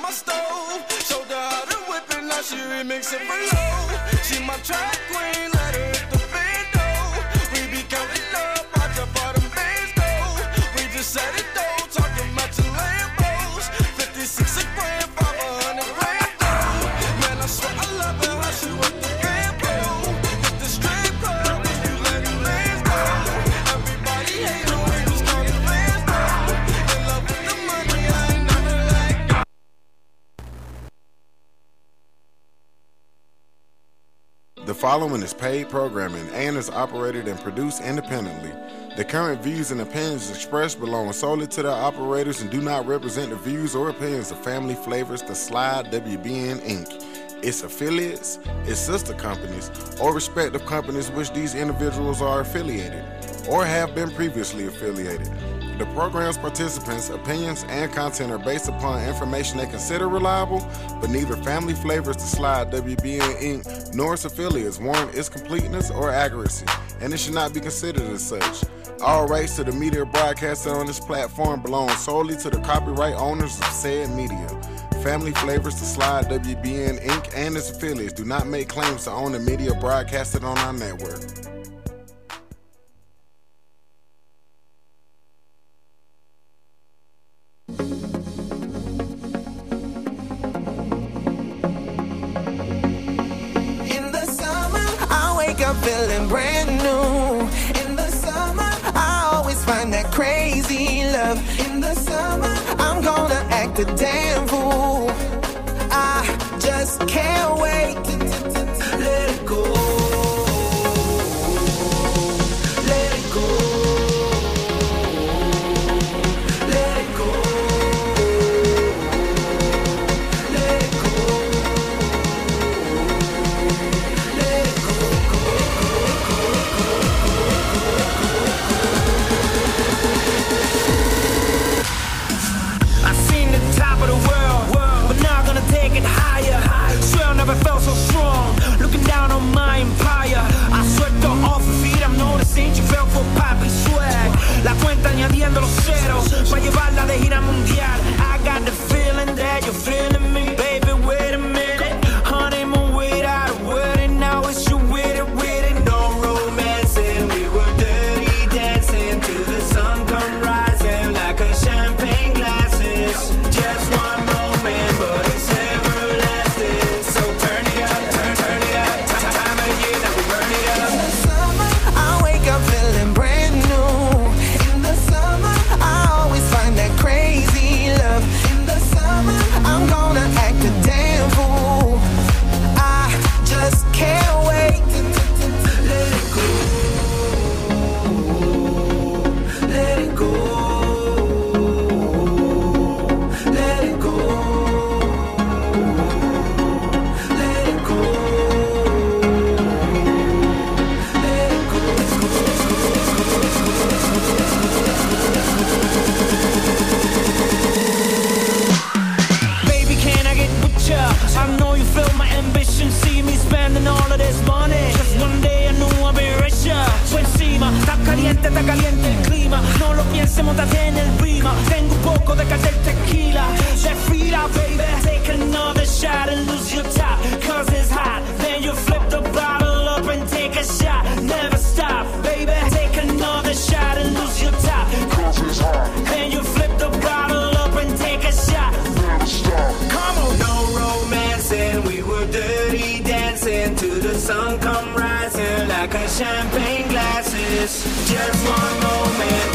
my stove. Showed her how to whip now she remix it for low. She my track queen, following is paid programming and is operated and produced independently. The current views and opinions expressed belong solely to the operators and do not represent the views or opinions of Family Flavors, The Slide, WBN Inc., its affiliates, its sister companies, or respective companies which these individuals are affiliated or have been previously affiliated. The program's participants' opinions and content are based upon information they consider reliable, but neither Family Flavors to Slide WBN Inc. nor its affiliates warrant its completeness or accuracy, and it should not be considered as such. All rights to the media broadcasted on this platform belong solely to the copyright owners of said media. Family Flavors to Slide WBN Inc. and its affiliates do not make claims to own the media broadcasted on our network. Gonna damn fool. Añadiendo los ceros, para llevarla de gira mundial. I got the feeling that you're feeling me, Pienses, montate en el prima. Tengo un poco de cartel tequila. That fila, baby. Take another shot and lose your top. Cause it's hot. Then you flip the bottle up and take a shot. Never stop, baby. Take another shot and lose your top. Cause it's hot. Then you flip the bottle up and take a shot. Never stop Come on, no romancing. We were dirty dancing to the sun come rising like a champagne glasses. Just one moment,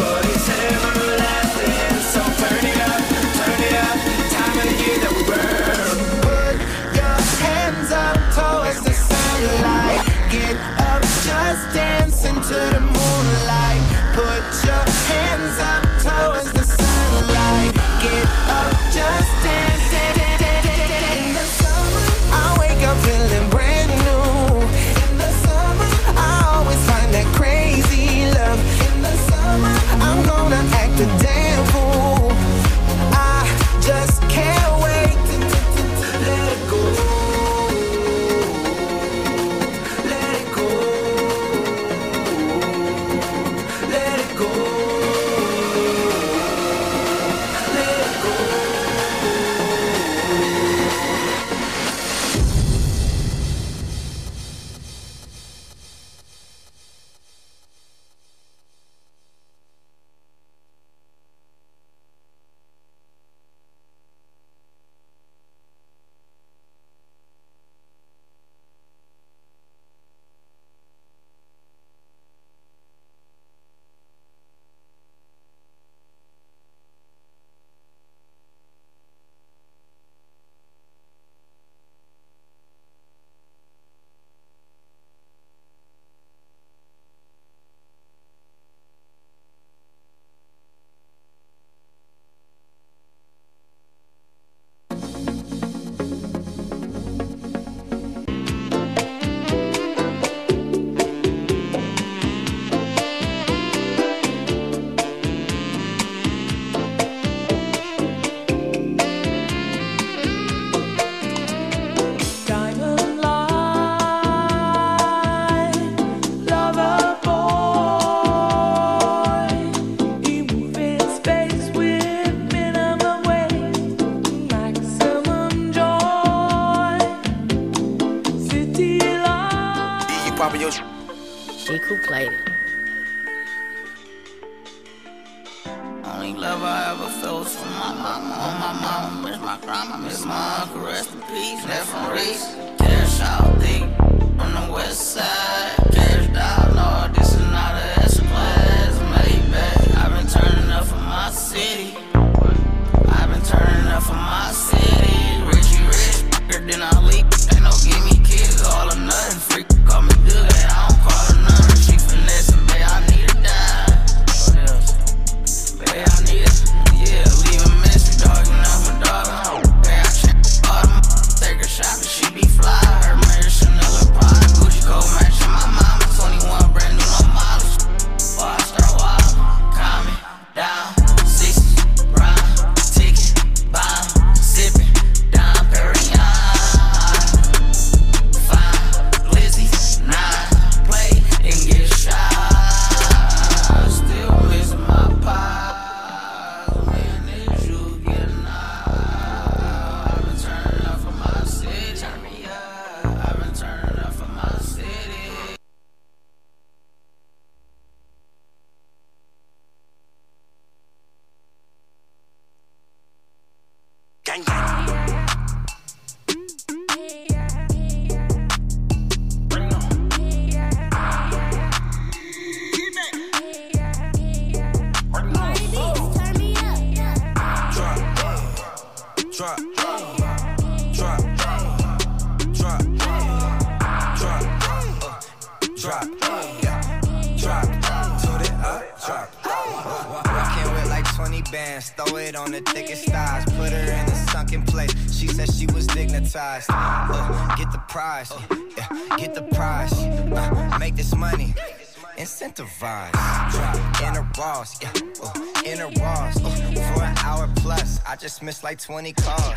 just missed like 20 calls.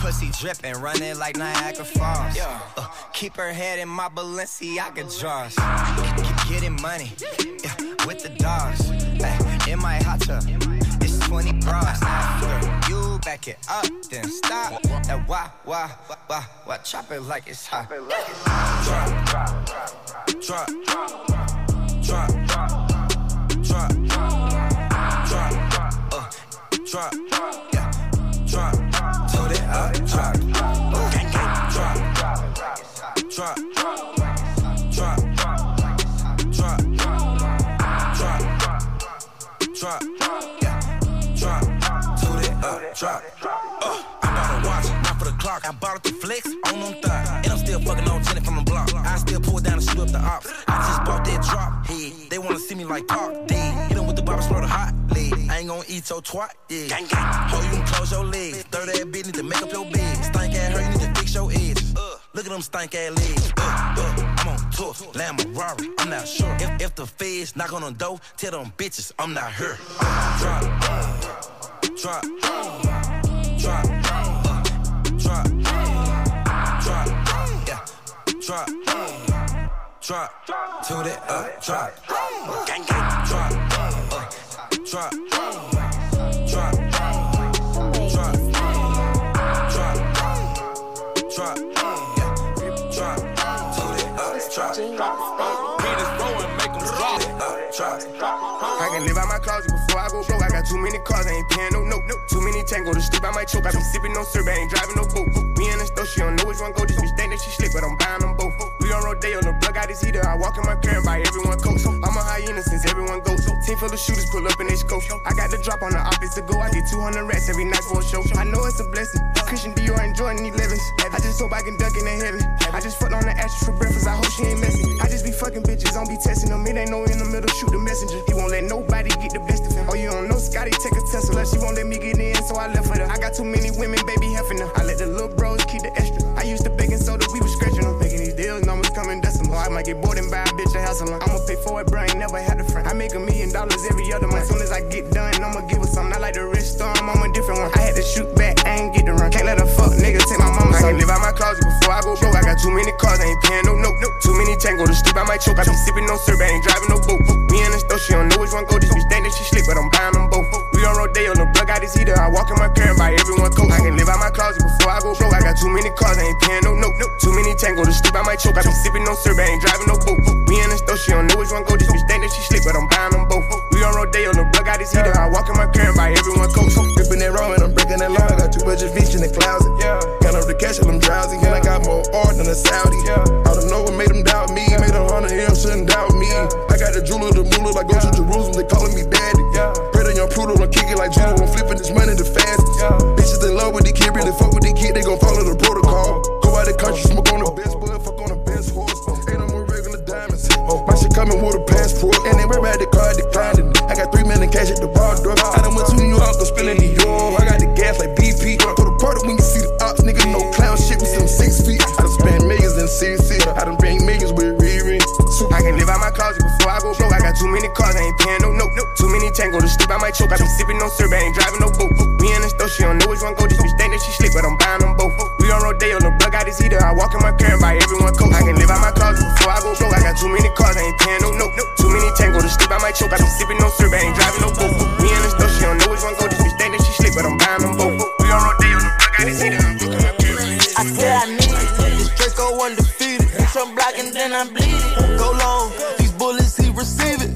Pussy dripping, running like Niagara Falls. Uh, keep her head in my Balenciaga drawers. Keep getting money, yeah, with the dogs. Ay, in my hot tub, it's 20 bras. After you back it up, then stop. That why, why, why, why, chop it like it's hot. Drop, Drop, drop, drop, drop, drop, twat, yeah. Gang, gang. Ho, you can close your legs. Third ass bitch need to make up your bed. Stank ass her, you need to fix your edges. Uh, look at them stank ass legs. Uh, uh, I'm on tour, Lamb Rari. I'm not sure. If, if the feds knock on the door, tell them bitches I'm not her. Drop, drop, drop, uh, drop, drop, yeah, drop, drop, toot it up, drop, gang, gang, drop, uh, drop, drop, I can live out my closet before I go broke. I got too many cars, I ain't paying no note. Too many tango to sleep, I might choke. I be sipping no syrup, I ain't driving no boat. Me and the store, she don't know which one go. This bitch think she slick, but I'm buying them both. We on the plug got his heater. I walk in my car and buy everyone coat. I'm a hyena since everyone goes. Team full of shooters pull up in they scope. I got the drop on the office to go. I get 200 rats every night for a show. I know it's a blessing. Christian Dior and Jordan 11s. I just hope I can duck in the heaven. I just fucked on the ashes for breakfast. I hope she ain't messy. I just be fucking bitches, don't be testing them. It ain't no in the middle, shoot the messenger. He won't let nobody get the best of him. Oh, you don't know Scotty take a Tesla. She won't let me get in, so I left with her. I got too many women, baby, heffing her. I let the little bros get bored and buy a bitch a alone. I'ma pay for it, bro, ain't never had a friend. I make a million dollars every other month. As soon as I get done, I'ma give her something. I like the rich storm, I'm a different one. I had to shoot back, I ain't get the run. Can't let a fuck nigga take my mama. I can live out my closet before I go broke. I got too many cars, I ain't paying no note. Too many tango to sleep, I might choke. I be sipping no syrup, I ain't driving no boat. Me and the store, oh, she don't know which one go. This bitch think that she slick, but I'm buying them both. We on Rodeo, no the plug got this heater. I walk in my car and buy everyone coat. I can live out my closet before I go broke. I got too many cars, I ain't paying no note. Too many tango to sleep, I might choke. I be sipping no syrup, I ain't driving no boat. Me and the stove, she don't know which one go. This bitch think that she sleep, but I'm buying them both. We on Rodeo, the plug got this heater. I walk in my car and buy everyone coat. Ripping that raw and I'm breaking that law. I got much of fish in the closet. Yeah. Got up the cash and I'm drowsy. And I got more art than a Saudi. Yeah. I don't know what made them doubt me. Made a hundred M, shouldn't doubt me. I got the jeweler, the moolah, like go to Jerusalem. They calling me daddy. Yeah. I'm kicking like judo. I'm flipping this money the. Yeah. Bitches in love with the kid, really fuck with the kid. They gon' follow the protocol. Go out the country, smoke on the best blood, fuck on the best horse. Ain't no more regular diamonds. Oh, my shit coming with a passport. And they worry about the car declining. I got three million cash at the bar door. I done went to New York, go spending New York. I got the gas like BP. Closet before I go broke. I got too many cars, I ain't paying no note. Too many tango to sleep, I might choke. I be sipping no syrup, I ain't driving no boat. Me and the stove, she don't know which one go. This bitch think that she sleep, but I'm buying them both. We are all day on Rodeo, the plug got this heater. I walk in my car and buy everyone coat. I can live out my closet before I go broke. I got too many cars, I ain't paying no note. Too many tango to sleep, I might choke. I be sipping no syrup, I ain't driving no boat. Me and the stove, she don't know which one go. This bitch think that she sleep, but I'm buying them both. We on Rodeo, the plug got this heater. I walk in my car. I said I need it. This Draco undefeated. Bitch, I'm blocking, then I'm bleeding.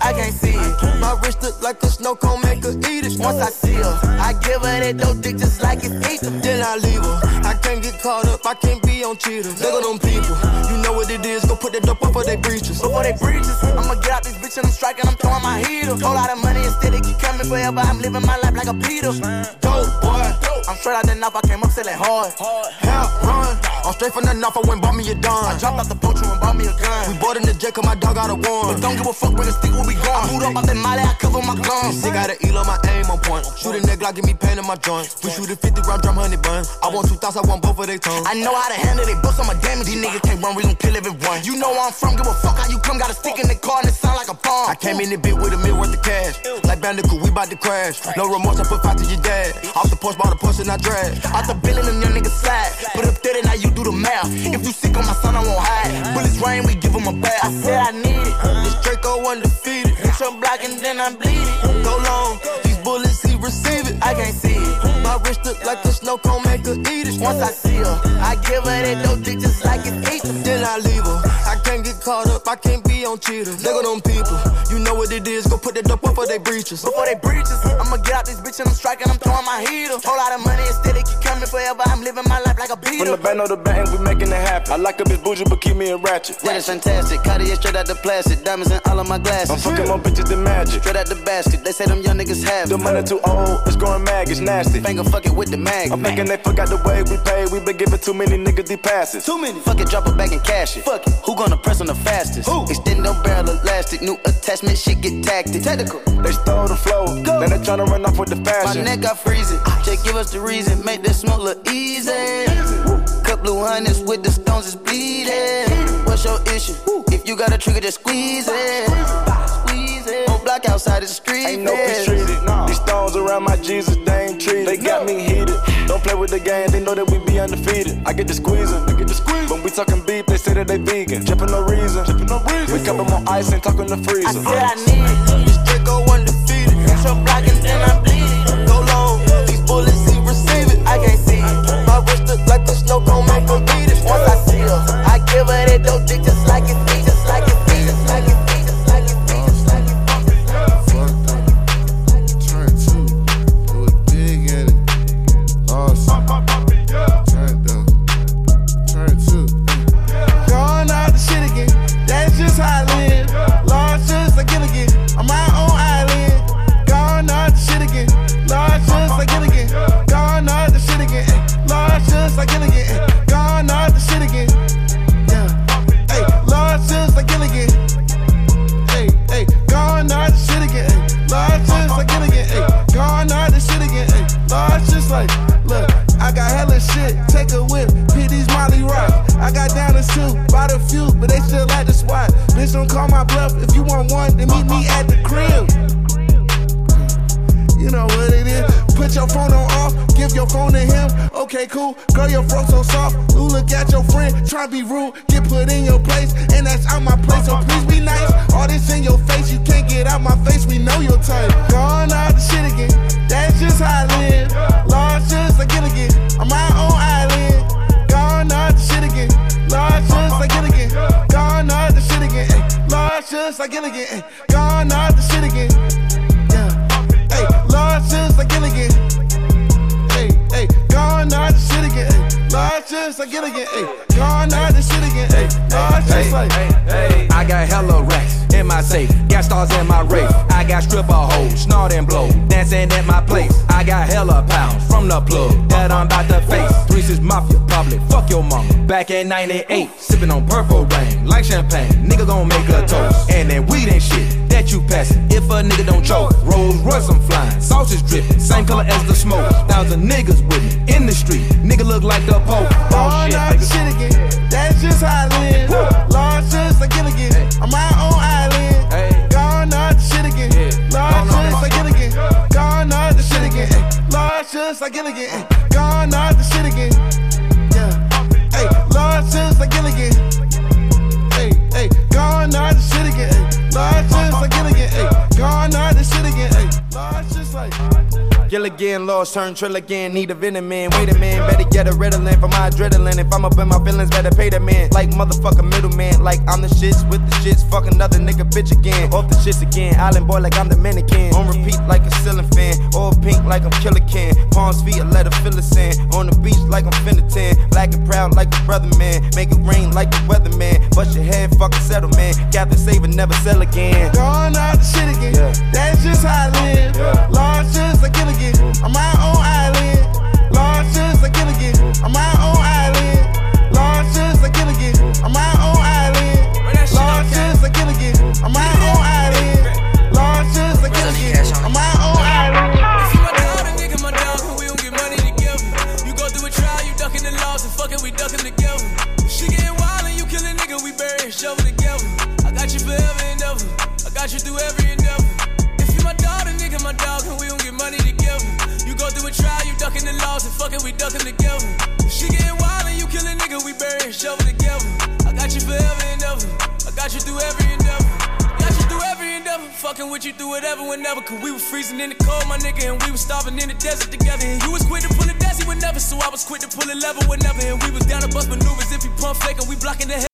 I can't see it. My wrist look like a snow cone, make her eat it. Once I see her, I give her that dope dick just like it's eat them. Then I leave her. I can't get caught up. I can't be on cheaters. Look at them people. You know what it is. Go put that dope up for they breaches. Before they breaches, I'ma get out this bitch and I'm striking. I'm throwing my heater. Whole lot of money instead it keep coming forever. I'm living my life like a Peter. Dope boy. I'm straight out the knife. I came up selling hard. Help run. I'm straight from the knife. I went bought me a dime. I dropped out the poacher and bought me a gun. We bought in the jet 'cause my dog got a one. But don't give a fuck when the stick where we gone. I boot up out that molly. I cover my guns. Sick got an eel on my aim on point. Shoot a nigga, give me pain in my joint. We shoot a 50 round drum, honey bun. I want two thoughts, I want both of their tongues. I know how to handle they books, I'm a damage. These niggas can't run, we gon' kill everyone. You know where I'm from, give a fuck how you come. Got a stick in the car and it sound like a bomb. I came in the bit with a mil worth of cash. Like Bandicoot, we bout to crash. No remorse, I put five to your dad. Off the porch, bought a Porsche and I drag. Out the bill and them young niggas slide. Put up there, now you do the math. If you sick on my son, I won't hide. Bullets rain, we give him a bath. I said I need it. Uh-huh. This Draco undefeated. Bitch, I'm blocking, then I'm bleeding. Uh-huh. Go long. These bullets, he receive it. I can't see it. Uh-huh. My wrist look like a snow cone, make her eat it. Once I see her, I give her that dope dick just like it's eat. Then I leave her. I can't get caught up. I can't be on cheaters. Look at them people. You know what it is. Go put that dope up for they breaches. Before they breaches, I'ma get out this bitch and I'm striking. I'm throwing my heater. Whole lot of money instead it keep coming forever. I'm living my life like a From beater. the band of the band, we making it happen. I like a bitch bougie, but keep me a ratchet. Yeah, it's fantastic. Cartier straight out the plastic. Diamonds in all of my glasses. I'm fucking more bitches than magic. Straight out the basket. They say them young niggas have it. The money too old, it's going mag, it's nasty. Finger fuck it with the mag. I'm thinking they forgot the way we pay. We been giving too many niggas these passes. Too many. Fuck it, drop it back and cash it. Fuck it. Who gonna press on the fastest? Extend no barrel elastic. New attachment, shit get tactic. Technical. They stole the flow, Go. now they tryna run off with the fastest. My fashion. neck got freezing. Just give us the reason. Make this smoke look easy. Cut blue hundreds with the stones is bleeding. What's your issue? If you got a trigger, just squeeze it. Squeeze it. Whole block outside the street. Ain't no peace treated. These stones around my Jesus, they ain't treated. They got me heated. Don't play with the game, they know that we be undefeated. I get the squeezing, I get the squeeze. When we talking beef, they say that they vegan. Drippin' no reason, no reason. We 'em on ice and talking the I freezer. said I need it. This Draco undefeated. Bitch, I'm blocking, then I'm bleeding. Go long. These bullets, he receive it. I can't see it. My wrist look like a snow cone, beat it. Once I see her, I give her that dope dick just like it's me, just like it's in 98, sipping on purple rain, like champagne. Nigga gon' make a toast, and then weed ain't shit that you passin'. If a nigga don't choke, Rolls Royce I'm flying, sausage dripping, same color as the smoke. Turn trill again. Need a venom man. Wait a get a Ritalin for my adrenaline. If I'm up in my feelings, better pay the man. Like motherfucker middleman, like I'm the shits with the shits. Fuck another nigga bitch again. Off the shits again. Island boy like I'm Dominican. On repeat like a ceiling fan. All pink like I'm Killa Cam. Palms feet, I let her fill the sand. On the beach like I'm finna tan. Black and proud like a brother man. Make it rain like the weatherman. Bust your head, fucking settle man. Captain Saver, never sell again. Gone out the shit again. That's just how I live. Yeah. Lost just like it again. Mm. On my own island. Just like it again. On my own island. Lost just like it again. On my own island. Lost just like it again. On my own island. Lost just like it again. On my own island. If you my dog, then nigga my dog, and we don't get money together. You go through a trial, you ducking the laws, and fucking we ducking together. She getting wild and you kill a nigga, we bury and shovel together. I got you forever and ever. I got you through every got you through every endeavor. Got you through every endeavor. Fucking with you through whatever, whenever. Cause we were freezing in the cold, my nigga, and we was starving in the desert together. And you was quick to pull a desi whenever, so I was quick to pull a lever whenever. And we was down to bust maneuvers if you pump fake, and we blocking the head.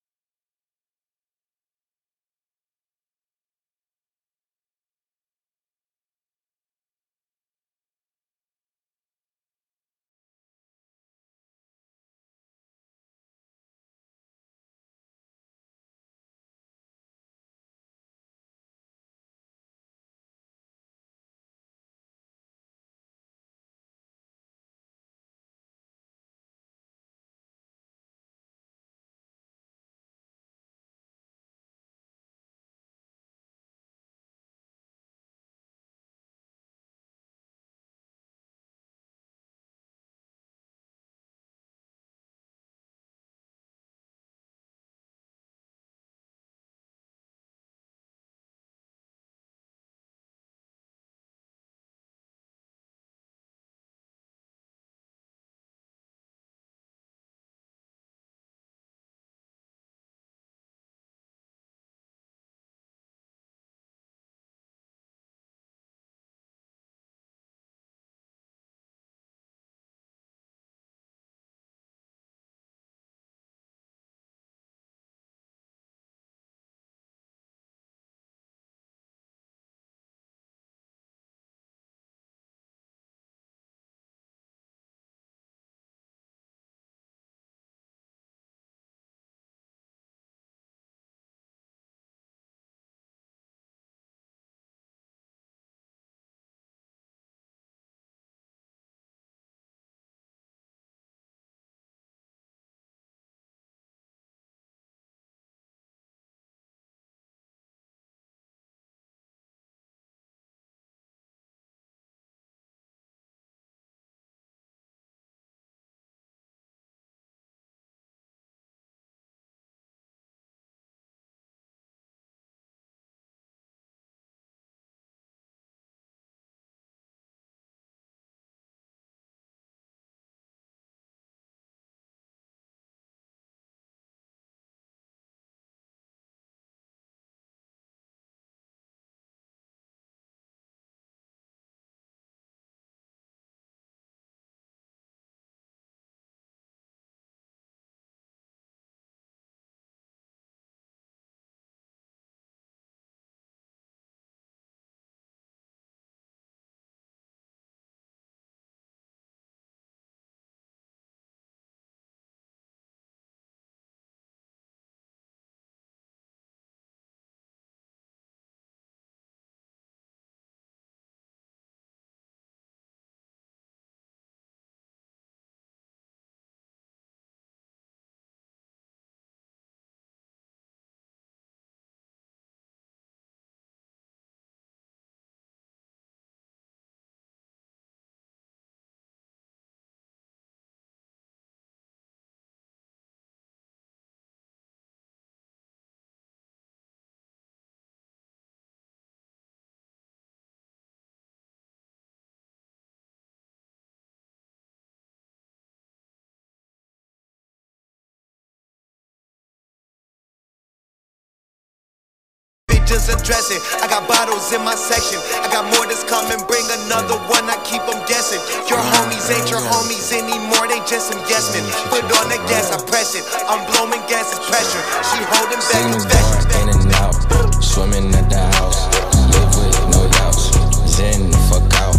just address it. I got bottles in my section. I got more that's coming, bring another one. I keep them guessing. Your homies ain't your homies anymore, they just some yes men. Put on the gas, I press it. I'm blowing gas, it's pressure. She holding back confession. In and out, swimming at the house. Live with no doubts. Zen the fuck out.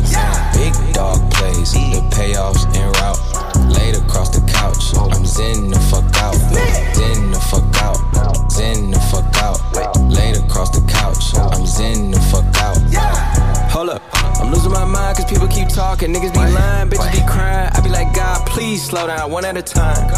Big dog plays, the payoffs in route. Laid across the couch. I'm zen the fuck out. Zen the fuck out couch. I'm zen the fuck out. I'm losing my mind cause people keep talking. Niggas be lying, bitches be crying. I be like, God, please slow down one at a time.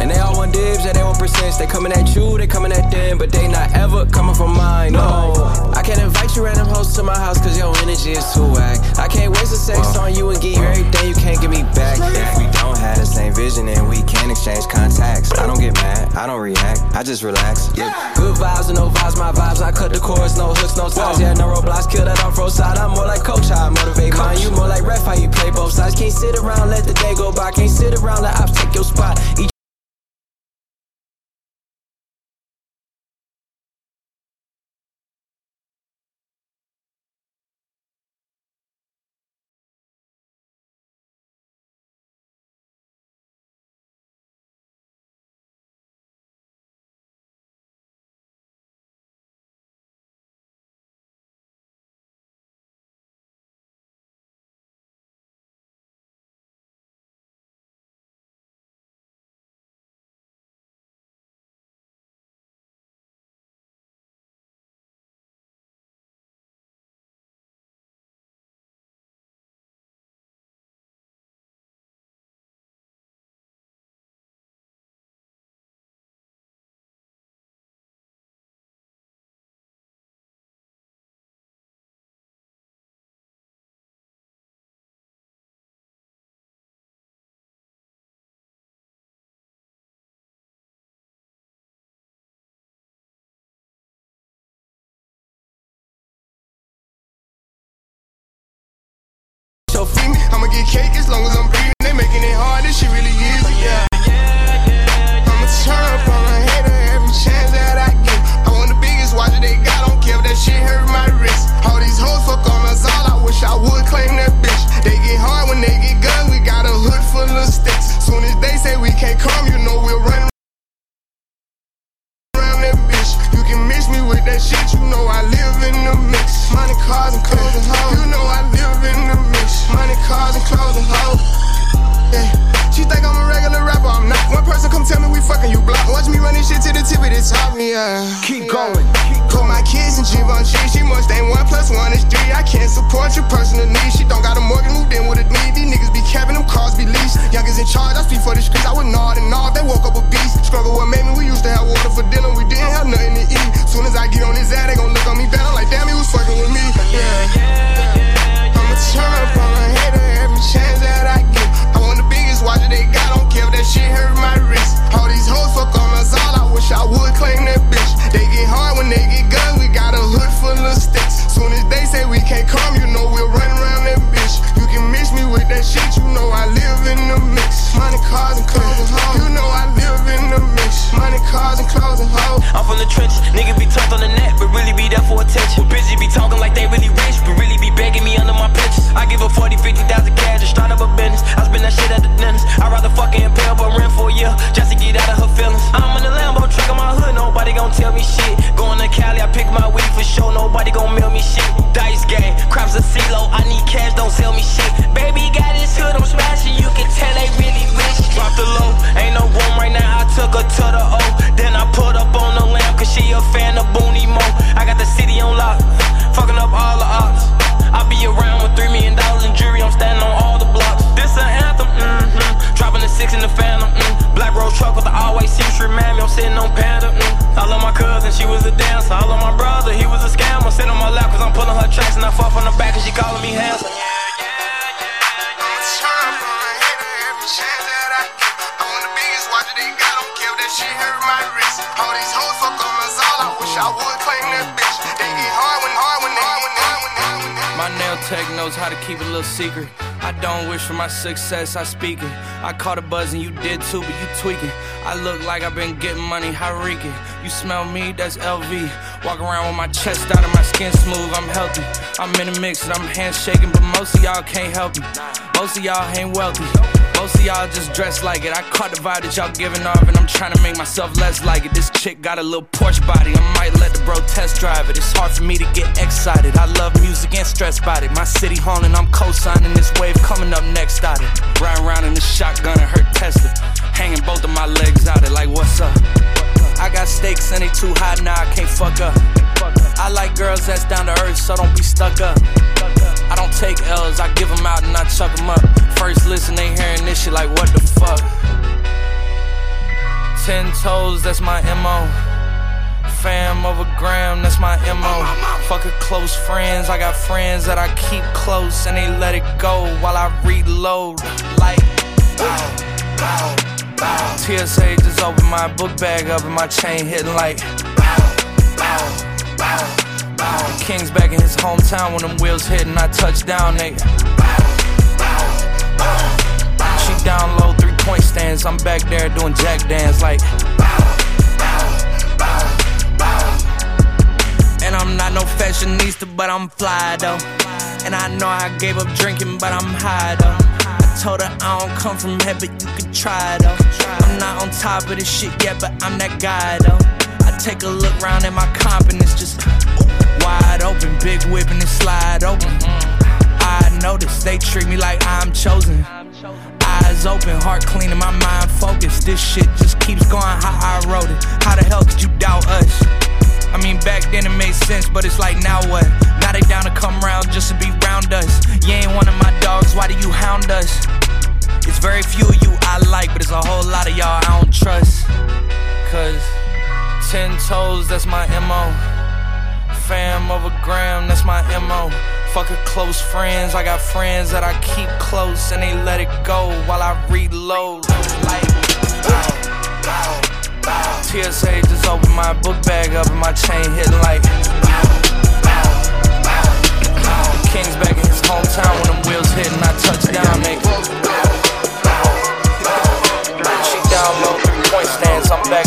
And they all want dibs and they want percents. They coming at you, they coming at them, but they not ever coming from mine. No. I can't invite you random hoes to my house cause your energy is too whack. I can't waste a sex on you and get you everything you can't give me back. If we don't have the same vision and we can't exchange contacts, I don't get mad, I don't react, I just relax. Look, good vibes and no vibes, my vibes. I cut the chorus, no hooks, no ties. Yeah, no roadblocks, kill that off roadside. I'm more like coach, how I motivate mine. You more like ref, how you play both sides. Can't sit around, let the day go by. Can't sit around, let ops take your spot. Each success, I speak it. I caught a buzz and you did too, but you tweaking. I look like I've been getting money, how reeking. You smell me, that's LV. Walk around with my chest out and my skin smooth, I'm healthy. I'm in a mix and I'm handshaking, but most of y'all can't help me. Most of y'all ain't wealthy. Most of y'all just dress like it. I caught the vibe that y'all giving off, and I'm trying to make myself less like it. This chick got a little Porsche body. I might let the bro test drive it. It's hard for me to get excited. I love music and stress about it. My city haunting, I'm co-signing this wave coming up next out it. Riding around in the shotgun and her Tesla. Hanging both of my legs out it like what's up? I got stakes and they too high now, I can't fuck up. I like girls that's down to earth, so don't be stuck up. I don't take L's, I give them out and I chuck them up. First listen, they hearing this shit like what the fuck? Ten toes, that's my MO. Fam over gram, that's my MO. Fuck a close friends, I got friends that I keep close and they let it go while I reload. Like, bow, bow, bow. TSA just opened my book bag up and my chain hitting like, bow, bow, bow. Bow. King's back in his hometown when them wheels hit and I touch down, they down low, three point stands. I'm back there doing jack dance like And I'm not no fashionista, but I'm fly though. And I know I gave up drinking, but I'm high though. I told her I don't come from heaven, but you can try though. I'm not on top of this shit yet, but I'm that guy though. I take a look round at my confidence, just wide open, big whip and it slide open. I notice they treat me like I'm chosen. Open, heart clean, and my mind focused. This shit just keeps going how I wrote it. How the hell could you doubt us? I mean, back then it made sense, but it's like now what? Now they down to come round just to be round us. You ain't one of my dogs, why do you hound us? It's very few of you I like, but it's a whole lot of y'all I don't trust. Cause ten toes, that's my MO. Fam over gram, that's my MO. Fuck a close friends, I got friends that I keep close and they let it go while I reload. Like, bow, bow, bow. TSA just opened my book bag up and my chain hitting like, bow. King's back in his hometown when them wheels hit and I touch down, they She down low, three point stance, I'm back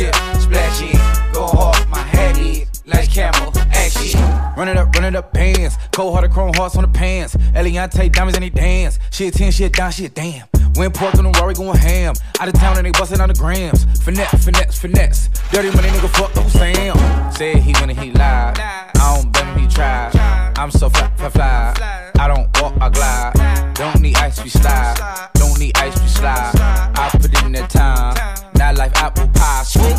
jig jig, splashing, go hard, my head is like camel, action. Run it up, run it up, bands. Cold hearted chrome hearts on the pants. Eliante diamonds and they dance. Shit 10, shit down, shit damn. Went pork on the Rory going ham. Out of town and they bustin' on the grams. Finesse, finesse, finesse. Dirty money nigga fuck Uncle Sam. Said he when he lied. I don't blame him, he tried. I'm so fly, fly, fly. I don't walk, I glide. Don't need ice, we slide. Don't need ice, we slide. I put in that time. Not like apple pie, sweet.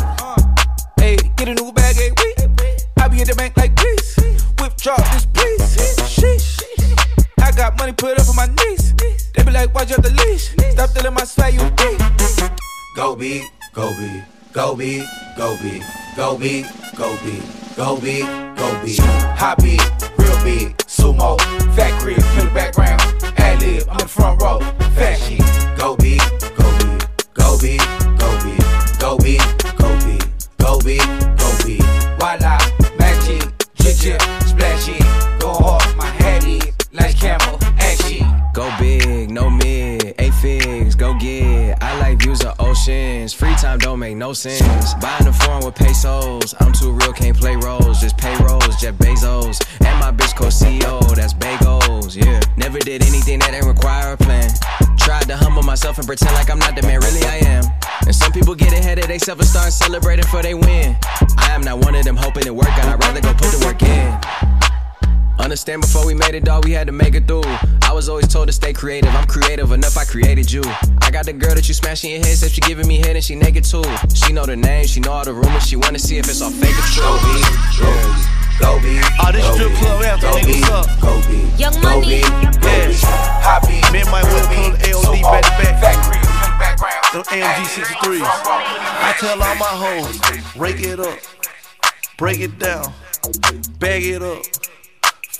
Hey, get a new bag, eh, hey, wait. I be at the bank like. Whip drop this please. Sheesh. I got money put up on my knees. They be like, watch out the leash. Stop telling my swag you beat. Go big, go big, go big, go big, go big, go big, go big, go big. Hot big, real big, sumo, fat crib, in the background, ad lib, I'm the front row, fat big, go big, go big, go big, Kobe, Kobe, Kobe, Kobe. Voila, magic, chip chip, splashy. Go hard, my head is like camel, action. Go big, no me. Oceans. Free time don't make no sense. Buying a foreign with pesos. I'm too real, can't play roles. Just pay rolls, Jeff Bezos. And my bitch co CEO, that's bagels, yeah. Never did anything that didn't require a plan. Tried to humble myself and pretend like I'm not the man, really I am. And some people get ahead of themselves and start celebrating for they win. I am not one of them hoping it work out. I'd rather go put the work in. Understand before we made it, dog, we had to make it through. I was always told to stay creative. I'm creative enough, I created you. I got the girl that you smashing your head, said she giving me head and she naked too. She know the name, she know all the rumors, she wanna see if it's all fake or true. Go big, go big, Oh, this go strip big, club anthem, go nigga, big, what's up? Go big, Young go Money. big, go Yeah. big, hot big, Me and Mike real Will pull big, AOD sumo, back to back. fat crib, in the background, Them AMG 63s. I tell all my hoes, rake it up, break it down, bag it up.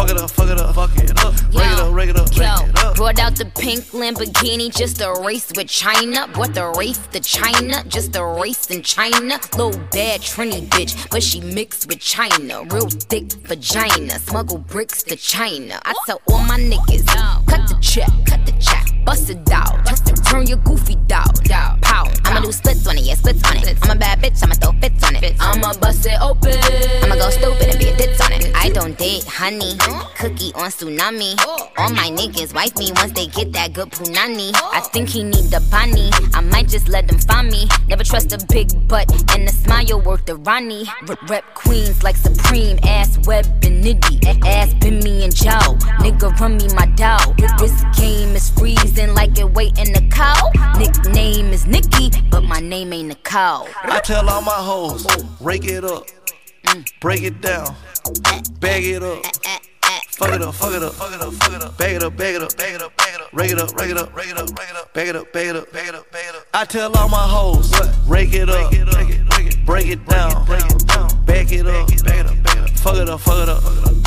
fuck it up, fuck it up. Rake it up, rake it up, rake Yo, it up. brought out the pink Lamborghini just a race with China. Brought the race to China, just a race in China. Little bad Trini bitch, but she mixed with China. Real thick vagina, smuggle bricks to China. I tell all my niggas, cut the check, cut the check, bust it out. Turn your goofy down, pow. I'ma do splits on it, yeah, splits on it. I'm a bad bitch, I'ma throw fits on it. I'ma bust it open. I'ma go stupid and be a ditz on it. I don't date honey, oh. cookie on tsunami. Oh. All my niggas wife me once they get that good punani. Oh. I think he need the bunny. I might just let them find me. Never trust a big butt and a smile worth the Ronnie. Rep queens like Supreme, ass web and nitty. Ass been me and Joe. Nigga run me my dough. This game is freezing like it wait in the cow. Nickname is Nikki, but my name ain't Nicole. I tell all my hoes, rake it up, break it down, bag it up. Fuck it up, fuck it up, fuck it up, fuck it up. Bag it up, bag it up, bag it up, bag it up. Rake it up, rake it up, rake it up, rake it up. Bag it up, bag it up, bag it up, bag it up. I tell all my hoes, rake it up, break it down, bag it up, bag it up, bag it up. Fuck it up, fuck it up,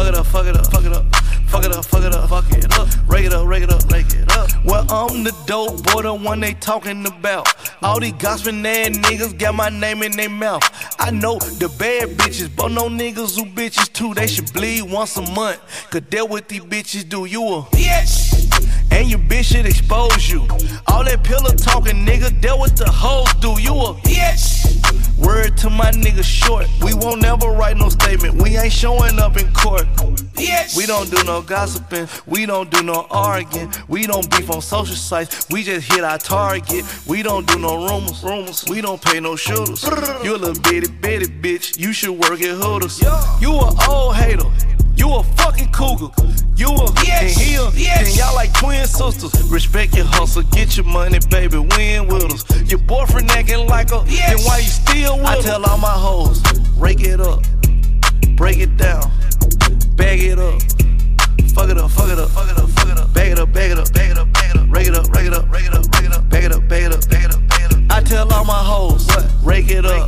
fuck it up, fuck it up, fuck it up. Fuck it up, fuck it up, fuck it up. Rake it up, rake it up, rake it up. Well, I'm the dope boy, the one they talking about. All these gossiping ass niggas got my name in their mouth. I know the bad bitches, but no niggas who bitches too. They should bleed once a month. Cause that what these bitches do. You a bitch. And your bitch should expose you. All that pillow talking, nigga, that what the hoes do. You a bitch. Word to my nigga short. We won't never write no statement. We ain't showing up in court. Bitch. We don't do no gossiping. We don't do no arguing. We don't beef on social sites. We just hit our target. We don't do no rumors. Rumors. We don't pay no shooters. You a little bitty bitty bitch. You should work at Hooters. You a old hater. You a fucking cougar. You a and he a and y'all like twin sisters. Respect your hustle, get your money, baby. Win with us. Your boyfriend acting like a then why you still with I tell all my hoes, rake it up, break it down, bag it up. Fuck it up, fuck it up, fuck it up, fuck it up. Bag it up, bag it up, bag it up, bag it up. Rake it up, rake it up, rake it up, rake it up. Bag it up, bag it up, bag it up, bag it up. I tell all my hoes, rake it up,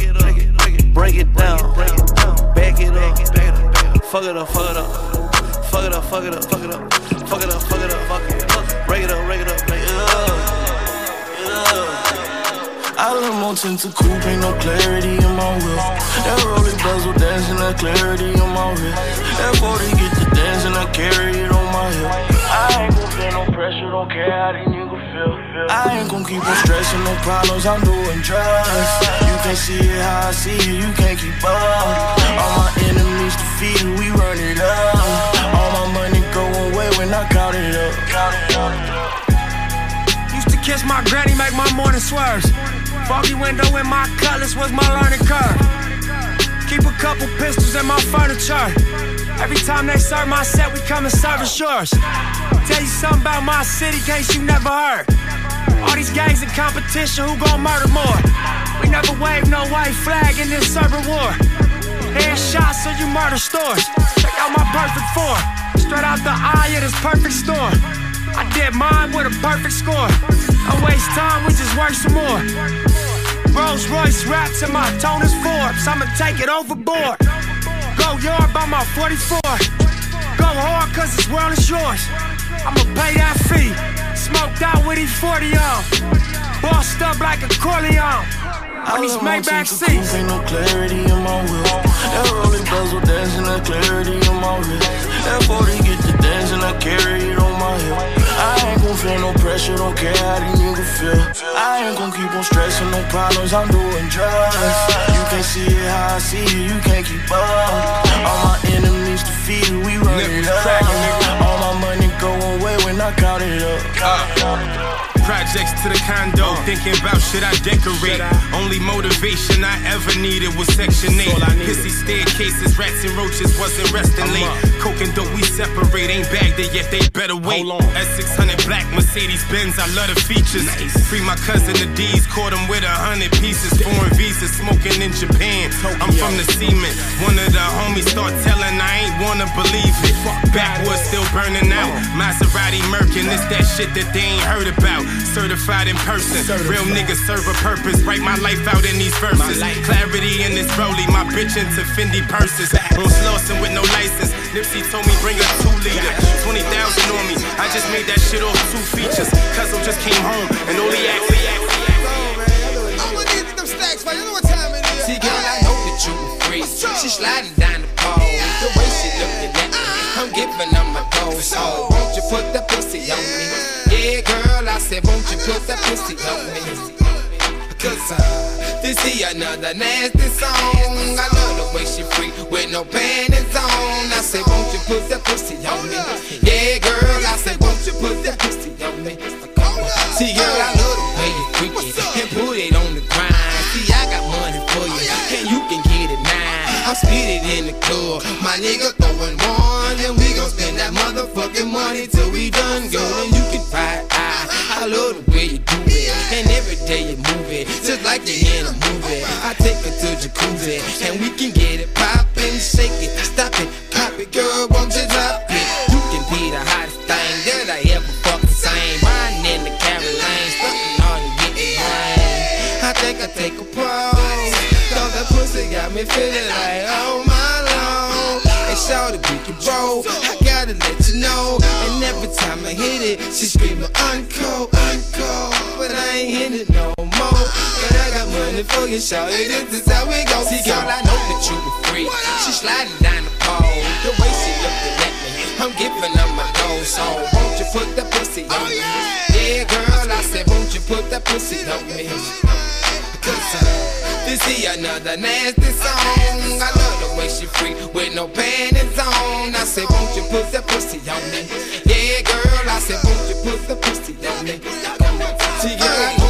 break it down, bag it up, bag it up. Fuck it up, fuck it up. Fuck it up, fuck it up, fuck it up. Fuck it up, fuck it up, fuck it up. Break it up, break it up, break it up. I love more tint to coupe, ain't no clarity in my whip. That rolling bezel dancing, that clarity in my wrist. That 40 get the dancing, I carry it on my hip. I ain't gon' feel no pressure, don't care how these niggas feel. I ain't gon' keep on stressing, no problems, I'm doing drugs. You can't see it how I see it, you can't keep up. All my enemies defeated, we run it up. All my money going away when I count it up. Used to kiss my granny, make my morning swerves. Foggy window in my cutlass was my learning curve. Keep a couple pistols in my furniture. Every time they serve my set, we come and service yours. Tell you something about my city, case you never heard. All these gangs in competition, who gon' murder more? We never wave no white flag in this urban war. Headshots so you murder stores. Check out my perfect four. Straight out the eye of this perfect storm. I did mine with a perfect score. I waste time, we just work some more. Rolls Royce raps and my tone Forbes. I'ma take it overboard. Go yard by my 44. Go hard cause this world is yours. I'ma pay that fee. Smoked out with these 40 on. Bossed up like a Corleone. I On these Maybach to seats. ain't no clarity in my whip. That rolling bezel dancing, that clarity in my wrist. That 40 get the dancing, I carry it on my hip. I ain't gon' feel no pressure, don't care how these niggas feel. I ain't gon' keep on stressing, no problems, I'm doing drugs. You can't see it how I see it, you can't keep up. All my enemies defeated, we run it up. Go away when I count it up. Projects to the condo. Thinking about should I decorate? Only motivation I ever needed was Section 8. Pissy staircases, rats and roaches wasn't resting late. Coke and dope, we separate. Ain't bagged it yet, they better wait. S600 black Mercedes Benz, I love the features. Free my cousin the D's, caught him with a hundred pieces. Foreign visas, smoking in Japan. I'm from the cement. One of the homies start telling I ain't wanna believe it. Backwoods still burning out. Maserati Merkin, it's that shit that they ain't heard about. Certified in person. Real niggas serve a purpose. Write my life out in these verses. Clarity in this rollie. My bitch into Fendi purses. On Slauson with no license. Nipsey told me bring a two liter. 20,000 on me. I just made that shit off two features. Cuzzo just came home and all he asked. I'ma get them stacks, but you know what time it is. See, girl, I know that you a freak. She sliding down the pole. The way she looking at me, ah. I'm giving her my dough. So won't you put that pussy on me? Yeah, girl, put that pussy on me? Cause uh, this is another nasty song. I love the way she freak with no panties on. I said, won't you put that pussy on me? Yeah, girl, I said, won't you put that pussy on me? See, girl, I love the way you freak it and put it on the grind. See, I got money for you, and you can get it now. I'm speeding in the club, my nigga throwing one, and we gon' spend that motherfucking money till we done, girl. And you can fight. I, I love the day you move it, just like you're in a movie. I take her to jacuzzi, and we can get it poppin', shake it, stop it, pop it, girl, won't you drop it? You can be the hottest thing that I ever fucking seen. Riding in the Carolines, stunting on you, getting rain. I think I take a pause. Cause that pussy got me feeling like, oh my lord. And shout it, we roll. I gotta let you know. And every time I hit it, she screaming, uncle, uncle. Ain't hit it no more. But I got money for you, it. This is how it goes. See, girl, I know that you a freak. She sliding down the pole. The way she looking at me, I'm giving her my dough. So won't you put that pussy on me? Yeah, girl, I said, won't you put that pussy on me? Cause uh, this is another nasty song. I love the way she freak with no panties on. I said, won't you put that pussy on me? Yeah, girl, I said, won't you put the pussy on me? See, girl,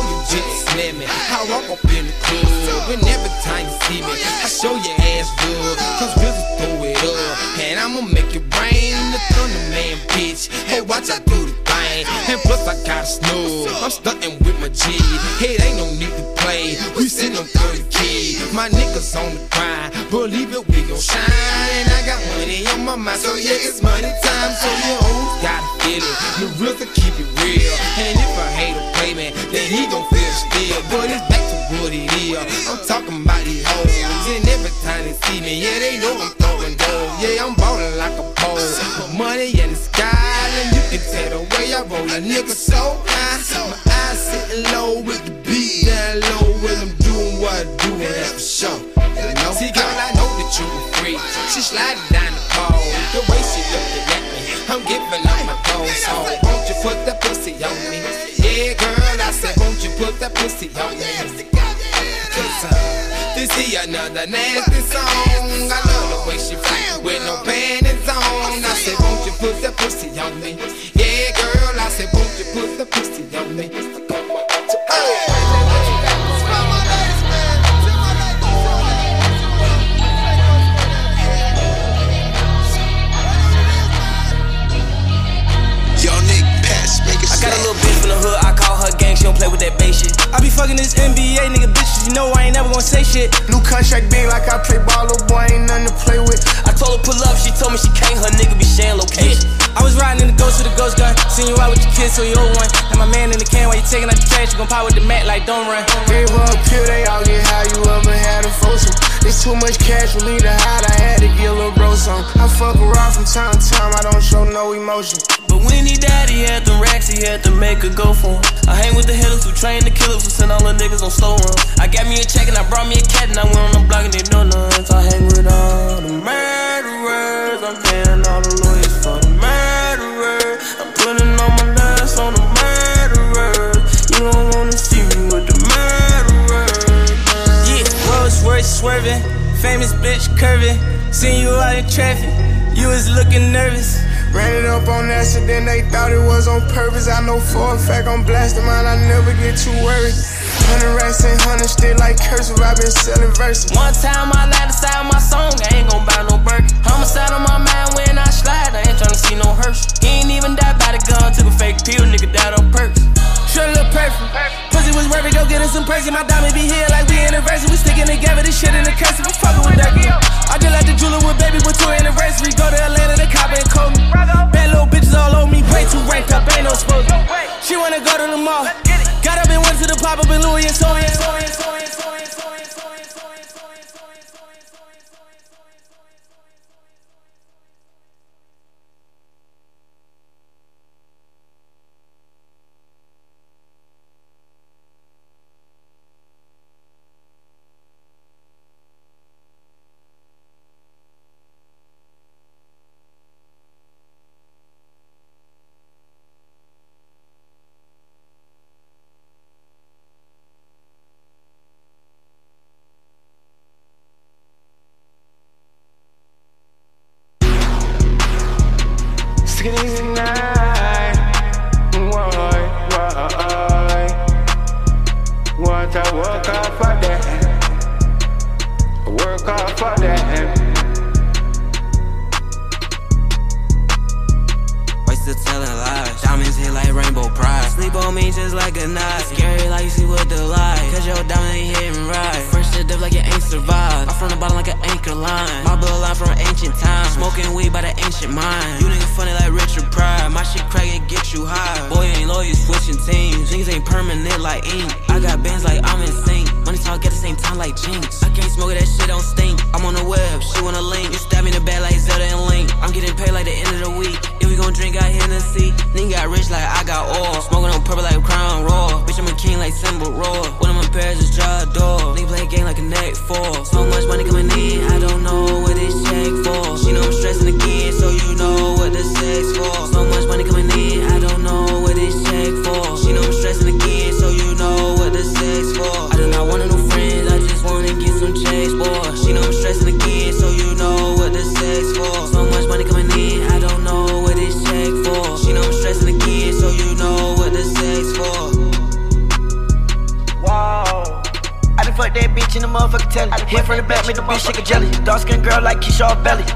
Me. I walk up in the club, and every time you see me, I show your ass good. Cause we'll throw it up, and I'ma make it rain. The thunder man, bitch. Hey, watch I do the thing. And plus, I got snub. I'm stunting with my G. Hey, ain't no need to play. We sitting on 30 keys. My niggas on the grind. Believe it, we gon' shine. I got money on my mind, so yeah, it's money time. So you always gotta feel it. The real to keep it real. And if I hate a play, man, then he gon' feel still. But it's back to what it is. I'm talking about these hoes. And every time they see me, yeah, they know I'm throwing dough. Yeah, I'm ballin' like a pole. Money in the sky, and you can tell the way I roll a nigga so high. My eyes sitting low with the beat down low when I'm doing what I do, and that's for sure. You know? See, girl, I know that you a freak. She sliding down the pole, the way she looking at me. I'm giving up my dough, so won't you put that pussy on me? Yeah, girl, that pussy on me? Cause uh, this is another nasty song. I love the way she freak with no panties on. I said, won't you put that pussy on me? Play with that bass shit. I be fucking this NBA nigga bitches, you know I ain't never gonna say shit. New contract big like I play ball, little boy, ain't nothing to play with. I told her pull up, she told me she can't, her nigga be sharing location. I was riding in the ghost with the ghost gun, seen you out with your kids, so you old one. And my man in the can while you taking out the trash, you gon' pop with the mat like don't run. Gave a pill, they all get high, you ever had a foursome. There's too much cash for me to hide, I had to get a little bro some. I fuck around from time to time, I don't show no emotion. When he died, he had them racks, he had to make a go for him. I hang with the hitters who train the killers who send all the niggas on run. I got me a check and I brought me a cat and I went on the block and they know none. So I hang with all the murderers. I'm paying all the lawyers for the murderers. I'm putting all my last on the murderers. You don't wanna see me with the murderers. Yeah, Rolls Royce swerving, famous bitch curving. Seen you out in traffic, you was looking nervous. Ran it up on accident, they thought it was on purpose. I know for a fact I'm blasting mine, I never get too worried. Hundred racks and hundred still like cursive, i been selling verses. One time I lied inside my song, I ain't gon' buy no burger. Homicide on my mind when I slide, I ain't tryna see no hearse. He ain't even died by the gun, took a fake pill, nigga died on purpose. Sure look perfect. Pussy was worth it, go get us some perks. My diamond be here like we anniversary. We sticking together, this shit in the cursive. I'm fucking with that girl. I just like the jeweler with baby with two anniversary. Go to Atlanta, the cop and call me. Bad little bitches all on me, way too ranked up, ain't no smoke. She wanna go to the mall. Got up and went to the pop up in Louis and Soviet.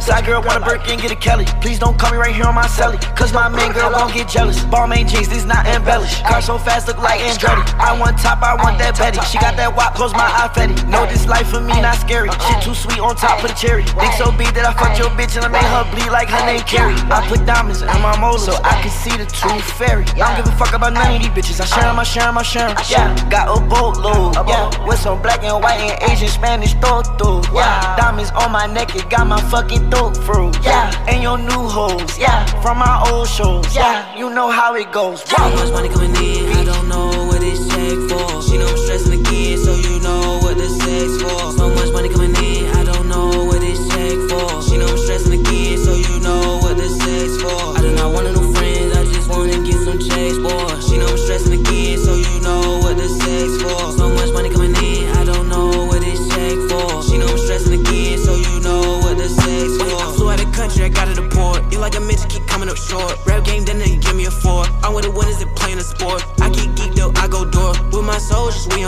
Keisha Belly. Side girl wanna burk and get a Kelly. Please don't call me right here on my celly. Cause my main girl won't get jealous. Balmain jeans, this not embellished. Car so fast, look like Andretti. I want top, I want that Betty. She got that wop, close my eye fatty. Know this life for me not scary. Shit too sweet on top of the cherry. Dick so big that I fucked your bitch and I made her bleed like her name Carrie. I put diamonds in my molar so I can see the true fairy. I don't give a fuck about none of these bitches. I share 'em, I share 'em, I share 'em. Yeah, got a boatload. Yeah, with some black and white and Asian Spanish toto. Yeah, diamonds on my neck, it got my fucking throat froze. Yeah, and your new hoes. Yeah, from my old shows. Yeah, you know how it goes. So much money coming in, I don't know what this check for. She know I'm stressing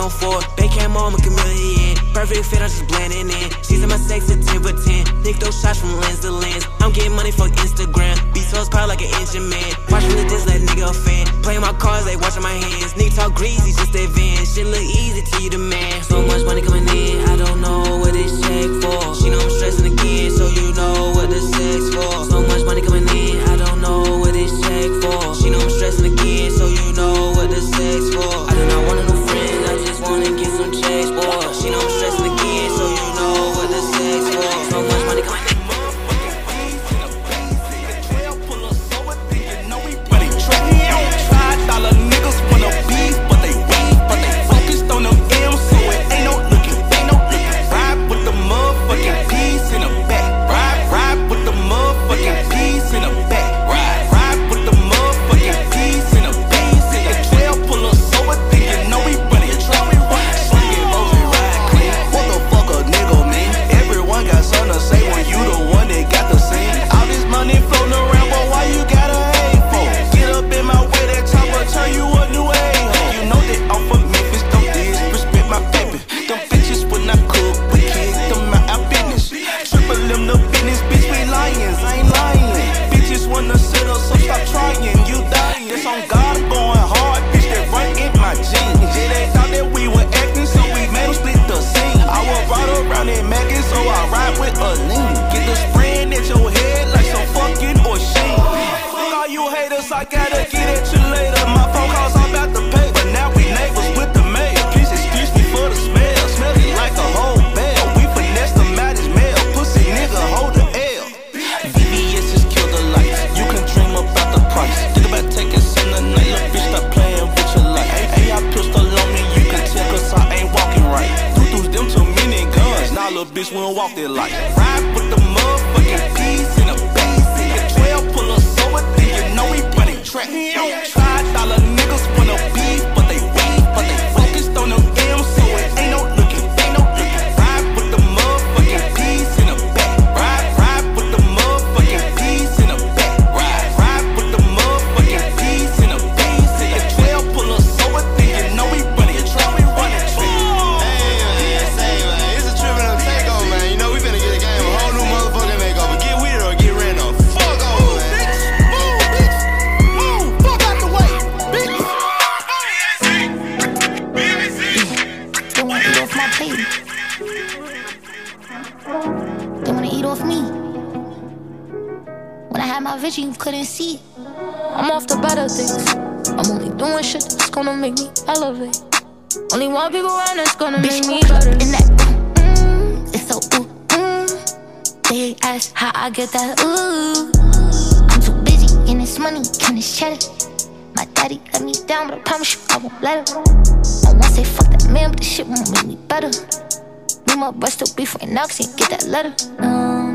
on four. They came I'm a chameleon. Perfect fit, I'm just blending in. She's in my sex at 10 for 10. Nick those shots from lens to lens. I'm getting money for Instagram. Beat so power like an engine man. Watch from the distance, like nigga fan. Playing my cards, they watching my hands. Nigga talk greasy, just advance. Shit look easy till you the man. So much money coming in, I don't know what this check for. She know I'm stressing again, so you know what the sex for. So much money coming in, I don't know what this check for. She know I'm stressing again,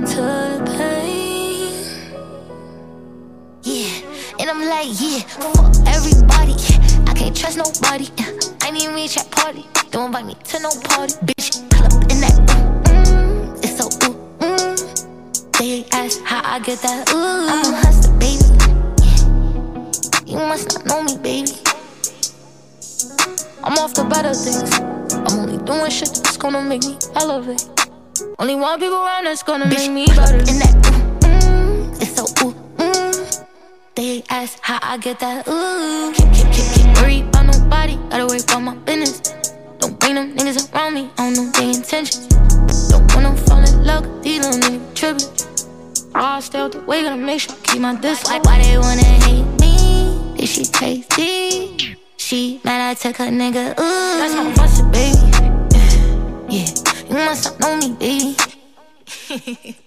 to the pain. Yeah, and I'm like, yeah, fuck everybody. I can't trust nobody. I need me a party. Don't invite me to no party, bitch. Up in that, mm, it's so ooh, mm. They ask how I get that, ooh. I'm a hustler, baby. You must not know me, baby. I'm off the better things. I'm only doing shit that's gonna make me elevate. Only one people around that's gonna make me better. In that, mm, it's so ooh, mm. They ask how I get that ooh. Can't, can't, can't, worry about nobody. Gotta worry about my business. Don't bring them niggas around me. I don't know their intentions. Don't wanna fall in love. These little niggas tripping. I'll stay out the way. Gotta make sure I keep my distance. Why, why they wanna hate me? Is she crazy? She mad I took her nigga. Ooh, that's my busted, baby. Yeah, you must not know me, baby.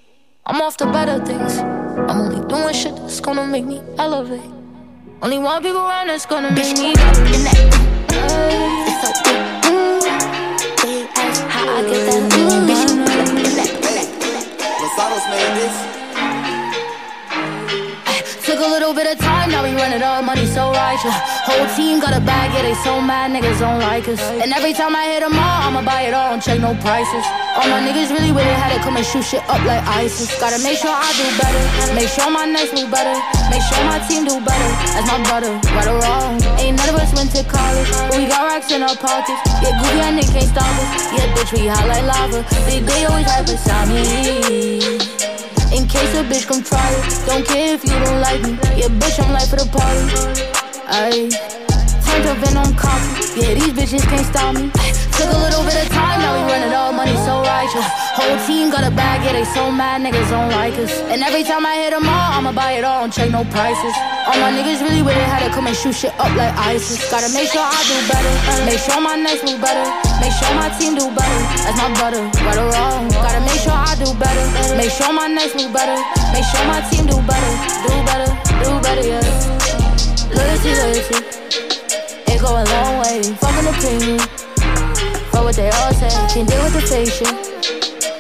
I'm off the better things. I'm only doing shit that's gonna make me elevate. Only one people around that's gonna make me better. In that, uh, it's so ooh, ooh. They ask how I get that. Ooh, bitch, you in that, in that. Made this. Took a little bit of time, now we run it all, money so righteous. Whole team got a bag, yeah, they so mad, niggas don't like us. And every time I hit them all, I'ma buy it all check no prices. All my niggas really with it, had to come and shoot shit up like ISIS. Gotta make sure I do better, make sure my next move better, make sure my team do better. That's my brother, right or wrong. Ain't none of us went to college, but we got racks in our pockets. Yeah, goofy and they can't stop us. Yeah, bitch, we hot like lava. Big they always right beside me. In case a bitch come try it. Don't care if you don't like me. Yeah, bitch, I'm life for the party. Ayy. Turned and on copy. Yeah, these bitches can't stop me. Took a little bit of time, now we run it all, money so righteous. Whole team got a bag, yeah, they so mad, niggas don't like us. And every time I hit them all, I'ma buy it all and check no prices. All my niggas really with it, had to come and shoot shit up like ISIS. Gotta make sure I do better, make sure my next move better, make sure my team do better. That's my brother, right or wrong. Gotta make sure I do better, make sure my next move better, make sure my team do better, do better, do better, yeah. Loyalty, loyalty, it go a long way. Fucking opinion, for what they all say, can't deal with the shit.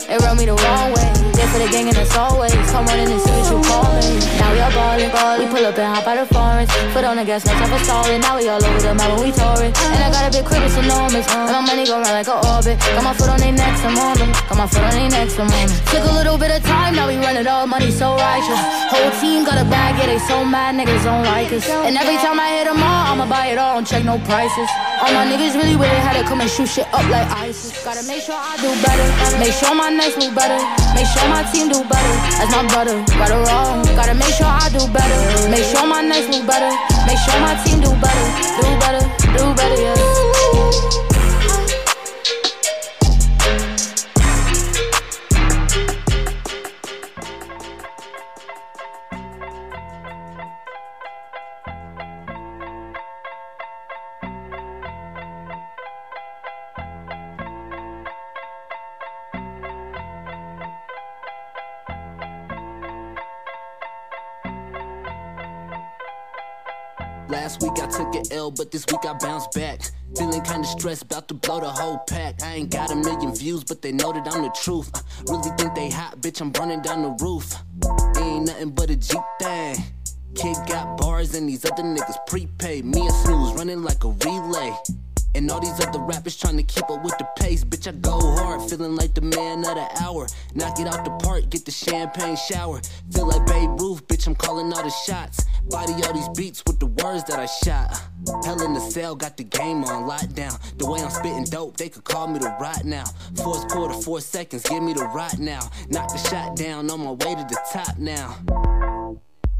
It run me the wrong way. There for the gang and it's always someone in the city you call me. Now we all ballin', ballin'. We pull up and hop out of foreigns. Foot on the gas, no time for stalling. Now we all over the map when we touring. And I got a big crib, it's enormous. And my money gon' run like an orbit. Got my foot on their necks, I'm on them. Got my foot on their necks, I'm on them. Took a little bit of time, now we run it all. Money so righteous. Whole team got a bag, yeah, they so mad, niggas don't like us. And every time I hit them all, I'ma buy it all and check no prices. All my niggas really with it, had to come and shoot shit up like ISIS. Gotta make sure I do better, make sure my next move better, make sure my team do better. As my brother, right or wrong. Gotta make sure I do better, make sure my next move better, make sure my team do better, do better, do better, yeah. Last week I took an L, but this week I bounced back. Feeling kinda stressed, about to blow the whole pack. I ain't got a million views, but they know that I'm the truth. Uh, really think they hot, bitch, I'm running down the roof. Ain't nothing but a Jeep thing. Kid got bars and these other niggas prepaid. Me and Snooze running like a relay. And all these other rappers trying to keep up with the pace. Bitch, I go hard, feeling like the man of the hour. Knock it out the park, get the champagne shower. Feel like Babe Ruth, bitch, I'm calling all the shots. Body all these beats with the words that I shot. Hell in the cell, got the game on lockdown. The way I'm spitting dope, they could call me the rot now. Fourth quarter, four seconds, give me the rot now. Knock the shot down, on my way to the top now.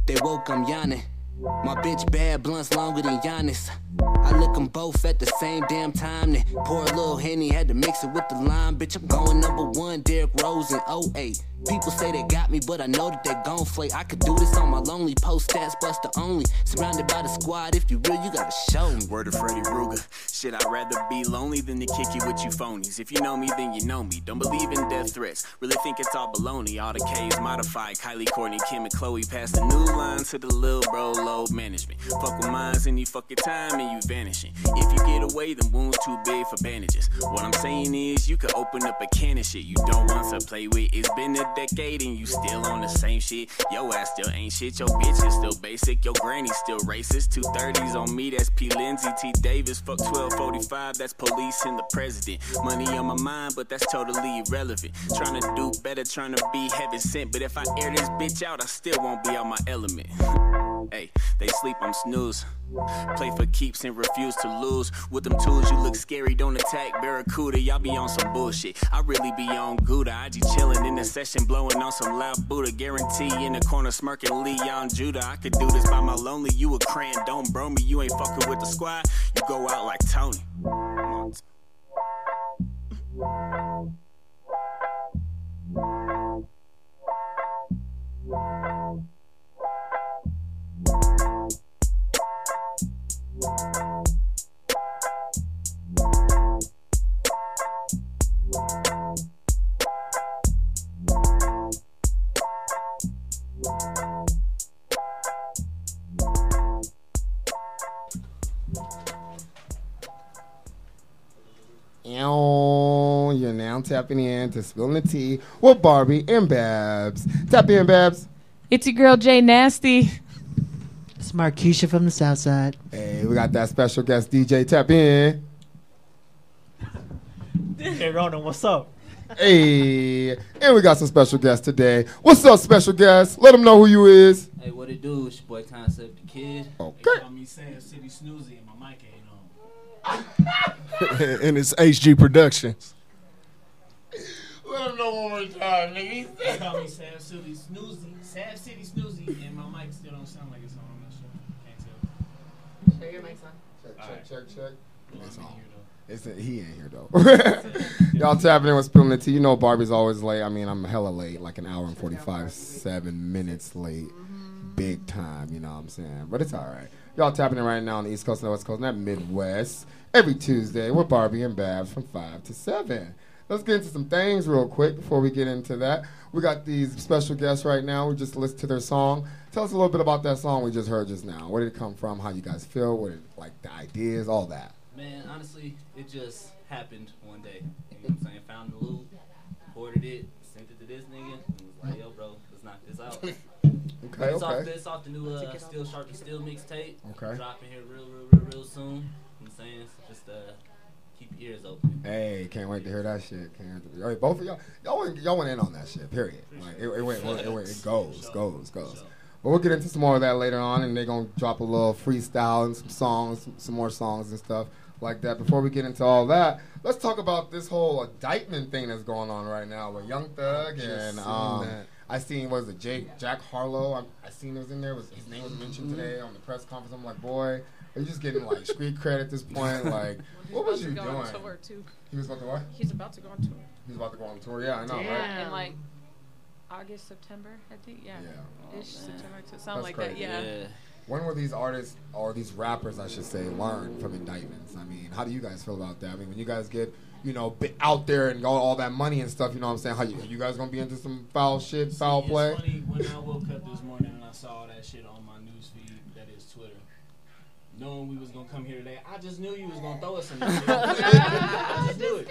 They woke, I'm yawning. My bitch bad, blunts longer than Giannis. I lick them both at the same damn time. Then pour a little Henny, had to mix it with the lime. Bitch, I'm going number one, Derrick Rose in 08. People say they got me, but I know that they gon' flake. I could do this on my lonely post stats, buster only. Surrounded by the squad, if you real, you gotta show me. Word of Freddy Krueger. Shit, I'd rather be lonely than to kick it with you phonies. If you know me, then you know me. Don't believe in death threats. Really think it's all baloney. All the K's modified. Kylie, Kourtney, Kim, and Khloe passed the new line to the little bro load management. Fuck with mines and you fuck your time and you vanishing. If you get away, then wounds too big for bandages. What I'm saying is, you could open up a can of shit you don't want to play with. It's been a decade and you still on the same shit. Yo ass still ain't shit. Your bitch is still basic. Your granny still racist. Two thirties on me, that's P. Lindsay, T. Davis. Fuck 1245, that's police and the president. Money on my mind, but that's totally irrelevant. Trying to do better, trying to be heaven sent. But if I air this bitch out, I still won't be on my element. Hey, they sleep, I'm snooze. Play for keeps and refuse to lose. With them tools, you look scary, don't attack Barracuda. Y'all be on some bullshit. I really be on Gouda. I just chillin' in the session, blowing on some loud Buddha. Guarantee in the corner, smirking Leon Judah. I could do this by my lonely. You a crayon, don't bro me. You ain't fucking with the squad. You go out like Tony. Now tapping in to Spilling the Tea with Barbie and Babs. Tap in, Babs. It's your girl Jay Nasty. It's Marquisha from the South Side. Hey, we got that special guest DJ. Tap in. Hey Ronan, what's up? Hey, and we got some special guests today. What's up, special guests? Let them know who you is. Hey, what it do? It's your boy Concept the Kid. Okay. They call me Sam City Snoozy and my mic ain't on. and it's HG Productions. Let them know one more time, nigga. They call me Sam City Snoozy. Sam City Snoozy and my mic still don't sound like it's on. I'm not sure. Can't tell. Show your mic's on. Check, check, right. check, check. Well, It's on. It's a, he ain't here though. Y'all tapping in with spilling the tea. You know Barbie's always late. I mean, I'm hella late, like an hour and 45, seven minutes late. Mm-hmm. Big time, you know what I'm saying? But it's all right. Y'all tapping in right now on the East Coast and the West Coast and that Midwest every Tuesday with Barbie and Babs from 5 to 7. Let's get into some things real quick before we get into that. We got these special guests right now. We just listened to their song. Tell us a little bit about that song we just heard just now. Where did it come from? How you guys feel? What it, like the ideas, all that. Man, honestly, it just happened one day. You know what I'm saying? Found the loop, ordered it, sent it to this nigga, and was like, yo, bro, let's knock this out. Okay, it's Off, okay. it's off the new uh, Steel Sharp and Steel mixtape. Okay. Dropping here real, real, real, real soon. You know what I'm saying? So just uh, ears open. Hey, can't wait to hear that shit. Can't wait to, hey, both of y'all, y'all went, y'all went in on that shit. Period. Like it, it went, it, went, it goes, goes, goes. But we'll get into some more of that later on, and they're gonna drop a little freestyle and some songs, some, some more songs and stuff like that. Before we get into all that, let's talk about this whole indictment thing that's going on right now with Young Thug and um. I seen was it Jake Jack Harlow? I, I seen it was in there. Was his name was mentioned today on the press conference? I'm like, boy, are you just getting like street cred at this point? Like, what was you to go doing? on tour too. He was about to what? He's about to go on tour. He's about to go on tour. Yeah, I know, right? In like August, September, I think. Yeah. Yeah. Ish, oh, September, to That's something like that. crazy. Yeah. When will these artists or these rappers, I should say, learn from indictments? I mean, how do you guys feel about that? I mean, when you guys get, you know, bi- out there and go all that money and stuff, you know what I'm saying? How you, you guys gonna be into some foul shit, foul it's play? funny when I woke up this morning and I saw all that shit on my news feed. That is Twitter. Knowing we was gonna come here today, I just knew you was gonna throw us in this. I just knew it.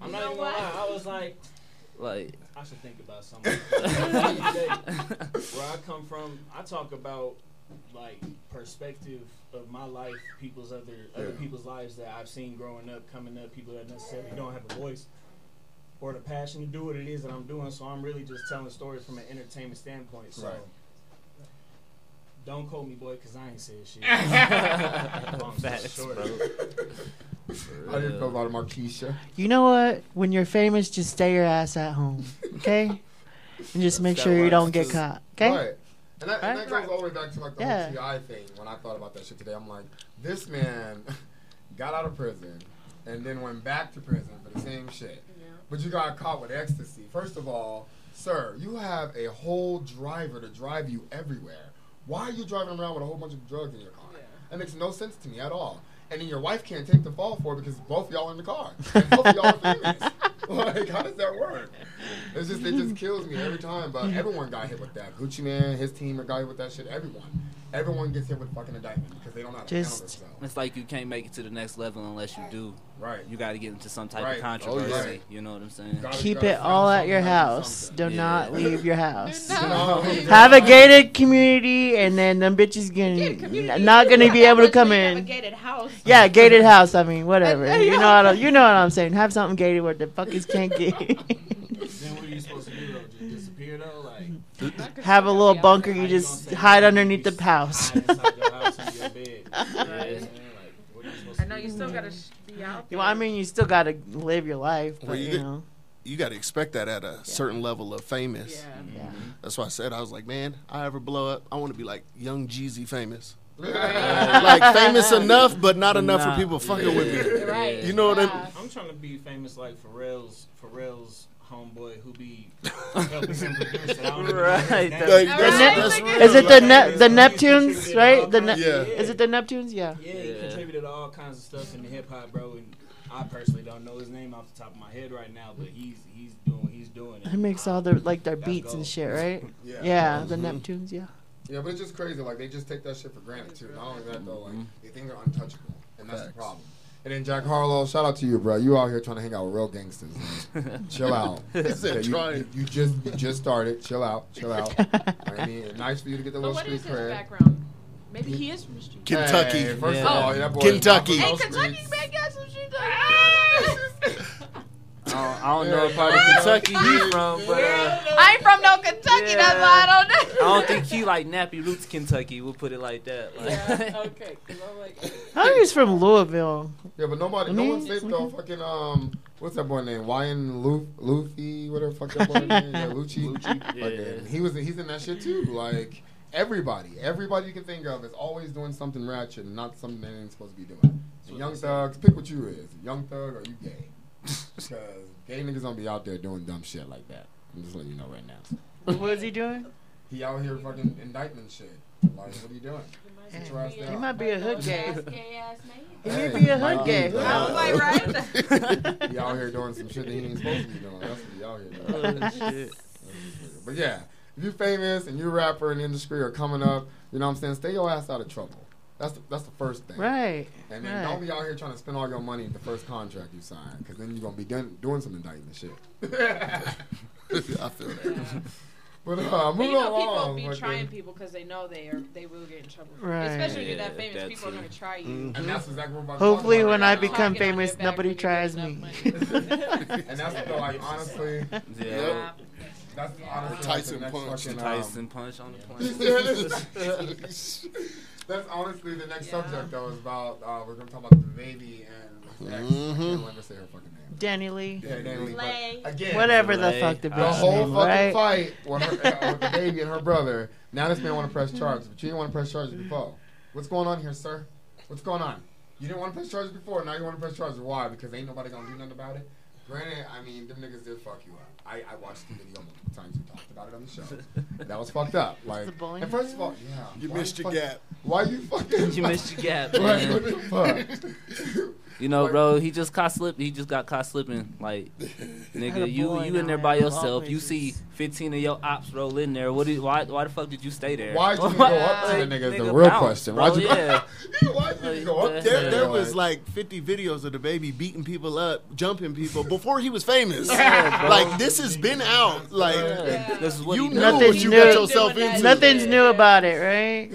I'm not even gonna lie. I was like, like I should think about something. Where I come from, I talk about like perspective of my life, people's other other Yeah. people's lives that I've seen growing up, coming up, people that necessarily don't have a voice or the passion to do what it is that I'm doing. So I'm really just telling stories from an entertainment standpoint. So. Right. Don't quote me, boy, because I ain't said shit. Long story Facts, short. bro. How do you feel about it, Markeisha? You know what? When you're famous, just stay your ass at home, okay? and just make sure you don't get 'cause- caught, okay? Right. And that, and that goes all the way back to like the Yeah. whole TI thing. When I thought about that shit today, I'm like, this man got out of prison and then went back to prison for the same shit. But you got caught with ecstasy. First of all, sir, you have a whole driver to drive you everywhere. Why are you driving around with a whole bunch of drugs in your car? That makes no sense to me at all. And then your wife can't take the fall for it because both of y'all in the car. And both of y'all are famous. like, how does that work? It's just it just kills me every time. But everyone got hit with that. Gucci Mane, his team got hit with that shit. Everyone, everyone gets hit with fucking indictment because they don't know how to handle Just- themselves. It's like you can't make it to the next level unless you do. Right. You got to get into some type Right. of Oh, controversy. yeah. Right. You know what I'm saying? Keep it all at your house. Do not leave your house. No. Have a gated community, and then them bitches gonna not gonna be able to come in. gated house. Yeah, gated house. I mean, whatever. You know what? I, you know what I'm saying. Have something gated where the fuckers can't get. Then what are you supposed to do though? Just disappear though? Like Have a little bunker. You just hide underneath the house. hide inside your house in your bed. You know I'm saying? Like, what are you supposed I to know you still gotta be out there. Well, I mean, you still gotta live your life, but Well, you you, know. you got to expect that at a certain level of famous. Mm-hmm. Yeah. That's why I said I was like, man, I ever blow up, I want to be like Young Jeezy famous. like famous enough, but not enough Nah. for people fucking with me. Right. You know what I mean? I'm trying to be famous like Pharrell's Pharrell's homeboy who be helping him produce it. I don't even know his Right, name. that's- The is it the ne- the Neptunes, right? The ne- Yeah. Is it the Neptunes? Yeah. Yeah, he contributed to all kinds of stuff in the hip hop, bro. And I personally don't know his name off the top of my head right now, but he's he's doing he's doing. It. He makes all their like their beats and shit, right? Yeah. Yeah, the Mhm. Neptunes. Yeah. Yeah, but it's just crazy. Like they just take that shit for granted too. Not only that though, like they think they're untouchable, and that's the problem. And then Jack Harlow, shout out to you, bro. You out here trying to hang out with real gangsters. Chill out. He said Okay, you, you, you just you just started. Chill out. Chill out. I mean, nice for you to get the But little what street is his cred. background? Maybe he is from the street. Kentucky. Hey, first Yeah. of oh. all, that boy Kentucky. is Hey, Kentucky streets. man got some shit I don't, I don't know what part of Kentucky he's from, but uh, I ain't from no Kentucky, that's why I don't know. I don't think he like Nappy Roots, Kentucky. We'll put it like that. Like, Yeah, okay, 'cause I'm like, I think he's from Louisville. Yeah, but nobody, I no mean, one safe though. Fucking um, what's that boy name? Wyan Lu- Luffy, whatever the fuck that boy name. Yeah, Lucci. Fucking- he was he's in that shit too. Like everybody, everybody you can think of is always doing something ratchet and not something they ain't supposed to be doing. And young thugs, pick what you is. Young thug or you gay? Because gay niggas don't be out there doing dumb shit like that. I'm just letting you know right now. What is he doing? He out here fucking indictment shit. Like, what are you doing? Sit He might be a hood gay. gay-ass He Hey, may be a hood gay. but- Sounds like right. he out here doing some shit that he ain't supposed to be doing. That's what he out here doing. Oh, shit. But yeah, if you're famous and you're a rapper in the industry or coming up, you know what I'm saying, stay your ass out of trouble. That's the, that's the first thing. Right, And then right. don't be out here trying to spend all your money the first contract you sign, because then you're gonna be doing doing some indictment shit. I feel that. But uh, But moving you know, along. people be trying people because they know they are they will get in trouble. Right. Especially when you're that famous, that people are gonna try you. And that's exactly what I'm about Hopefully, about. when I Talking become famous, nobody tries me. and that's the like honestly. Yeah. That's honestly like, Tyson the next punch. fucking, um, Tyson punch on the plane. That's honestly the next subject though is about uh, we're gonna talk about DaBaby and his ex. I can't remember say her fucking name. DaniLeigh. Yeah, DaniLeigh. Lay. Again, Whatever the fuck the The the whole name, fucking right? fight with, her, uh, with DaBaby and her brother. Now this man want to press charges, but you didn't want to press charges before. What's going on here, sir? What's going on? You didn't want to press charges before. Now you want to press charges. Why? Because ain't nobody gonna do nothing about it. Granted, I mean, them niggas did fuck you up. I, I watched the video multiple times. We talked about it on the show. That was fucked up. Like, The bowling and first of all, yeah, You why missed your fuck- gap. Why you fucking? You missed your gap, Like, what the fuck? You know, bro, he just caught slip. He just got caught slipping. Like, nigga, you you in there by yourself. You see 15 of your ops roll in there. What? Why? Why the fuck did you stay there? Why'd you go up to the nigga is the real question. Bro, Why'd you- yeah. Why'd you go up There, there? there was like 50 videos of DaBaby beating people up, jumping people before he was famous. Yeah, like this has been out. Like This is what you knew what Nothing's you new. got yourself into. Nothing's new about it, right?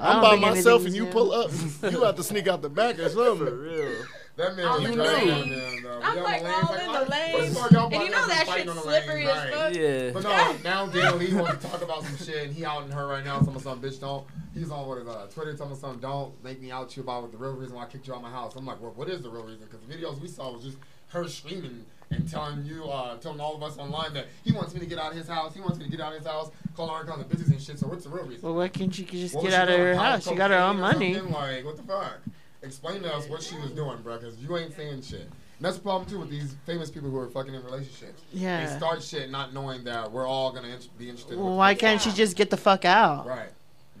I I'm by myself and you new. pull up. You have to sneak out the back or something. real. That man All was in dragging the on lane. I'm like lanes, all in the lanes. first of And you know them that fighting shit's on the slippery as right. fuck. Yeah. But no, now Dan Lee wants to talk about some shit, and he out in her right now. Some of some bitch don't. He's on what is uh, Twitter telling me something. Don't make me out you about what the real reason why I kicked you out of my house. I'm like, well, what is the real reason? Because the videos we saw was just her screaming and telling you, uh, telling all of us online that he wants me to get out of his house. He wants me to get out of his house, calling all kinds of bitches and shit. So what's the real reason? Well, why can't she just What get out of her High house? She got her own money. Like, what the fuck? Explain to us what she was doing, bro, because you ain't saying shit. And that's the problem too with these famous people who are fucking in relationships. Yeah. They start shit not knowing that we're all gonna in- be interested. in Well, why can't she just get the fuck out? Right.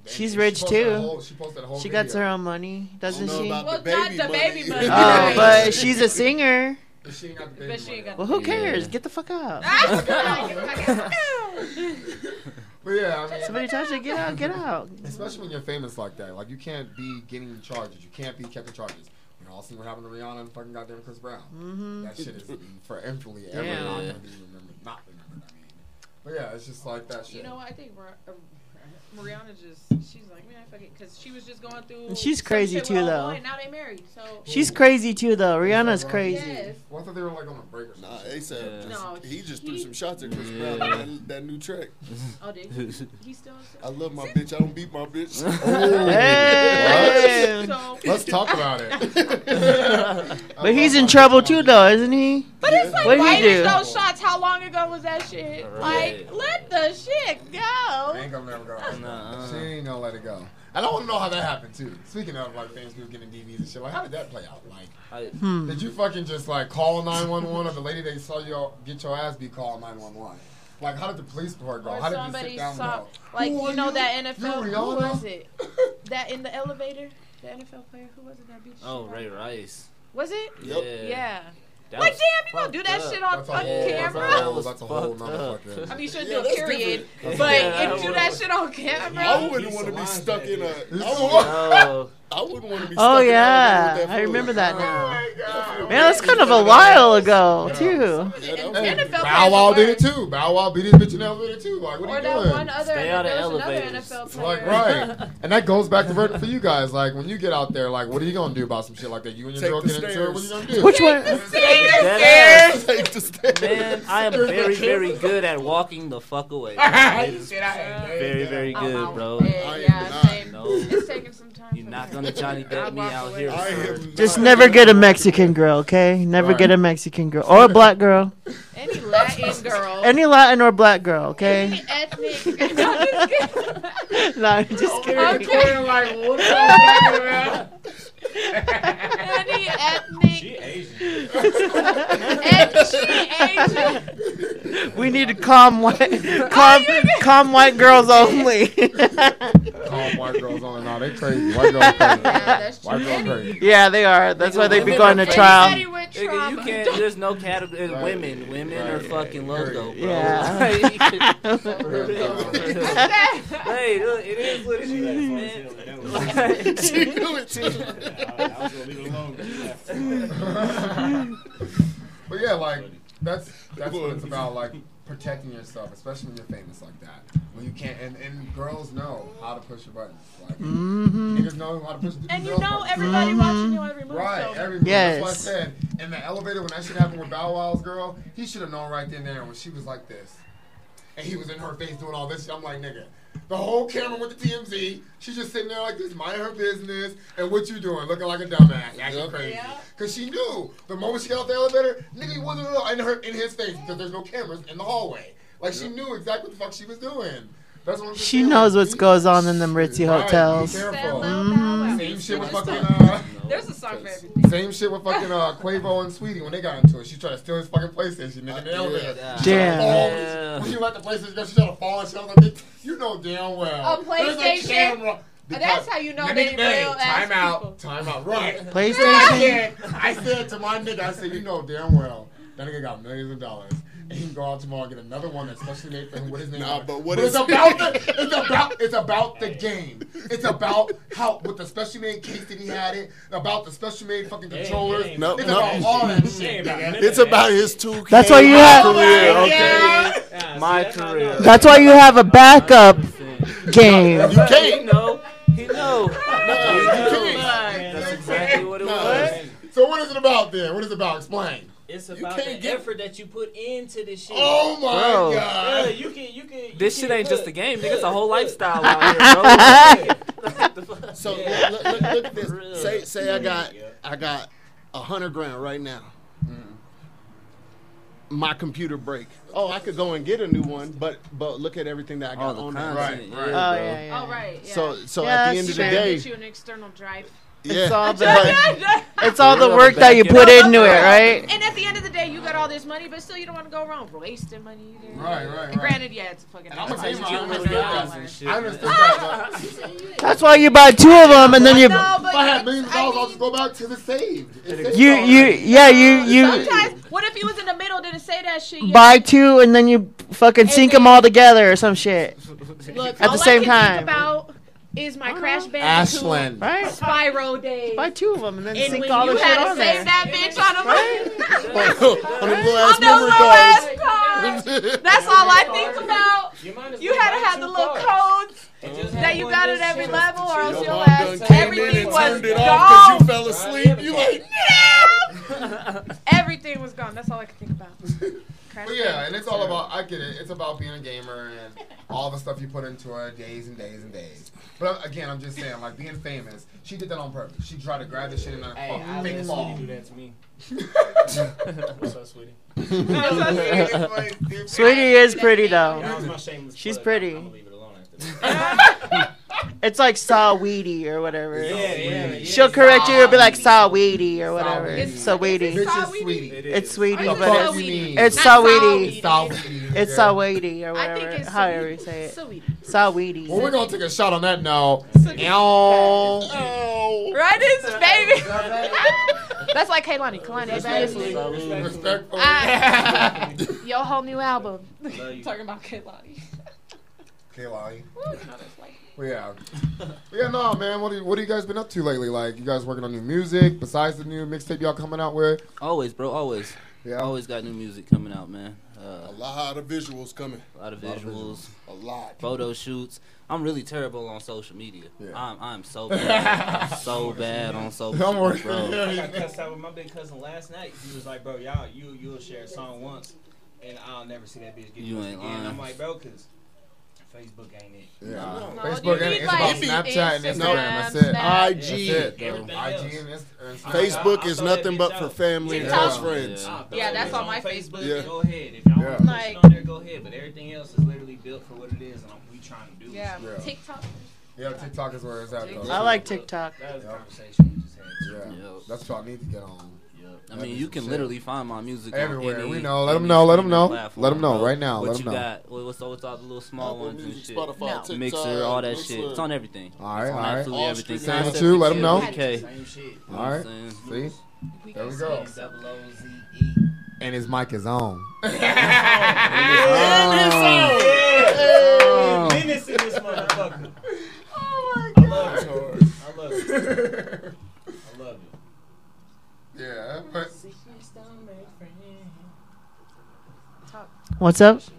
She's And she rich posted too. whole- she posted a whole She got her own money, doesn't she? Well, the not the money. baby money. Oh, but she's a singer. But she ain't got the baby But she ain't money. got Well, who Yeah. cares? Get the fuck out. Ah, But yeah, I mean, Somebody touch it. Get out. Get out. especially when you're famous like that, like you can't be getting charges. You can't be kept in charges. We all seen what happened to Rihanna and fucking goddamn Chris Brown. Mhm. That shit is foreverly ever Yeah. not gonna be remembered. Not remembered. I mean, but yeah, it's just like that shit. You know, what? I think Mar- uh, Mariana just, she's like, man, fuck it. Because she was just going through. And she's crazy too, though. and now they married. So. She's crazy too, though. Rihanna's crazy. Yes. Well, I thought they were like on a break or something. Nah, ASAP. Yeah. Just, No, he just threw he- some shots at Chris Brown on that, that new track. Oh, did he? He still. I love my bitch. I don't beat my bitch. Hey. So. Let's talk about it. But he's in trouble too, though, isn't he? But it's like, What'd he why do? did those shots? How long ago was that shit? Right. Like, let the shit go. I ain't gonna let it go. Nuh-uh. She ain't gonna let it go. And I want to know how that happened too. Speaking of like famous people getting DVs and shit, like how did that play out? Like, I, Hmm. did you fucking just like call nine one one or the lady they saw you get your ass beat call nine one one? Like, how did the police report go? Or how did you sit down saw, like, you know you? that You NFL, who Rihanna?" was it? That in the elevator? The NFL player, who was it that beat the oh, Ray? Rice. Was it? Yep. Yeah. Yeah. That like, damn, you don't do that fucked shit on That's a fucking whole, camera. That's a whole, was that's a whole fucked nother I mean, you should Yeah, do a that's period. But Yeah, if you do that shit on camera. I wouldn't want to be stuck in a. I wouldn't, Oh, want to be stuck Oh yeah, with that I remember that Oh now. my. Man, that's kind of a while ago too. Yeah, that was- Hey, NFL Bow Wow players did it too. Bow Wow beat his bitch in the elevator too. Like, what Or are you that doing? one other, Stay out of there was another elevators. NFL player. Like right, and that goes back to work for you guys. Like when you get out there, like what are you gonna do about some shit like that? You and your Take girl the get into it. What are you stairs. gonna do? Which one? Dead ass. Take the stairs. Man, I am very, very good at walking the fuck away. Very, very good, bro. Yeah, I am yeah, not. same. It's taking some time. You're for not gonna Johnny Depp me out here. I am Just not- never get a Mexican girl, okay? Never Right. get a Mexican girl or a black girl. Any Latin girl. Any Latin or black girl, okay? Any ethnic. No, just kidding. no, I'm just kidding. Okay. like, what are you talking about? Any ethnic. She Asian. And she Asian. We need to calm white, calm, calm white girls only. Calm white girls only. No, they crazy. White girls crazy. that's White girls crazy. yeah, they are. That's why they be Women going to crazy. trial. Anybody with Nigga, you trauma. can't. There's no category. Right. Women, women are Right. fucking logo, bro. Yeah. hey, look, it is what it is, man. She knew it too. I was gonna leave it alone. but she left. But yeah, like that's that's what it's about. Like protecting yourself, especially when you're famous like that. When you can't, and, and girls know how to push your buttons. Like Mhm. niggas know how to push. And you know buttons. everybody watching you every move. Right, so. every move. That's what I said. In the elevator when that shit happened with Bow Wow's girl, he should have known right then and there when she was like this. And he was in her face doing all this shit. I'm like, nigga. The whole camera went to TMZ. She's just sitting there like this, minding her business. And what you doing? Looking like a dumbass, acting crazy. Yeah. Cause she knew the moment she got out the elevator, nigga wasn't in her in his face because there's no cameras in the hallway. Like she knew exactly what the fuck she was doing. That's what She saying, knows like, what be- goes on in the ritzy Right, be hotels. careful. Mhm. Same shit with fucking uh, There's a song for everything. same shit with fucking uh, Quavo and Sweetie when they got into it. She tried to steal his fucking PlayStation nigga, in the elevator. She tried to Damn. When you let the PlayStation go, she tried to fall and shit. I was like, you know damn well. A There's PlayStation? camera. That's how you know Let they me- hey, real Time ass out. Time out. Right. PlayStation. I said, I said to my nigga, I said, you know damn well that nigga got millions of dollars. And he can go out tomorrow and get another one that's specially made for him with his name. Nah, on but what but is- it's about the it's about it's about the game. It's about how with the specially made case that he had it, about the specially made fucking controllers. No, it's no. about all that shit. It's about his 2K. That's why you have- career, my okay? My career. That's why you have a backup game. You can't. know. He know. you can't. That's exactly what it was. So what is it about then? What is it about? Explain. It's about the get- effort that you put into this shit. Oh my Bro. god. Yeah, you can, you can. You This can shit ain't just a game, nigga. It's a whole lifestyle out here, bro. So look, look, look, look at this. Say say I got I got a hundred grand right now. Mm-hmm. My computer break. Oh, I could go and get a new one, but but look at everything that I got the on there. content, Right, yeah, Oh yeah, yeah. Oh right. Yeah. So so Yeah, at the end of the true. day, Get you an external drive. Yeah. It's all the it's all the work that you put into it, right? And at the end of the day, you got all this money, but still, you don't want to go around wasting money. Either. Right, right, And right. granted, yeah, it's a fucking. And I'm gonna tell you. I understood really ah! that. I understood that. That's why you buy two of them and then you No, but If I had millions of dollars, I'll just go back to the saved. You you yeah you you Sometimes, what if he was in the middle? Didn't say that shit. yet? buy two and then you fucking sync them all together or some shit. Look, at the same I can time. Think about is my Crash oh. Bandicoot Ashland. Right? Spyro days. Buy two of them and then and sync all the shit had to on save that bitch on a on them little ass on those memory little ass cards. That's all I think about. You had to have the little codes that you got at every level, or else Your your ass done came in everything was turned it off because you gone. fell asleep. You like, Everything was gone. That's all I could think about. Crash But yeah, and it's all about. I get it. It's about being a gamer and all the stuff you put into it, days and days and days. But again, I'm just saying, like being famous, she did that on purpose. She tried to grab the shit in a uh, Hey, fucking I fake let. Sweetie do that to me. What's up, sweetie? Sweetie is pretty That was though. my shameless She's plug. pretty. I'm gonna leave it alone after that. It's like Saweetie or whatever. Yeah, yeah, yeah. She'll correct you. It'll be like Saweetie or whatever. It's- Saweetie. Bitch sweetie. It's sweetie, What but it's you mean? it's Not Saweetie. Saweetie. It's Saweetie or I whatever. think it's However you Saweetie. say it. Saweetie. Saweetie. Well, we're gonna take a shot on that now. Ow. Right, it's baby. That's like Kaylani. Kalani, baby. Respectfully. Your whole new album. Talking about Kaylani. Kalani. Well, yeah. Yeah, no, man. What, do you, what have you guys been up to lately? Like, you guys working on new music besides the new mixtape y'all coming out with? Always, bro. Always. Yeah. Always got new music coming out, man. Uh, a lot of visuals coming. a lot of lot visuals, A lot. photo shoots. I'm really terrible on social media. Yeah. I'm I'm so bad, so bad on social, I'm working. bro. I got cussed out with my big cousin last night. He was like, "Bro, y'all, you you'll share a song once, and I'll never see that bitch get You used ain't again." lying. I'm like, "Bro, cause Facebook ain't it." Yeah. No. No, Facebook ain't need, it's about Snapchat and Instagram. Instagram, That's it. IG. That's it, IG else. and Inst- uh, Facebook is nothing but for family and close friends. Yeah. I'll throw Yeah, that that's bitch on my Facebook. Yeah. Go ahead. If y'all want to Like- on there, go ahead. But everything else is literally built for what it is, and we trying to do. Yeah. Yeah. TikTok. Yeah, TikTok is where it's at, though. I like TikTok. That was a conversation we just had. Yeah. That's what I need to get on. I mean, you can shit. literally find my music on Everywhere. any- We know. Let any know, Let streaming know. platform, Let 'em know bro. right now, What let you 'em know. got? What, what's, what's all the little small Apple ones and shit? Spotify, No. TikTok, Mixer, all that shit. It's on everything. All right, It's on all right. absolutely All everything. streaming Same with you. Let 'em know. Okay. Same shit. All right. know what See? There we go. six. Double O Z. And his mic is on. Oh. Menace in this motherfucker. Oh I love it. I love it. I love it. Yeah. But Sickness don't make friends. What's up?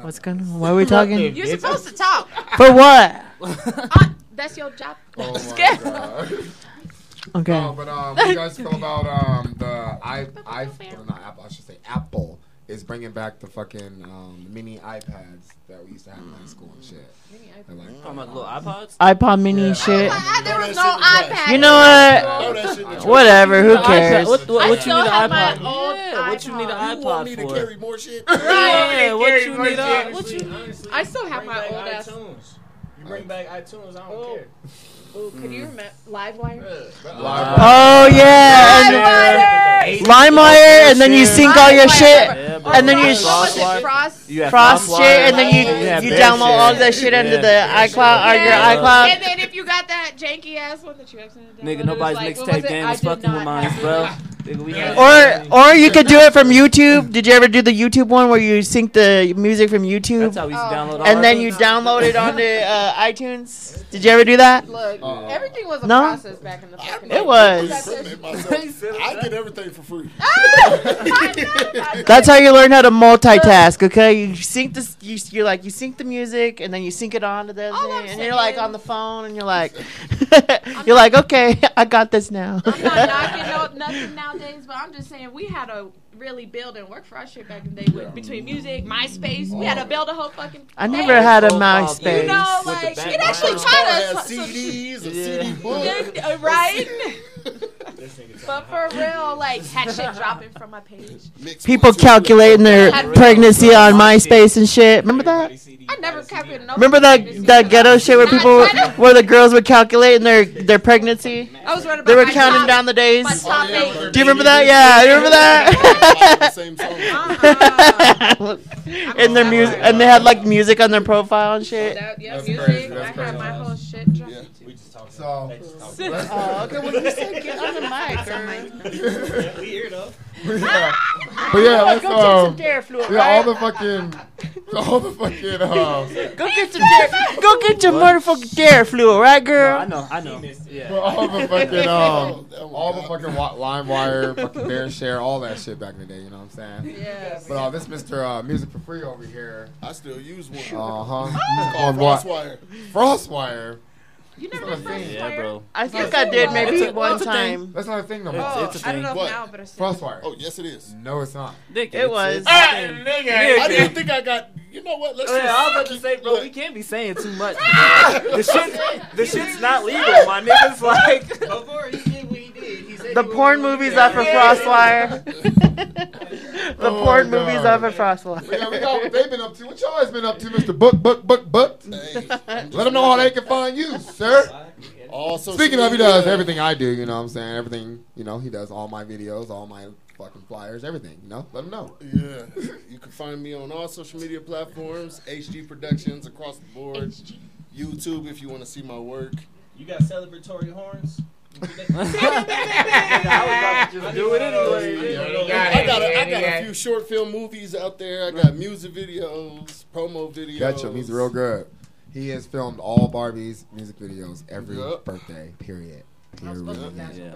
What's going on? Why are we talking? You're supposed to talk. For what? Uh, that's your job. Oh my god. Okay. No, but um, what do you guys feel about um the i i well, not Apple I should say Apple is bringing back the fucking um mini iPads that we used to have in high school and shit. They're like, Talking about little iPods? iPod Mini shit. Ah, there was no iPad. You know what? shit in the trash. Whatever. Who cares? What, what, I what you need an iPod? old Yeah, what you need an iPod. You want me to for? carry more shit? Yeah, what you need a what you honestly, I still have bring my back old ass- iTunes. You bring back iTunes, I don't Oh. care. Ooh, could you mm. remember uh, Livewire? Oh yeah. And LimeWire, and then you sync all your shit. and then you What was Frost? You frost shit, and then you you you Bear download all Share. that shit under Yeah. the iCloud or your iCloud. And then if you got that janky ass one that you accidentally Nigga, downloaded, nobody's it was like, what mixtape was it? game I is did fucking with not mine, bro. It. Nigga, we had Or or you could do it from YouTube. Did you ever do the YouTube one where you sync the music from YouTube? That's how we used to download all and our then you beats. download it onto uh, iTunes. Did you ever do that? Look, everything was a No? process back in the fucking day. It was. I get everything for free. That's how you learn how to multitask. Okay, you sync this. You, you're like you sync the music and then you sync it onto the thing, and you're like on the phone and you're like, you're like, okay, I got this now. I'm not knocking no, nothing nowadays, but I'm just saying we had to really build and work for our shit back in the day with between music, MySpace. We had to build a whole fucking. I thing. never had a MySpace. You know, like it actually button. taught us CDs, a Yeah. CD book. Yeah, right? but for real, like had shit dropping from my page. People calculating their pregnancy on MySpace and shit. Remember that? I never calculated no. Remember that that ghetto shit where people where the girls would calculate their their pregnancy? I was worried about They were my counting top- down the days. My top oh, eight. Do you remember that? Yeah, you remember that? Same song. and their uh-huh. music, and they had like music on their profile and shit. That, yeah, That's music. crazy, I that's had my whole shit dropped. So, Oh, okay. Well, you said get on the mic, girl. we here though. Yeah. But yeah, let's Go take some um, dare fluid, yeah, all right? the fucking, all the fucking, um, Go get some dare. Go get your motherfucking dare fluid, right, girl? I know, I know. Yeah. But all the fucking um, all the fucking wa- LimeWire, fucking Bear Share, all that shit back in the day. You know what I'm saying? Yes. But uh, this Mr. Uh, Music for Free over here. I still use one. Uh huh. It's called Frostwire. Frostwire. You never That's did not. Yeah, bro. I think I did maybe It's a- one it's a thing. time. That's not a thing no It's- more. it's a I don't thing. know if What? now, but it's Frostwire. Oh yes, it is. No, it's not. Dick, It was. Ah, a thing. I didn't think I got. You know what? Let's Yeah, just. I was about to say, bro, we can't be saying too much. the shit, the shit's not legal, my niggas. Like, Before he The porn movies gonna are for Frostwire. the Oh porn my movies God. are for Frostwire. Yeah, we got what they've been up to. What y'all has been up to, Mr. Book, Book, Book, Book? Let them know how they can find you, sir. All social Speaking of, he does everything I do. You know what I'm saying? Everything. You know, he does all my videos, all my fucking flyers, everything. You know, let him know. Yeah, you can find me on all social media platforms, HG Productions across the board, YouTube if you want to see my work. You got celebratory horns? I was about to just do it anyway. I got a, I got a few short film movies out there. I got music videos, promo videos. Catch him. He's real good. He has filmed all Barbie's music videos every Yup. birthday. Period. Period.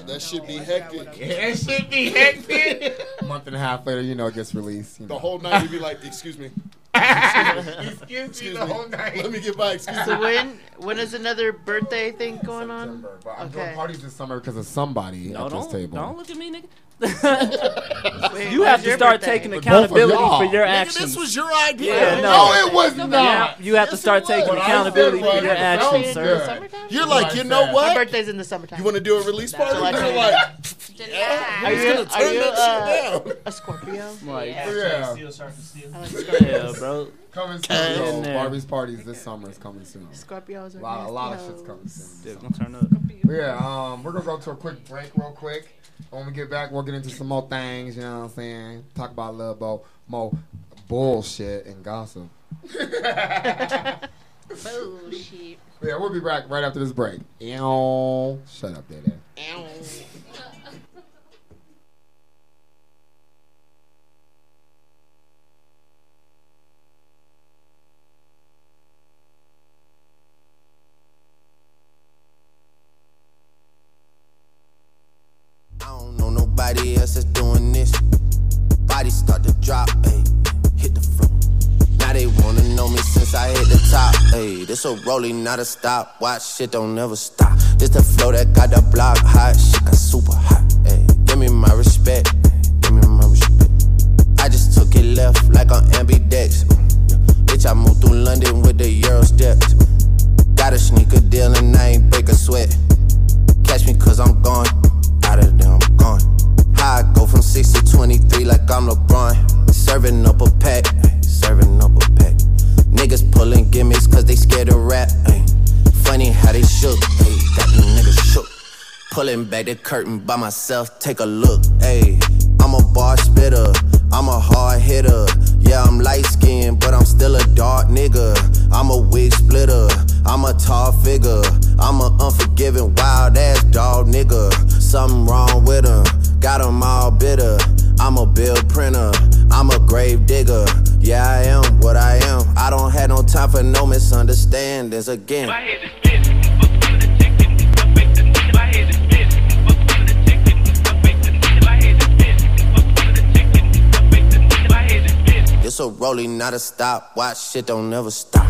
That should be hectic. That should be hectic. A month and a half later, you know, it gets released. You know. The whole night you'd be like, "Excuse me, Excuse me, the whole night. let me get my excuse." So when when is another birthday thing going on? But I'm Okay. doing parties this summer because of somebody No, at this table. don't look at me, nigga. Wait, you have to start birthday? taking With both of accountability for your Nigga, actions. this was your idea. Yeah, no, it was not. have, you have to start taking What accountability for your actions, sounds sir. good. You're like, Like you know that. My what? birthday's in the summertime. You want to do a release party? July You're 10th. like, Are He's you, gonna are turn you that uh, down. a Scorpio? Like, Yeah. Steel, sharp steel. I like Scorpios. yeah, bro. Coming soon. In yo. Barbie's parties this summer is coming soon. Scorpios are A lot, a lot of shit's coming soon. Dude, gonna turn up. Yeah, um, we're gonna go to a quick break real quick. When we get back, we'll get into some more things. You know what I'm saying? Talk about a little bo- more bullshit and gossip. Bullshit. Yeah, we'll be back right after this break. Ew. Shut up, Dada. I don't know nobody else that's doing this. Bodies start to drop, ayy, hit the floor. Now they wanna know me since I hit the top, ayy. This a rolling, not a stop. Watch shit don't never stop. This the flow that got the block hot. Shit got super hot, ayy. Give me my respect, give me my respect. I just took it left like on ambidex. Bitch, I moved through London with the Euro steps. Got a sneaker deal and I ain't break a sweat. Catch me cause I'm gone. Out of there, I'm gone. Uh. How I go from 6 to 23 like I'm LeBron. Serving up a pack, serving up a pack. Niggas pulling gimmicks cause they scared to rap. ay. Funny how they shook, ay, got these niggas shook. Pulling back the curtain by myself, take a look. Ayy, I'm a bar spitter. I'm a hard hitter. Yeah, I'm light skinned, but I'm still a dark nigga. I'm a wig splitter. I'm a tall figure. I'm a unforgiving, wild ass dog nigga. Something wrong with him. Got 'em all bitter. I'm a bill printer. I'm a grave digger. Yeah, I am what I am. I don't have no time for no misunderstandings again. It's a rolling, not a stop. Watch shit don't never stop.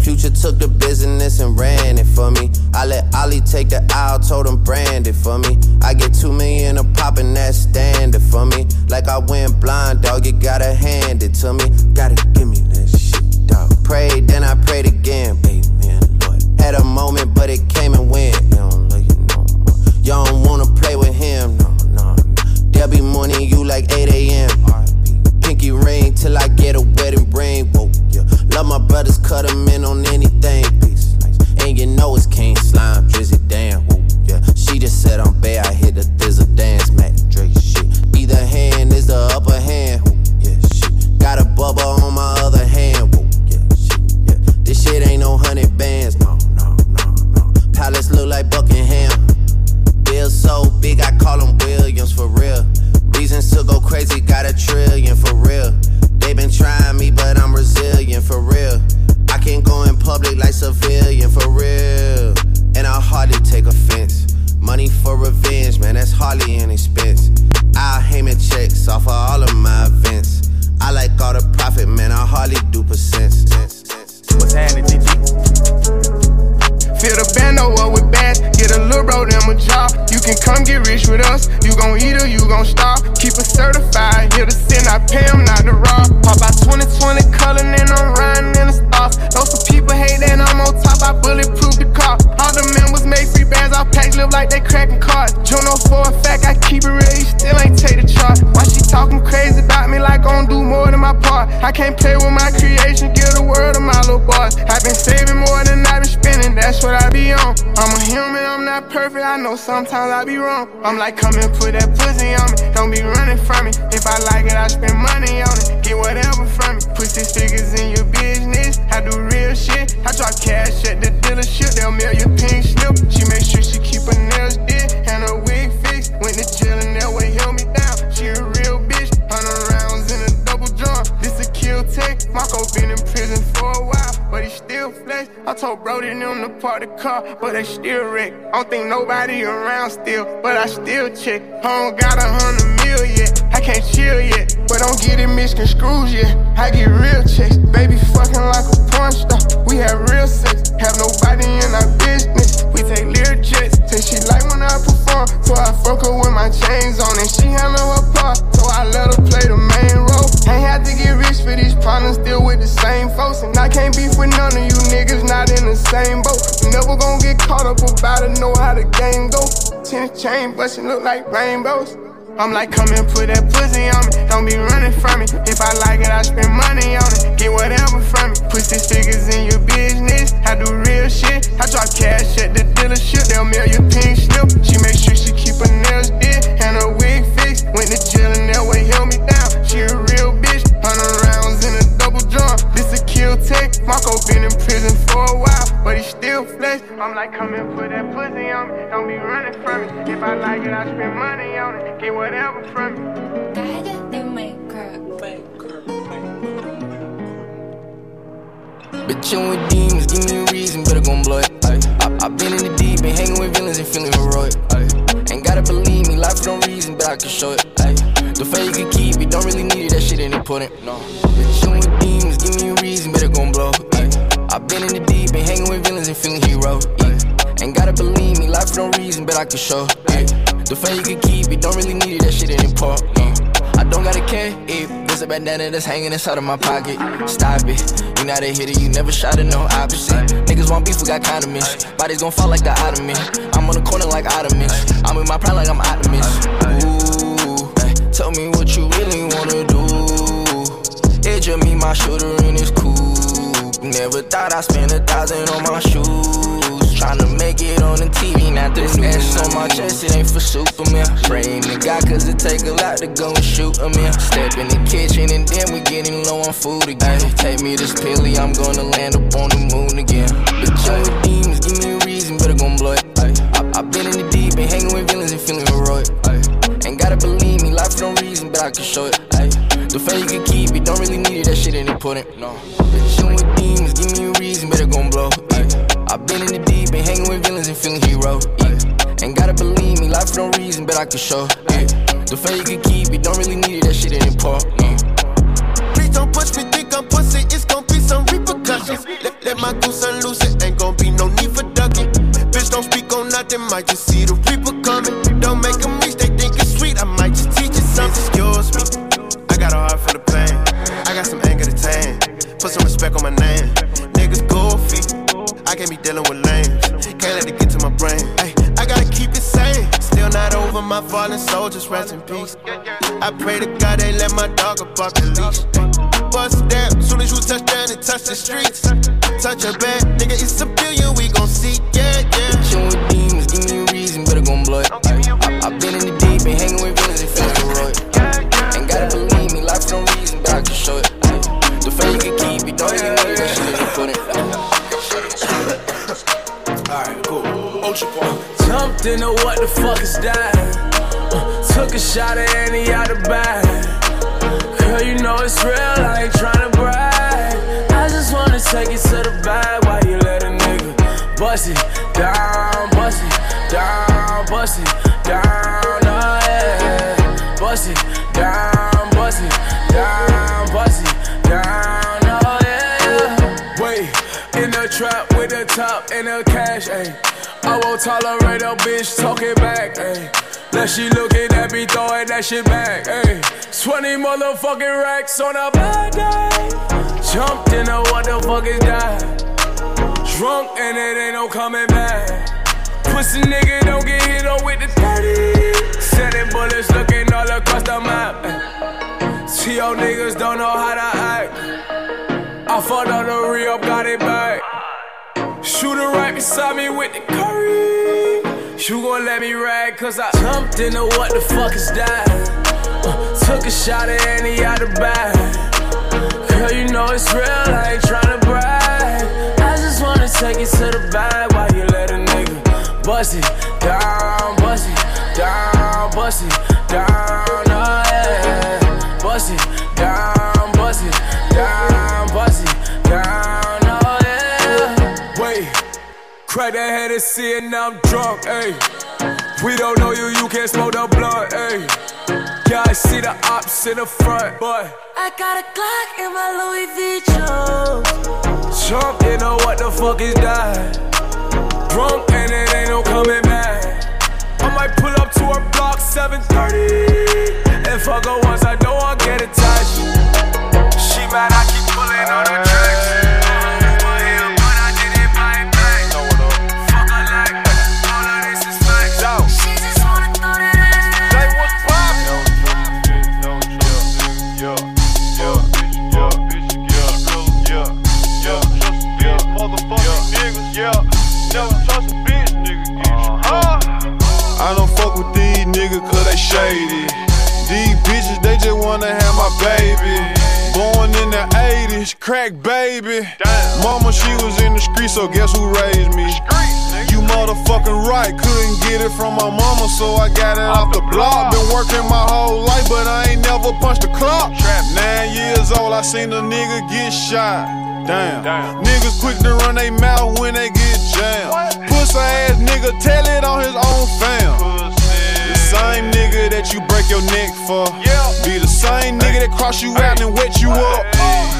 Future took the business and ran it for me. I let Ollie take the aisle, told him brand it for me. I get two million a pop and that's standard for me. Like I went blind, dog, you gotta hand it to me. Gotta give me that shit. Prayed, then I prayed again, man, Had a moment, but it came and went. You don't wanna play with him, no, no. They'll be mourning you like 8 a.m. Pinky ring till I get a wedding ring. Whoa, yeah. Love my brothers, cut 'em in on anything. And you know it's King Slime, Drizzy, damn. Yeah. She just said I'm bad, I hit the thizzle dance, Mac Dre shit. Either hand is the upper hand. Whoa, yeah, shit. Got a bubble like Buckingham. Bill so big, I call him Williams for real. Reasons to go crazy, got a trillion for real. They been trying me, but I'm resilient for real. I can't go in public like civilian for real. And I hardly take offense. Money for revenge, man, that's hardly an expense. I'll Heyman checks off of all of my events. I like all the profit, man, I hardly do percents. What's happening, GG? Fill the bando up with bags, bro them a job. You can come get rich with us, you gon' eat or you gon' starve. Keep it certified, here to sin, I pay them not to rob. Pop out 2020 color, and I'm riding in the stars. Those some people hate that I'm on top, I bulletproof the car. All the members make free bands, I pack live like they cracking cards. Juno oh for a fact, I keep it real, you still ain't take the chart. Why she talking crazy about me like I do more than my part? I can't play with my creation, give the world to my little boss. I've been saving more than I've been spending, that's what I be on. I'm a human, I'm not perfect, I know sometimes I be wrong. I'm like, come and put that pussy on me, don't be running from me. If I like it, I spend money on it, get whatever from me. Put six figures in your business, I do real shit. I drop cash at the dealership, they'll mail you pink slip. She make sure she keep her nails did and her wig fixed. Went to jail and that way held me down. She a real bitch, hundred rounds in a double drum. This a kill tech. Marco been in prison for a while, but he still flex. I told Brody them to park the car, but they still wreck. I don't think nobody around still, but I still check. Home got a hundred mil yet, I can't chill yet. But don't get it misconstrued yet. I get real checks, baby fucking like a porn star. We have real sex, have nobody in our business. We take Lear jets, say she like when I perform, so I fuck her with my chains on, and she handle her part, so I let her play the main role. Ain't had to get rich for these partners, still with the same folks, and I can't beef with none of you niggas not in the same boat. Never gon' get caught up about it, know how the game go. Ten chain bustin' look like rainbows. I'm like, come and put that pussy on me. Don't be running from me. If I like it, I spend money on it. Get whatever from me. Put six figures in your business. I do real shit. I drop cash at the dealership. They'll mail you pink slip. She make sure she keep her nails did and her wig fixed. Went to jail and that way held me down. She a real bitch. Hundred rounds in a double drum. This a kill tech. Marco been in prison for a while, but he still flex. I'm like, come and put that pussy on me. Don't be running from me. If I like it, I spend money on it. Get whatever from me. Bitchin' with demons, give me a reason, better gon' blow it. Ay. I, I been in the deep, been hanging with villains and feeling heroic. Ay. Ain't gotta believe me, life for no reason, but I can show it. Ay. The faith you can keep it, don't really need it, that shit ain't important. No. Bitchin' with demons, give me a reason, better gon' blow. Ay. I been in the deep, been hanging with villains and feeling hero. Ay. Ain't gotta believe me, life for no reason, but I can show. Ay. The fame you can keep it, don't really need it, that shit ain't important. No. I don't gotta care if there's a bandana that's hanging inside of my pocket. Stop it. You not a hitter, you never shot at no opposite. Niggas want beef, we got condiments. Bodies gon' fall like the ottoman. I'm on the corner like Ottomans. I'm in my prime like I'm Optimus. Ooh, eh, tell me what you really wanna do. It just me, my shooter, and it's cool. Never thought I'd spend a thousand on my shoes. Tryna make it on the TV, not the news. on my chest, it ain't for Superman. Praying to God, cause it take a lot to go and shoot a man. Step in the kitchen and then we getting low on food again. Take me this pilly, I'm gonna land up on the moon again. But yo, demons, give me a reason, better gon' blow it. Ay. I, I been in the deep and hanging with villains and feeling heroic. Ay. Ain't gotta believe me, life for no reason, but I can show it. Ay. The fame you can keep it, don't really need it, that shit ain't important. No. Chillin' with demons, give me a reason, better gon' blow. Ay. I been in the deep been hanging with villains and feeling hero. Yeah. Ain't gotta believe me, life for no reason, but I can show. Yeah. The fame you can keep it, don't really need it, that shit ain't important. Please don't push me, think I'm pussy. It's gon' be some repercussions. Let, let my goose unloose it, ain't gon' be no need for ducking. Bitch, don't speak on nothing, might just see the Put some respect on my name. Niggas goofy, I can't be dealing with lames. Can't let it get to my brain. Ay, I gotta keep it sane. Still not over my fallen soldiers, rest in peace. I pray to God they let my dog up off the leash. Bust that, soon as you touch down and touch the streets. Touch a bad nigga, it's a billion we gon' see. Yeah, yeah. Chillin' with demons, give me a reason, better gon' blow it. Alright, cool. Ultra point. Jumped into what the fuck is that? Uh, took a shot at any out the bag. Girl, you know it's real, I ain't tryna brag. I just wanna take it to the bag while you let a nigga bust it down, bust it down, bust it down, oh yeah. Bust it the and the cash, ayy. I won't tolerate a bitch talking back, ayy. Now she looking at me throwing that shit back, ayy. 20 motherfucking racks on a bad day. Jumped in a what the fuck is that? Drunk and it ain't no coming back. Pussy nigga don't get hit on with the 30. Setting bullets looking all across the map. See, T.O. niggas don't know how to act. I fought on the re-up, got it back. Shooter right beside me with the curry. You gon' let me rag, cause I jumped into what the fuck is that? Uh, took a shot at any out the bag. Girl, you know it's real, I ain't tryna brag. I just wanna take it to the bag while you let a nigga bust it down, bust it down, bust it down, oh yeah. Bust it down, bust it down, Crack that head and see it, now I'm drunk, ayy. We don't know you, you can't smoke the blunt, ayy. Yeah, I see the ops in the front, but I got a Glock in my Louis V jeans. jump into what the fuck is that? Drunk and it ain't no coming back. I might pull up to her block 730 and fuck her once I know I'll get attached. She mad, I keep pulling on her tracks. Shady. These bitches, they just wanna have my baby. Born in the 80s, crack baby. Mama, she was in the street, so guess who raised me? You motherfucking right, couldn't get it from my mama, so I got it off the block. Been working my whole life, but I ain't never punched a clock. Nine years old, I seen a nigga get shot. Damn. Niggas quick to run they mouth when they get jammed. Pussy ass nigga, tell it on his own fam. Same nigga that you break your neck for. Be the same nigga that cross you out and wet you up.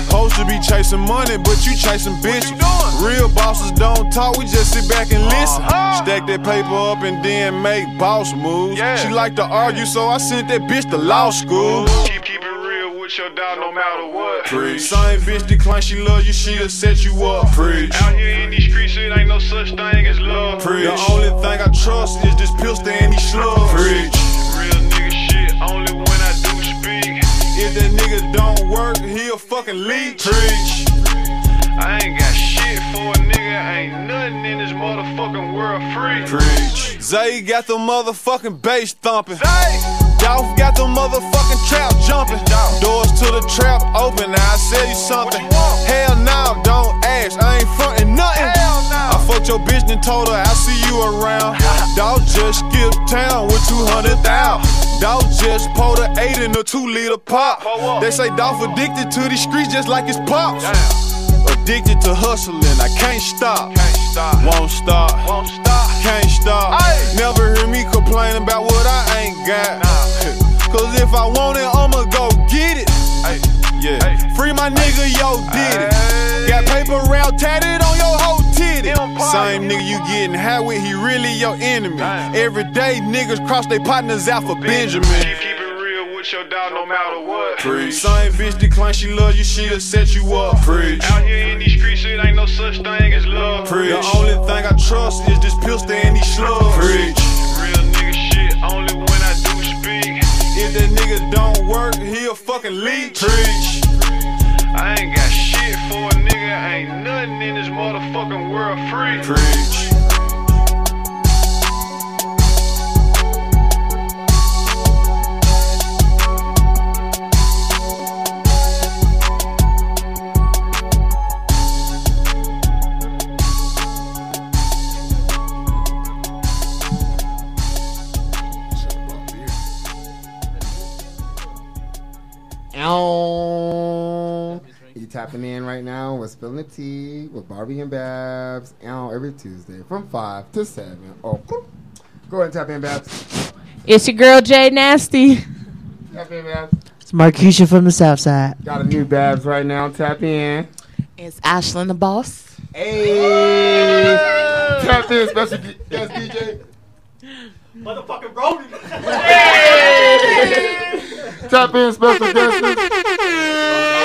Supposed to be chasing money, but you chasing bitches. Real bosses don't talk, we just sit back and listen. Uh-huh. Stack that paper up and then make boss moves. She like to argue, so I sent that bitch to law school. Keep, keep it with your dog no matter what. Preach. Same bitch decline, she love you, she'll set you up. Preach. Out here in these streets, it ain't no such thing as love. Preach. The only thing I trust is this pistol and these slugs. Preach. Real nigga shit, only when I do speak. If that nigga don't work, he'll fucking leech. Preach. I ain't got shit for a nigga, ain't nothing in this motherfucking world free. Preach. Zay got the motherfucking bass thumping. Dolph got the motherfucking trap jumping. Doors to the trap open. Now I sell you something. Hell no, don't ask. I ain't frontin' nothing. I fucked your bitch and told her I see you around. Dog just skipped town with 200,000. Dog just pulled a 8 in a 2 liter pop. They say Dolph addicted to these streets just like his pops. Addicted to hustling, I can't stop. Won't stop. Can't stop. Never hear me complain about what I ain't got. Cause if I want it, I'ma go get it. Yeah. Free my nigga, yo, did it. Got paper round tatted on your whole titty. Same nigga you getting high with, he really your enemy. Every day niggas cross their partners out for Benjamin. Real with your dog no matter what. Preach. Same bitch decline, she love you, she'll set you up. Preach. Out here in these streets, it ain't no such thing as love. Preach. The only thing I trust is this pistol and these slugs. Preach. Real nigga shit, only when I do speak. If that nigga don't work, he a fucking leech. Preach. I ain't got shit for a nigga, ain't nothing in this motherfucking world free. Preach. Tapping in right now with Spilling the Tea with Barbie and Babs. Ow, every Tuesday from 5 to 7. Oh, go ahead and tap in, Babs. It's your girl Jay Nasty. Tap in, Babs. It's Marquisha from the South Side. Got a new Babs right now. Tap in. It's Ashlyn the boss. Hey. Tap in, special guest DJ. Motherfucking Brody. Tap in, special guest.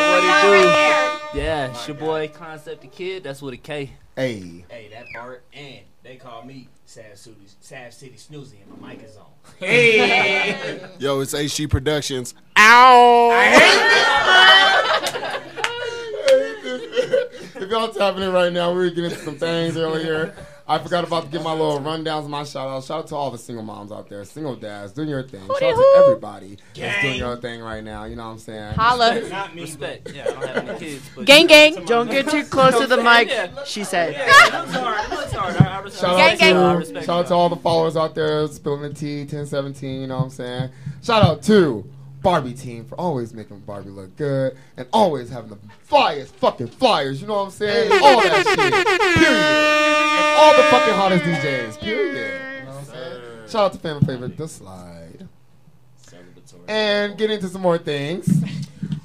What it do? Yeah, oh it's your boy Concept the Kid. That's with a K. Hey. Hey, that Bart, and they call me Sav City, Sav City Snoozy, and my mic is on. Hey. Yo, it's HG Productions. Ow. I hate this, man. I hate this. If y'all tapping in right now, we were getting into some things earlier. I forgot about to give my little rundowns, my shout out. Shout out to all the single moms out there, single dads, doing your thing. Shout out to everybody that's doing your thing right now. You know what I'm saying? Holla. Not me. Respect. Yeah, I don't have any kids. But Gang, gang. Don't get too close to the mic, Yeah. she said. I'm sorry. I'm sorry. I, I Shout I out respect- to respect shout out to all the followers out there, spilling the tea, 1017. You know what I'm saying? Shout out to Barbie team for always making Barbie look good and always having the flyest fucking flyers. You know what I'm saying? All that shit. Period. And all the fucking hottest DJs. Period. You know what I'm saying? Shout out to family favorite The Slide. And get into some more things.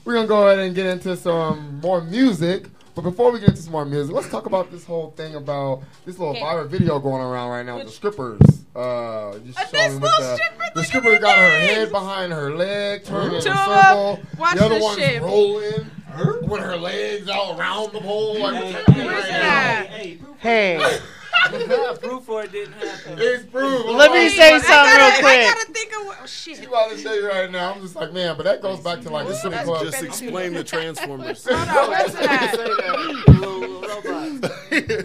We're gonna go ahead and get into some more music. But before we get into some more music, let's talk about this whole thing about this little Okay. viral video going around right now with the strippers. Uh, just showing with the, the stripper got her head behind her leg, turning in a circle. Watch the other this one's shit. rolling with her legs out around the pole. Like, what's happening right? Hey. Proof for it didn't happen. It's proof. Let me say something real quick. I gotta think of what. Oh, shit. She about to say it right now. I'm just like, man, but that goes back to like this strip club. Just explain the Transformers. Hold on, where's that?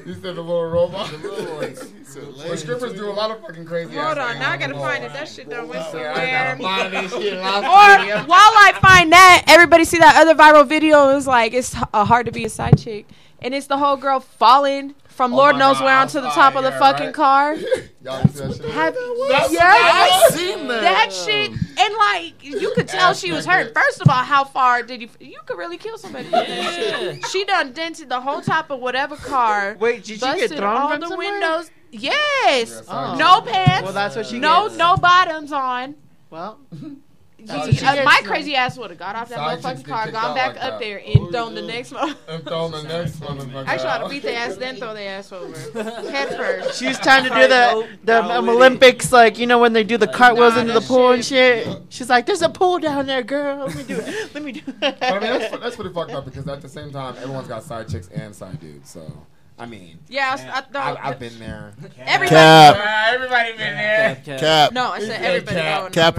you said the little robot. The little ones. Well, strippers do a lot of fucking crazy. Hold ass on, things. now I gotta find it. That shit done went I somewhere. gotta find this shit. Or Or while I find that, everybody see that other viral video? It was like it's h- uh, hard to be a side chick, and it's the whole girl falling from Oh Lord knows God, where onto the top of the yeah, fucking right. car. Y'all see that shit? Have That's- yes, I've seen that. that shit, and like you could tell Ass she was hurt. First of all, how far did you? You could really kill somebody. with that shit. She done dented the whole top of whatever car. Wait, did she get thrown all from the somewhere? windows? Yes. Oh. No pants. Well, that's what she No, gets. no bottoms on. Well, That's You- what she uh, my crazy ass would have got off that motherfucking car, gone back like up that. there, and thrown the next one. And throw the next one. Actually, I'd have beat their ass, then throw their ass over. Head first. She was trying to do the the um, Olympics, like you know when they do the cartwheels into the pool and shit. She's like, "There's a pool down there, girl. Let me do it. Let me do it." I mean, that's, that's pretty fucked up because at the same time, everyone's got side chicks and side dudes. So, I mean, Yeah, I, I, I, I've been there. Everybody. Cap. Ah, everybody been there. Cap. No, I said everybody. Cap. Cap.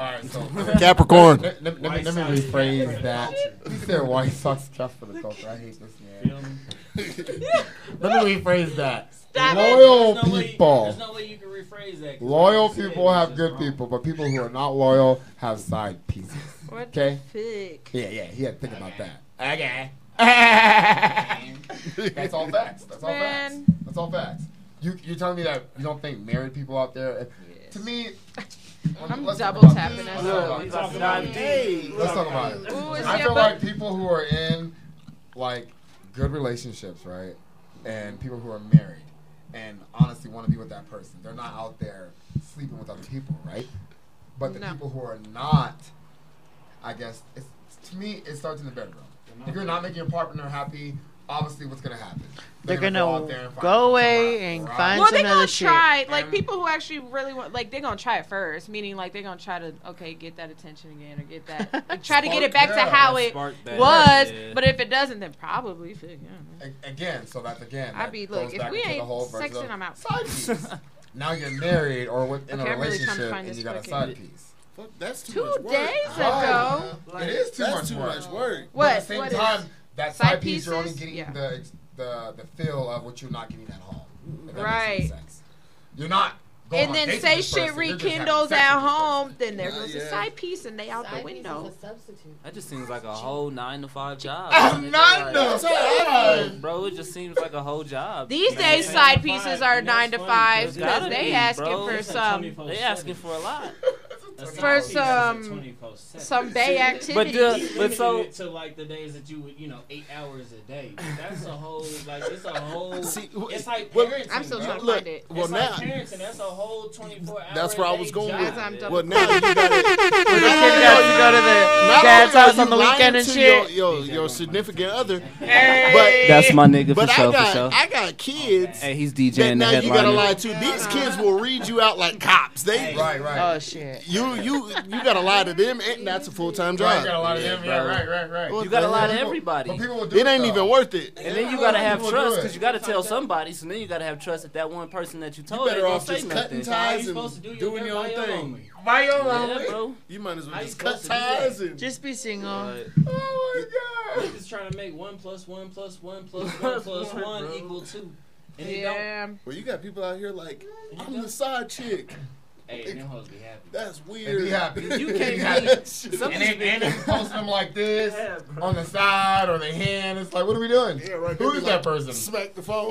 Kaepernick. right, so Capricorn. Let, let- let me, let me rephrase that. He said White Sox just for the culture. I hate this man. let me rephrase that. Stop loyal There's no way- people. there's no way you can rephrase that. 'cause Loyal like you said, people have good wrong. people, but people who are not loyal have side pieces. What Okay? the fuck? Yeah, yeah, he had to think about that. Okay. That's all facts. That's all facts. That's all facts. You you're telling me that you don't think married people out there? To me, I'm double tapping this. Let's talk about We this. about to dive deep. Let's talk about it. Ooh, it's I feel like people who are in like good relationships, right, and people who are married, and honestly want to be with that person, they're not out there sleeping with other people, right? But the No. people who are not, I guess, it's, to me, it starts in the bedroom. If you're not making your partner happy, obviously, what's gonna happen? They're go gonna out there and go away else, and right? find Well, some they're gonna try. Like people who actually really want, like they're gonna try it first. Meaning, like they're gonna try to, okay, get that attention again or get that, like, try to get it back to yeah. how it Spark that. was. Yeah. But if it doesn't, then probably, fuck, yeah. A- Again, so that's again. I'd be look. If back we into the ain't whole verse sexing, I'm out. Side piece. now you're married or with, in Okay, a I'm really relationship and you got a side piece. Fuck, that's too Two much work. days Right. ago. it is too That's much too work. much work. But at What? the same what is- time, that Side side, piece, you're only getting Yeah. the, the the feel of what you're not getting at home. If that makes Right. You're not. Going And then say shit person, you're just having rekindles at with this person. home, then there Nah, goes a yeah. side piece and they out the window. That just seems like a whole nine to five job. I'm Nigga, like- the five. Bro, it just seems like a whole job. These Man, days, side pieces are nine to five It's because they be, asking bro. for It's like some They asking for a lot. For um, some some bay But activities. the- but so to like the days that you would, you know, eight hours a day. That's a whole like it's a whole. See, it's like well, parenting. I'm still trying to Look, find it. well it's now, like parenting. That's a whole twenty four hours. that's where I was going with. As I'm Well, now you got When the it. kid got to go to the dad's house on the weekend and shit. Your, your, your significant other. Hey. That's my nigga for sure, for sure. I got kids. Hey, he's that DJing now you gotta lie to. These kids will read you out like cops. They Right, right. Oh shit. you you you gotta lie to them, and that's a full time Right, job. you got a lot of them. Yeah, bro. right, right, right. What You gotta the lie to hell? everybody. But people will do It ain't though. even worth it. And then you gotta have trust because you gotta tell somebody. So then you gotta have trust that that one person that you told better gonna off say just cutting nothing. ties How you and supposed to do your doing your own by your thing. own? By your Yeah, own. bro. You might as well just cut supposed to do that? ties and Just be single. But Oh my god. Just trying to make one plus one plus one plus one plus one, one equal two. And it don't. Yeah. Well, you got people out here like I'm the side chick. Hey, them hoes be happy. That's And weird. be happy. You Be can't happy. be- And they, and they posting them like this Yeah, on the side or the hand. It's like, what are we doing? Yeah, right. Who They that like, person? Smack the phone.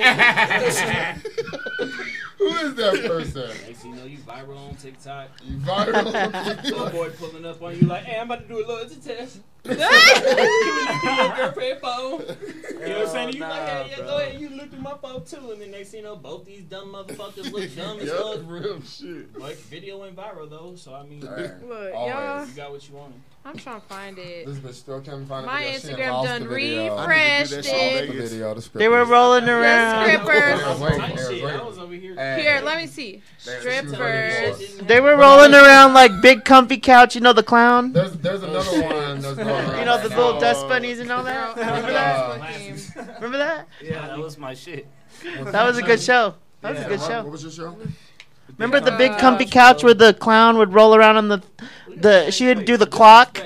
Who is that person? Next thing you know, you viral on TikTok. You viral. Little boy pulling up on you like, hey, I'm about to do a little test. You your girlfriend phone. You know what I'm saying? You like, hey, yeah, bro. go ahead, you look through my phone too. And then they see, you know, both these dumb motherfuckers look dumb as Yup, fuck. real shit. Like, video went viral though, so I mean, Alright. Look, Always. y'all. you got what you wanted. I'm trying to find it. This bitch still can't find My the video. She done Instagram done the video. refreshed I need to do that it. Vegas. the video. The They were is- rolling The around. strippers. They was waiting, Type they was shit, I waiting. was over here. Here, let me see. Strippers. They were rolling around like big comfy couch. You know the clown. There's there's another oh, one that's going around. You know the right little dust bunnies and all that. Remember that? Remember that? Yeah, that was my shit. That was a good show. That was a good show. what was your show? Remember the big comfy couch where the clown would roll around on the the she would do the clock.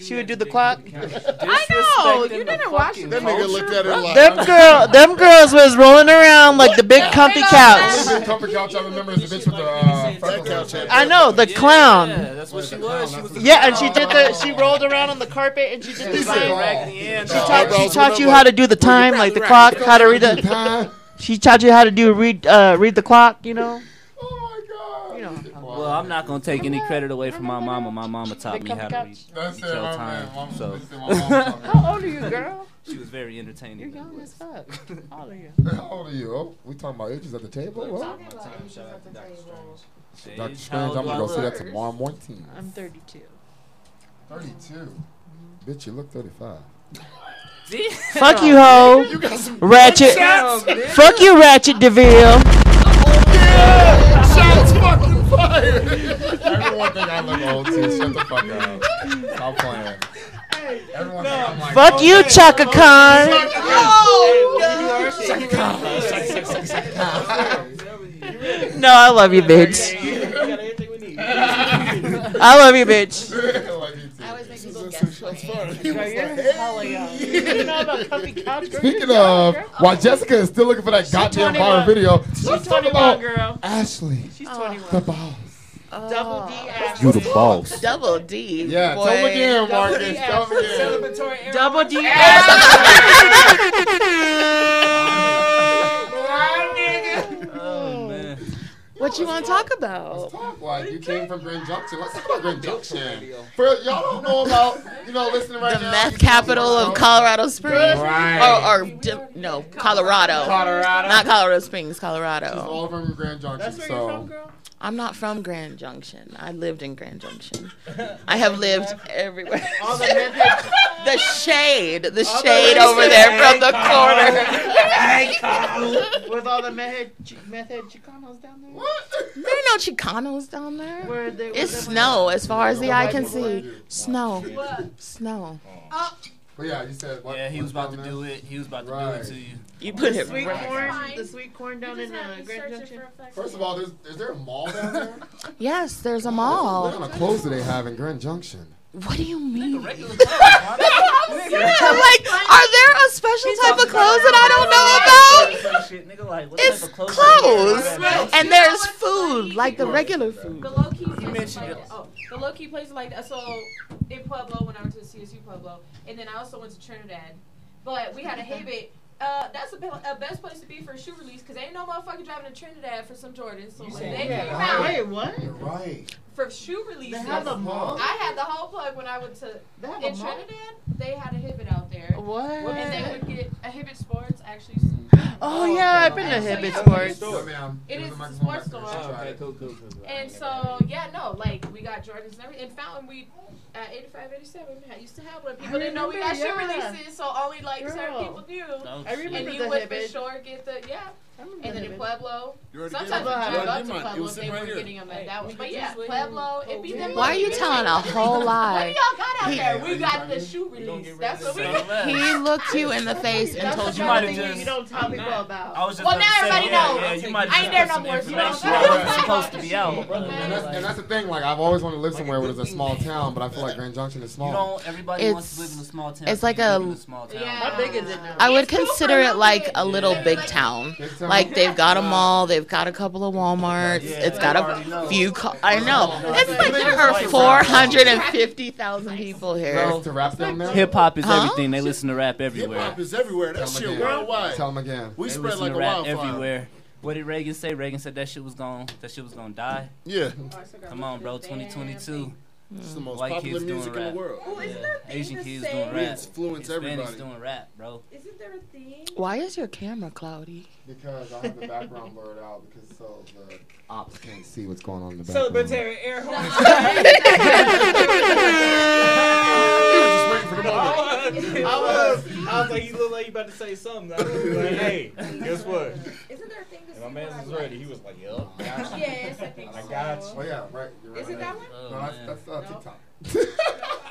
She would do the clock. I know. You didn't watch it. That nigga looked at her like. Them girl, them girls was rolling around like the big comfy couch. The comfort couch I remember is the bitch with the uh, freckles couch her had- face. I know the clown. Yeah, that's what she was. She was Yeah, and she did the she rolled around on the carpet and she did the He said, sign. Raggedy Ann. She taught, she taught you how to do the time, like the clock, how to read the. Time. She taught you how to do read uh read the clock. You know. Oh my god. You know. Well, I'm not gonna take any credit away from my mama. My mama taught me how to comfy read, That's it, read your my time. Mama- So listen, my mom taught me. How old are you, girl? she was very entertaining. You're young as fuck. How old are you? How old are you? Oh, we talking about ages at the table? What? Shout out to Dr. Strange. Dr. Strange, I'm gonna go see that tomorrow morning. I'm 32. 32. Mm-hmm. Bitch, you look 35. Fuck you, hoe. Ratchet. Fuck you, Ratchet Deville. Shots fucking fired. Everyone think I look old too. Shut the fuck up. Stop playing. Everyone think I'm like. Fuck you, Chaka Khan. No, I love you, bitch. You got everything we need. I love you, bitch. I always make people That's guess. that's my fun. age. He Girl, was you're like, hey. hella young. You know about comfy couch? girl? Speaking You're of, young, girl. while Jessica is still looking for that goddamn 21. viral video, She's let's talk 21, about girl. Ashley, She's Oh. 21. the boss. Double D oh. Ashley. You the boss. Double D. Yeah, boy. tell him again, Double Marcus. D Tell him Ashley. again. Celebratory era. Double D Oh man. What you want to talk about? Let's about? talk. Like you came from Grand Junction. Let's talk about Grand Junction. For y'all don't know about, you know, listening right The now. The meth capital of Colorado Springs. Right. Or, or di- no, Colorado. Colorado. Not Colorado Springs, She's Colorado. all from Grand Junction. That's where so. you're from, girl? I'm not from Grand Junction. I lived in Grand Junction. I have lived everywhere. All the meth the shade, the All shade meth over there from the heads. corner. With all the meth meth Chicanos down there. There ain't no Chicanos down there. Where they- It's where they- snow as far as the eye can see. Snow. Snow. Uh, But yeah, you said what? Yeah, he was about to do it. He was about to Right. do it to you. You put the it sweet right. corn, the sweet corn down in uh, Grand Junction. First of all, there's, is there a mall down there? Yes, there's a mall. What kind of clothes do they have in Grand Junction? What do you mean? like, Nigga. are there a special type of clothes that I don't know about? Nigga, like, It's clothes clothes, and there's food, like the regular food. The low key places mentioned like it. that. Oh, the low key places like that. So in Pueblo, when I went to the CSU and then I also went to Trinidad. But we had a Hibbett. Uh, that's the be- uh, best place to be for a shoe release because ain't no motherfucker driving to Trinidad for some Jordans. So when they yeah. came out Wait, what? You're right. for shoe releases, have a mall? I had the whole plug when I went to They have in a? Trinidad. They had a Hibbett out there. What? And they would get a Hibbett Sports actually. Oh, oh yeah, I've been to So, Hibbett yeah, Sports. Yeah, ma'am. It Give a sports back store. She'll Okay, cool, cool, cool. And so, yeah, no, like we got Jordans and everything. In Fountain, we at 85, 87 had- used to have one. People didn't know we got remember, shoe releases, so only like certain people knew. I remember and the you would Hibbett. for sure get the yeah. I remember And then in Pueblo, sometimes we did mine. drive You up to did mine. It Pueblo if they were right getting them at that one. But yeah, Pueblo, oh, and it be go them. get Why are you telling a whole What lie? do y'all got out He- there? We got the shoe release. That's what we Say got. He looked you in the face and told you might kind have of thing just- you don't tell people about. I Well, now everybody knows. Yeah, you might I ain't there no more, so you don't know. supposed to be out. And that's, the thing. Like I've always wanted to live somewhere where there's a small town, but I feel like Grand Junction is small. don't. Everybody It's- wants to live in a small town. it's like you a- small town. Yeah. How big is it now? I would It's consider it like a little big town. Big town? Like they've got a mall, they've got a couple of WalMarts, Yeah, it's got I already know. a few. Co- I know. It's like there are four hundred and fifty thousand people here. To rap down there. Hip hop is Huh? everything. They listen to rap Hip everywhere. hop is everywhere. That shit worldwide. Tell them again. We They spread listen like to a rap wildfire. everywhere. What did Reagan say? Reagan said that shit was going. That shit was gonna die. Yeah, Come on, bro. 2022. It's the mm. most White popular kids doing music in rap. the world. Oh, isn't there a Asian to kids say? doing We rap. influence Hispanics everybody. doing rap, bro. Isn't there a thing? Why is your camera cloudy? Because I have the background blurred out because so the ops can't see what's going on in the background. Celebratory air horn. just waiting for the moment. I was, I was like, you look like you about to say something. I was like, hey, guess what? Isn't there a thing to And say? my man when was ready. He was like, yup, got you. Yes, I think I got you. Oh yeah, right. You're right. Is it that one? Oh, No, that's, that's uh, No. TikTok.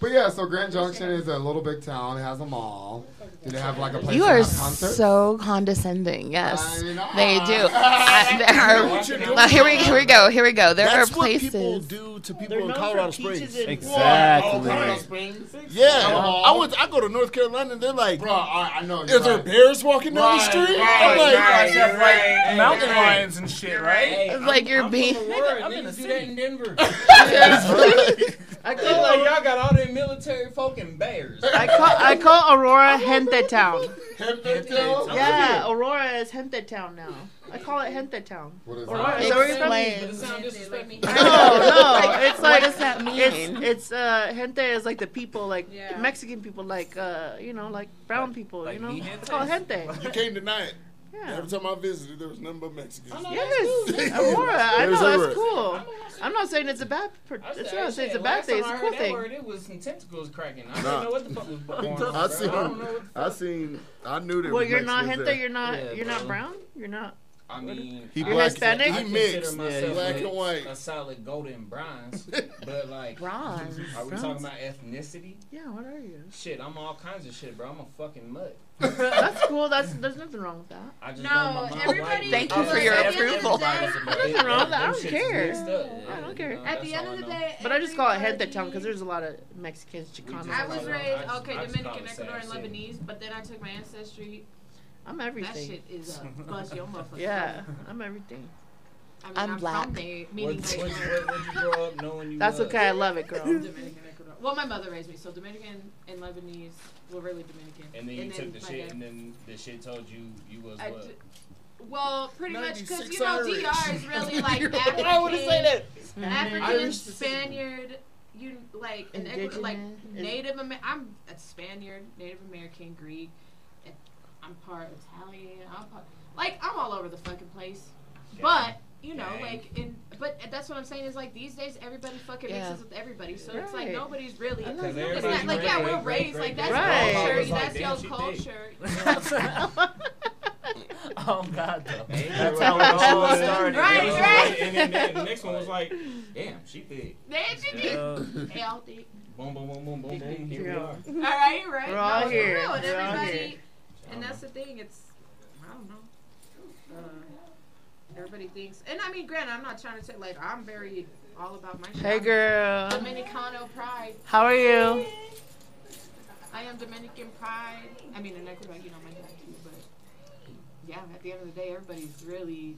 but yeah, so Grand Junction is a little big town. It has a mall. Do they have like a place You to are have so condescending. Yes, I mean, they do. I, there you're are. Well, here we here we go. Here we go. There That's are what people places. do to people They're in Colorado Springs. and Exactly. Oh, Colorado Springs. Yeah, Oh. I went. I go to North Carolina and they're like, Bro, I, I know. You're "Is there right. bears walking down the street?" right, I'm like, right. Except like Hey, mountain hey. lions and shit, right? It's like you're I'm being. from the. I'm in Niggas the do that city. in Denver. I I feel call, like y'all got all them military folk and bears. I call I call Aurora Gente Town. Hempton Town? Yeah, Aurora is Gente Town now. I call it Gente Town. What is Aurora, that? is that where you're from? Explain. But it sound disrespectful. No, no, it's What like does that mean? It's it's uh gente is like the people like Yeah. Mexican people like uh you know like brown people like you know it's called gente. You can't deny it. Yeah. Every time I visited, there was nothing but Mexicans. Yes, Aurora. I know that's cool. I'm not saying it's a bad. Per- I it's said, not hey, saying it's a bad thing. It's a I cool thing. word, it was some tentacles cracking. I Nah. didn't know what the fuck was going on. I seen. I don't know what the I seen. I knew there Well, was you're not Mexicans gente. there. You're not. Yeah, you're bro. not brown. You're not. I mean, He I black- consider- he mixed. consider Yeah, myself black a- and white. A solid golden bronze, but like Bronze? Are we Bronze? talking about ethnicity? Yeah, what are you? Shit, I'm all kinds of shit, bro. I'm a fucking mutt. That's cool. That's there's nothing wrong with that. I just No, know my mom everybody- Thank you for your approval. There's nothing wrong with that. I don't care. mixed up. I don't care. You know, At the end of the day, But I just call it gente town because there's a lot of Mexicans, Chicanos. I was raised okay Dominican, call Ecuador, and Lebanese, but then I took my ancestry. I'm everything. That shit is a bust your motherfucker. Yeah, I'm everything. I mean, I'm I'm, black. from there, What, meaning what, like, what, what'd you grow up knowing you That's was? okay. I love it, girl. Dominican, Ecuador. Well, my mother raised me, so Dominican and Lebanese. Well, really Dominican. And then you took the shit, dad- and then the shit told you you was I what? d- Well, pretty much because you know Irish. DR is really like You're African. I would've said it. African, Irish Spaniard, you like an Ecuador, like Native. Amer- I'm a Spaniard, Native American, Greek. And I'm part Italian. I'm part like I'm all over the fucking place. But you know, Gang. like in but that's what I'm saying is like these days everybody fucking Yeah. mixes with everybody, so it's like nobody's really. I It's not everybody's like yeah, we're great, raised great, like that's Right. culture, that's Damn, your culture. Oh God, though. Hey, That's how it all all started. Right, And then- right. And then that- the next one was like, damn, she big. There she Yeah. did. Healthy. Boom, boom, boom, boom, boom, boom. Here we are. All right, right. We're all no, for here. real, and We're all here. And that's the thing. It's I don't know. Uh, everybody thinks, and I mean, granted, I'm not trying to say like I'm very all about my. shit. Hey, girl. Dominicano pride. How are you? I am Dominican pride. I mean, in Ecuador, you know, my dad too, but yeah, at the end of the day, everybody's really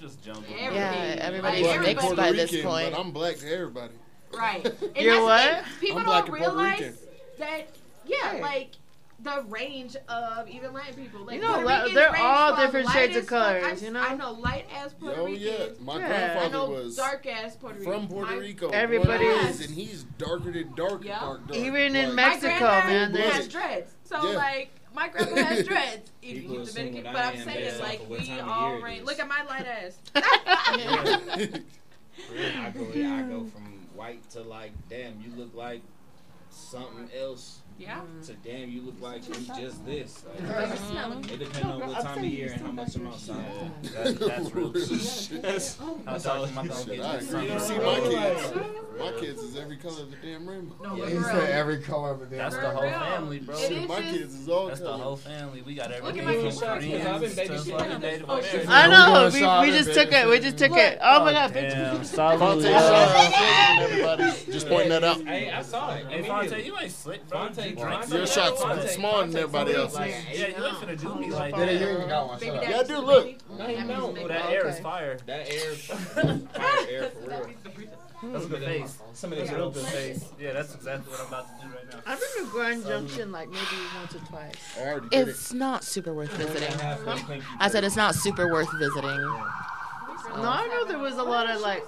Just jump. everything. Yeah, everybody's everybody- mixed Puerto by this Rican, point. but I'm black to everybody. Right. And You're that's the thing. what? People I'm black don't and Puerto realize Rican. that, yeah, Right. like the range of even Latin people. Like, You know, Puerto la- they're all different shades of as fuck- I- colors, you know? I know light ass Puerto Oh Ricans. yeah, my Yeah. Grandfather was dark ass Puerto Rican. from Puerto My- Rico. Everybody is. raised, and he's darker than dark. Yeah. dark, dark. Even in Like, My Mexico, granddad man, there's- has dreads. So Yeah. like my grandpa has dreads. He- People He's assume Dominican, but I I'm saying based like we time all year range. Look at my light ass. I go, I go from white to like, damn, you look like something else. Yeah. To damn, you look like you just this. Like, Girl, you it. It depends on what time of year and how much I'm outside. That, that's real. Shit. That's, How that's dark all. am I gonna Shit, get? I this agree. You see my kids. My kids is every color of the damn rainbow. No, Yeah, he for He real. said every color of the damn That's the whole family, bro. Shit, my kids is all That's the whole family. We got Look everything from kids' shots, 'cause Koreans I've to babysitting fucking. Native Oh. Americans. I know. doing We, we just took it. We just took it. Oh my god, Damn, bitch. solid. Fonte, Uh, shout out everybody. Just pointing that out. Hey, I saw it. Hey. Fonte, you ain't slick, bro. Fonte, You Fonte, drink Your some. shots Fonte, smaller than everybody else's. Yeah, you ain't finna do me like Yeah, that. you ain't got one. Baby up. daddy Yeah, dude, super look. No, he Yeah, Oh, that air is fire. That air, is fire air for real. That's a good face. Some of That's this a real real good face. Yeah, that's exactly what I'm about to do right now. I've been to Grand Junction like maybe once or twice. I already did it. It's not super worth visiting. Half a pinky I said it's not super worth visiting. No, I know there was a lot of like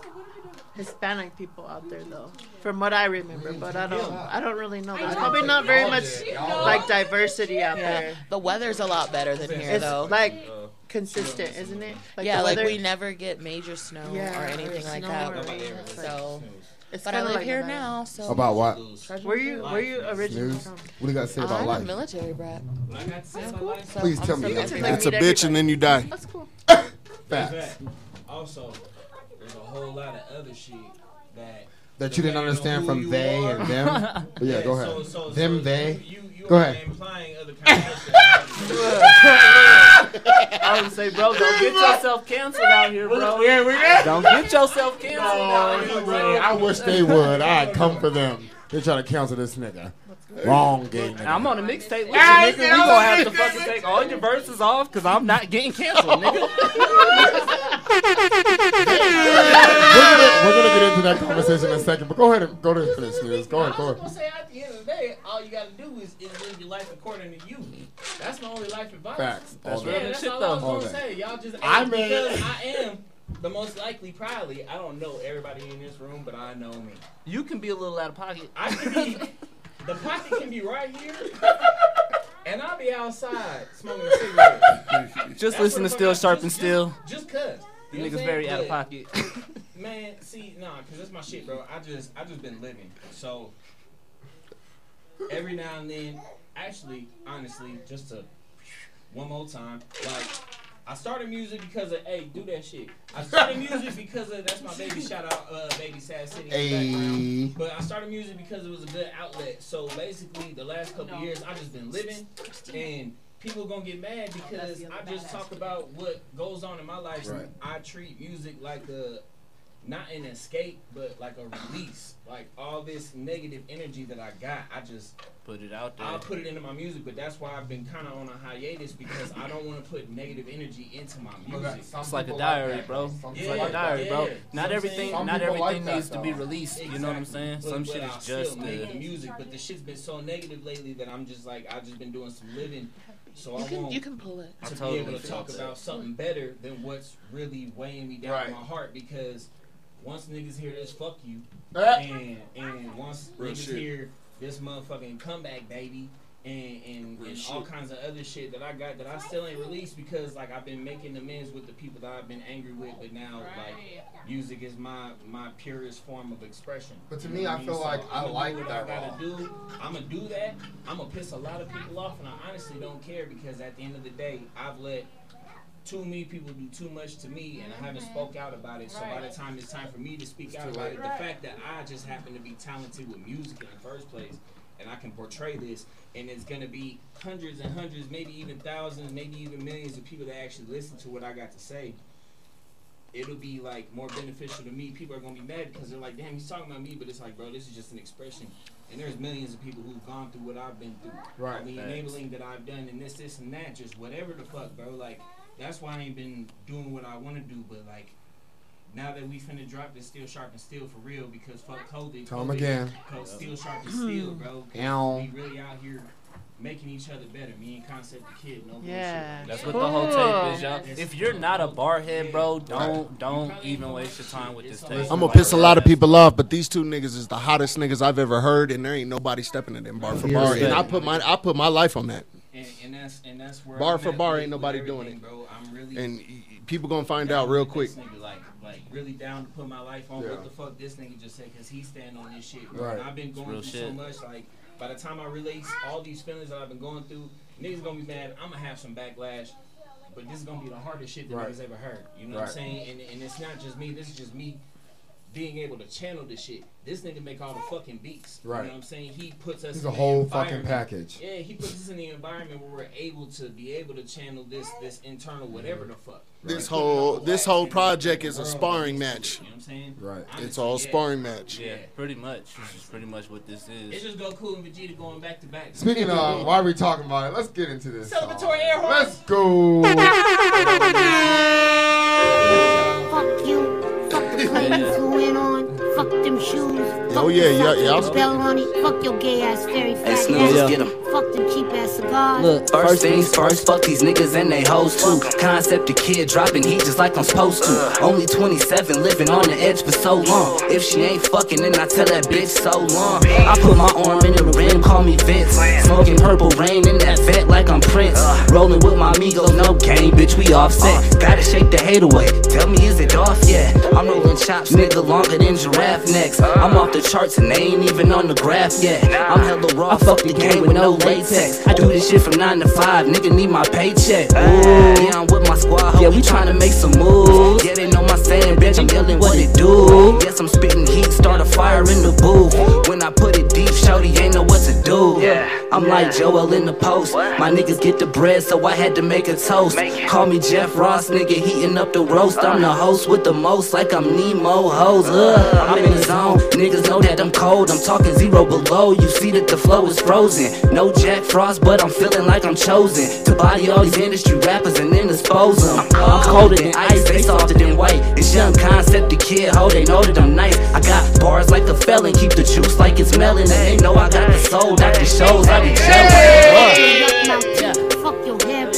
Hispanic people out there though, from what I remember. But I don't, I don't really know. There's probably not very much like diversity out Yeah, there. the weather's a lot better than here, It's though. like consistent, isn't it? yeah, the like weather- we never get major snow Yeah, or or anything like snow that. or rain. It's like- So, It's but I kinda live like here Nevada. now, so. About what? Where you, where you originally News? from? What do you got to say about I'm life? a military brat. I got to say my life. So Please I'm tell me from that. It's a bitch and then you die. That's cool. Facts. Also, there's a whole lot of other shit that That you didn't understand from they are- and them? But yeah, go ahead. So, so, Them, so they. You, you Go ahead. implying other kind of. I would say, bro, don't get yourself canceled out here, bro. Yeah, we got. Don't get yourself canceled out here, bro. I wish they would. I'd come for them. They try to cancel this nigga. Wrong gay nigga. I'm on a mixtape with you, nigga. We yeah, gonna have to fucking take all your verses off because I'm not getting canceled, nigga. we're, gonna, we're gonna get into that conversation in a second, but go ahead and go to finish news. Go ahead, I go was ahead. gonna say at the end of the day, all you gotta do is, is live your life according to you. That's my only life advice. Facts. All Yeah, that's shit, all I was gonna say. Y'all just I and mean- because I am the most likely, probably. I don't know everybody in this room, but I know me. You can be a little out of pocket. I can be. the pocket can be right here, and I'll be outside smoking a cigarette. Just That's listen to what the Still fuck I- Sharp just- and Still. Just, just cause. You know what niggas I'm very saying? out of But- pocket. Man, see, nah, cause that's my shit, bro. I just, I just been living. So every now and then, actually, honestly, just to one more time, like I started music because of hey, do that shit. I started music because of that's my baby. Shout out, uh, baby Sad City. in the background. But I started music because it was a good outlet. So basically, the last couple years, I just been living, and people gonna get mad because I just talk about what goes on in my life. Right. I treat music like a not an escape, but like a release. Like all this negative energy that I got, I just Put it out there. I'll put it into my music, but that's why I've been kind of on a hiatus because I don't want to put negative energy into my music. It's like a diary, bro. It's like a diary, bro. Not everything, not everything needs to be released. You know what I'm saying? Some But- shit but I'll is just still make the. music, but the shit's been so negative lately that I'm just like I've just been doing some living, so You I can- want you can pull it. to I be totally able to talk that. about something better than what's really weighing me down in my heart because once niggas hear this, fuck you, uh, and and once Real niggas shit. hear this motherfucking comeback, baby. And, and, Real and shit. all kinds of other shit that I got that I still ain't released because like I've been making amends with the people that I've been angry with, but now like music is my my purest form of expression. But to You me, know I what feel mean? like I I'ma do like what that I gotta raw. do. I'm gonna do that. I'm gonna piss a lot of people off, and I honestly don't care because at the end of the day, I've let too many people do too much to me, and I haven't mm-hmm. spoke out about it. So by the time it's time for me to speak out about late. it, the fact that I just happen to be talented with music in the first place, and I can portray this, and it's gonna be hundreds and hundreds, maybe even thousands, maybe even millions of people that actually listen to what I got to say. It'll be like more beneficial to me. People are gonna be mad because they're like, "Damn, he's talking about me," but it's like, bro, this is just an expression. And there's millions of people who've gone through what I've been through. Right. The Facts. enabling that I've done and this, this, and that, just whatever the fuck, bro. Like, that's why I ain't been doing what I want to do. But like, now that we finna drop this Steel Sharp and Steel for real, because fuck COVID. Tell 'em COVID, again. Cause Steel Sharp and Steel, hmm. bro. 'cause Ow. We really out here making each other better. Me and Concept the Kid, no Yeah. bullshit. That's what the whole tape is, y'all. If you're not a barhead, bro, don't don't even waste your time with this tape. I'm gonna piss a lot of people off, but these two niggas is the hottest niggas I've ever heard, and there ain't nobody stepping in them bar for bar. And I put my I put my life on that. And, and that's and that's where Bar I'm for at bar with- ain't with nobody doing everything, it. bro. I'm really And y- y- people gonna find out real quick. This nigga, like, like really down to put my life on Yeah. what the fuck this nigga just said because he stand on this shit. Bro. Right. And I've been going real through so shit. much. Like by the time I release all these feelings that I've been going through, niggas gonna be mad. I'm gonna have some backlash. But this is gonna be the hardest shit that Right. niggas ever heard. You know what I'm Right. saying? And, and it's not just me. This is just me being able to channel this shit. This nigga make all the fucking beats. You Right. know what I'm saying? He puts us He's in a the whole fucking environment- package. Yeah, he puts us in the environment where we're able to be able to channel this this internal whatever the fuck. Right. This whole this whole project is a sparring match. You know what I'm saying? Right. It's all yeah. sparring match. Yeah, pretty much. This is pretty much what this is. It is. just Goku and Vegeta going back to back. Speaking of, why are we talking about it? Let's get into this. song. Celebratory air horn. Let's go. Fuck you. Fuck the clothes you went on. Fuck them shoes. Oh yeah, yeah, yeah. I'll Fuck bell on it. Fuck your gay ass fairy fat Snooze, ass. get 'em. Fuck them cheap ass cigars. Look, first things first, fuck these niggas and they hoes too. Concept the kid dropping heat just like I'm supposed to. Uh. Only 27, living on the edge for so long. Uh. If she ain't fucking, then I tell that bitch so long. I put my arm in the rim, call me Vince. Smoking purple rain in that vet like I'm Prince. Uh. Rolling with my amigos, no game, bitch, we offset. Gotta shake the hate away. Tell me, is it off yet? I'm rolling chops, nigga, longer than giraffe necks. I'm off the charts and they ain't even on the graph yet. I'm hella raw, fuck the game with no latex. I do this shit from 9 to 5, nigga need my paycheck. Ooh, yeah, I'm with my squad, ho. yeah, we tryna make some moves. Yeah, they know my saying, bitch, I'm yelling what it do. Yes, I'm spitting heat, start a fire in the booth. When I put it deep, shorty ain't know what to do. Yeah. I'm like Joel in the post. My niggas get the bread, so I had to make a toast. Call me Jeff Ross, nigga, heating up the roast. I'm the uh. host with the most, like I'm Nemo Hose. Uh, Ugh, I'm in the zone, niggas know that I'm cold. I'm talking zero below. You see that the flow is frozen. No Jack Frost, but I'm feeling like I'm chosen to body all these industry rappers and then dispose them. I'm colder than ice, they softer than white. It's young concept, the kid, ho, they know that I'm nice. I got bars like a felon, keep the juice like it's melon. And they know I got the soul, that the shows, I be jealous. Fuck your hair.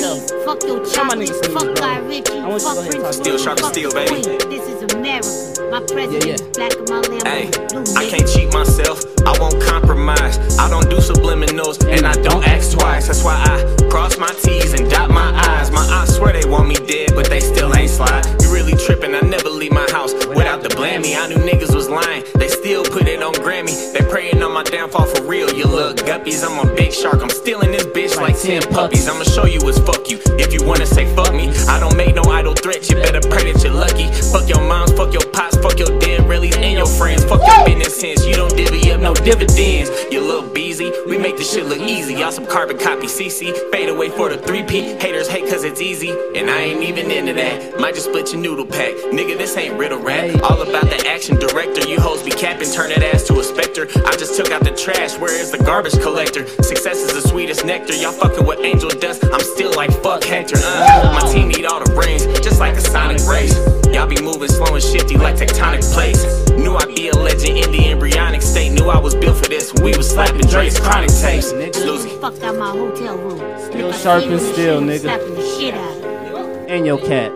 Fuck your chocolate. Fuck Guy Ritchie. Fuck Prince Still sharp as Fuck steel, baby. Queen. This is America. My president yeah. is black and my Lambo Hey, is blue. I can't cheat myself. I won't compromise. I don't do subliminals and I don't ask twice. That's why I cross my T's and dot my I's. My eyes swear they want me dead, but they still ain't slide. You really tripping? I never leave my house without the blammy. I knew niggas was lying. They still put it on Grammy. They praying on my downfall for real. You little guppies. I'm a big shark. I'm stealing this bitch like 10 puppies. I'ma show you what's fuck you. If you wanna say fuck me, I don't make no idle threats, you better pray that you're lucky. Fuck your moms, Fuck your pops, fuck your dead relies and your friends. Fuck your business sense. You don't divvy up no dividends. You little beezy. We make this shit look easy. Y'all some carbon copy CC. Fade away for the 3P. Haters hate cause it's easy. And I ain't even into that. Might just split your noodle pack. Nigga, this ain't riddle rap. All about the action director. You hoes be capping, turn that ass to a specter. I just took out the trash. Where is the garbage collector? Success is the sweetest nectar. Y'all fucking with angel dust. I'm still like fuck Hector. Uh, my team need all the rings, just like a sonic race. Y'all be moving slow and shifty like tectonic plates. Knew I'd be a legend in the embryonic state. Knew I was built for this. We was slapping Drake's chronic tapes. Lucy. Fucked out my hotel room. Still If sharp see and you with still, shit, nigga. Slapping the shit out of you. And your cat.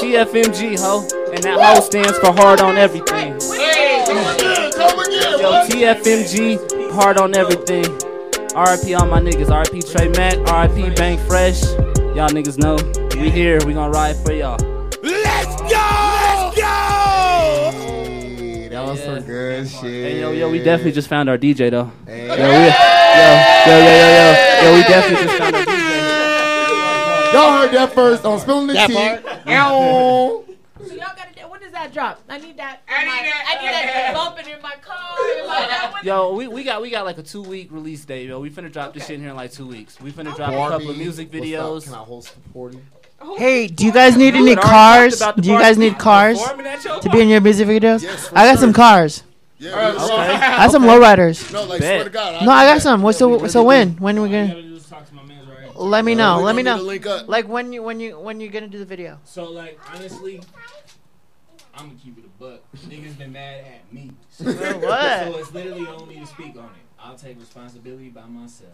TFMG, ho. And that ho stands for hard on everything. Yo, TFMG, hard on everything. RIP all my niggas. RIP Trey Mack. RIP Bank Fresh. Y'all niggas know. We here. We gonna ride for y'all. Let's go! Let's go! That was some good shit. Hey, yo, yo, we definitely just found our DJ, though. Hey. Yo, we, yo, yo, yo, yo, yo. Yo, we definitely just found our DJ. Y'all heard that first on Spilling the That Tea. part. Ow. So y'all gotta. do- When does that drop? I need that. I need that. I need that bumping in my car. In my, Yo, we, we got we got like a two week release date, yo. We finna drop this shit in here in like two weeks. We finna drop a couple of music videos. Can I host the? Hey, do you guys need any cars? Do you guys need cars Performing at your to be in your music videos? Yes, I got some cars. Yeah, Okay. I got some lowriders. No, like swear to God. No, I got some. What's so so when? When are we gonna? Let me Uh, know. we Let me gonna know. need to link up. Like when you when you when you're gonna do the video. So like honestly, I'm gonna keep it a buck. Niggas been mad at me. So, what? So it's literally on me to speak on it. I'll take responsibility by myself.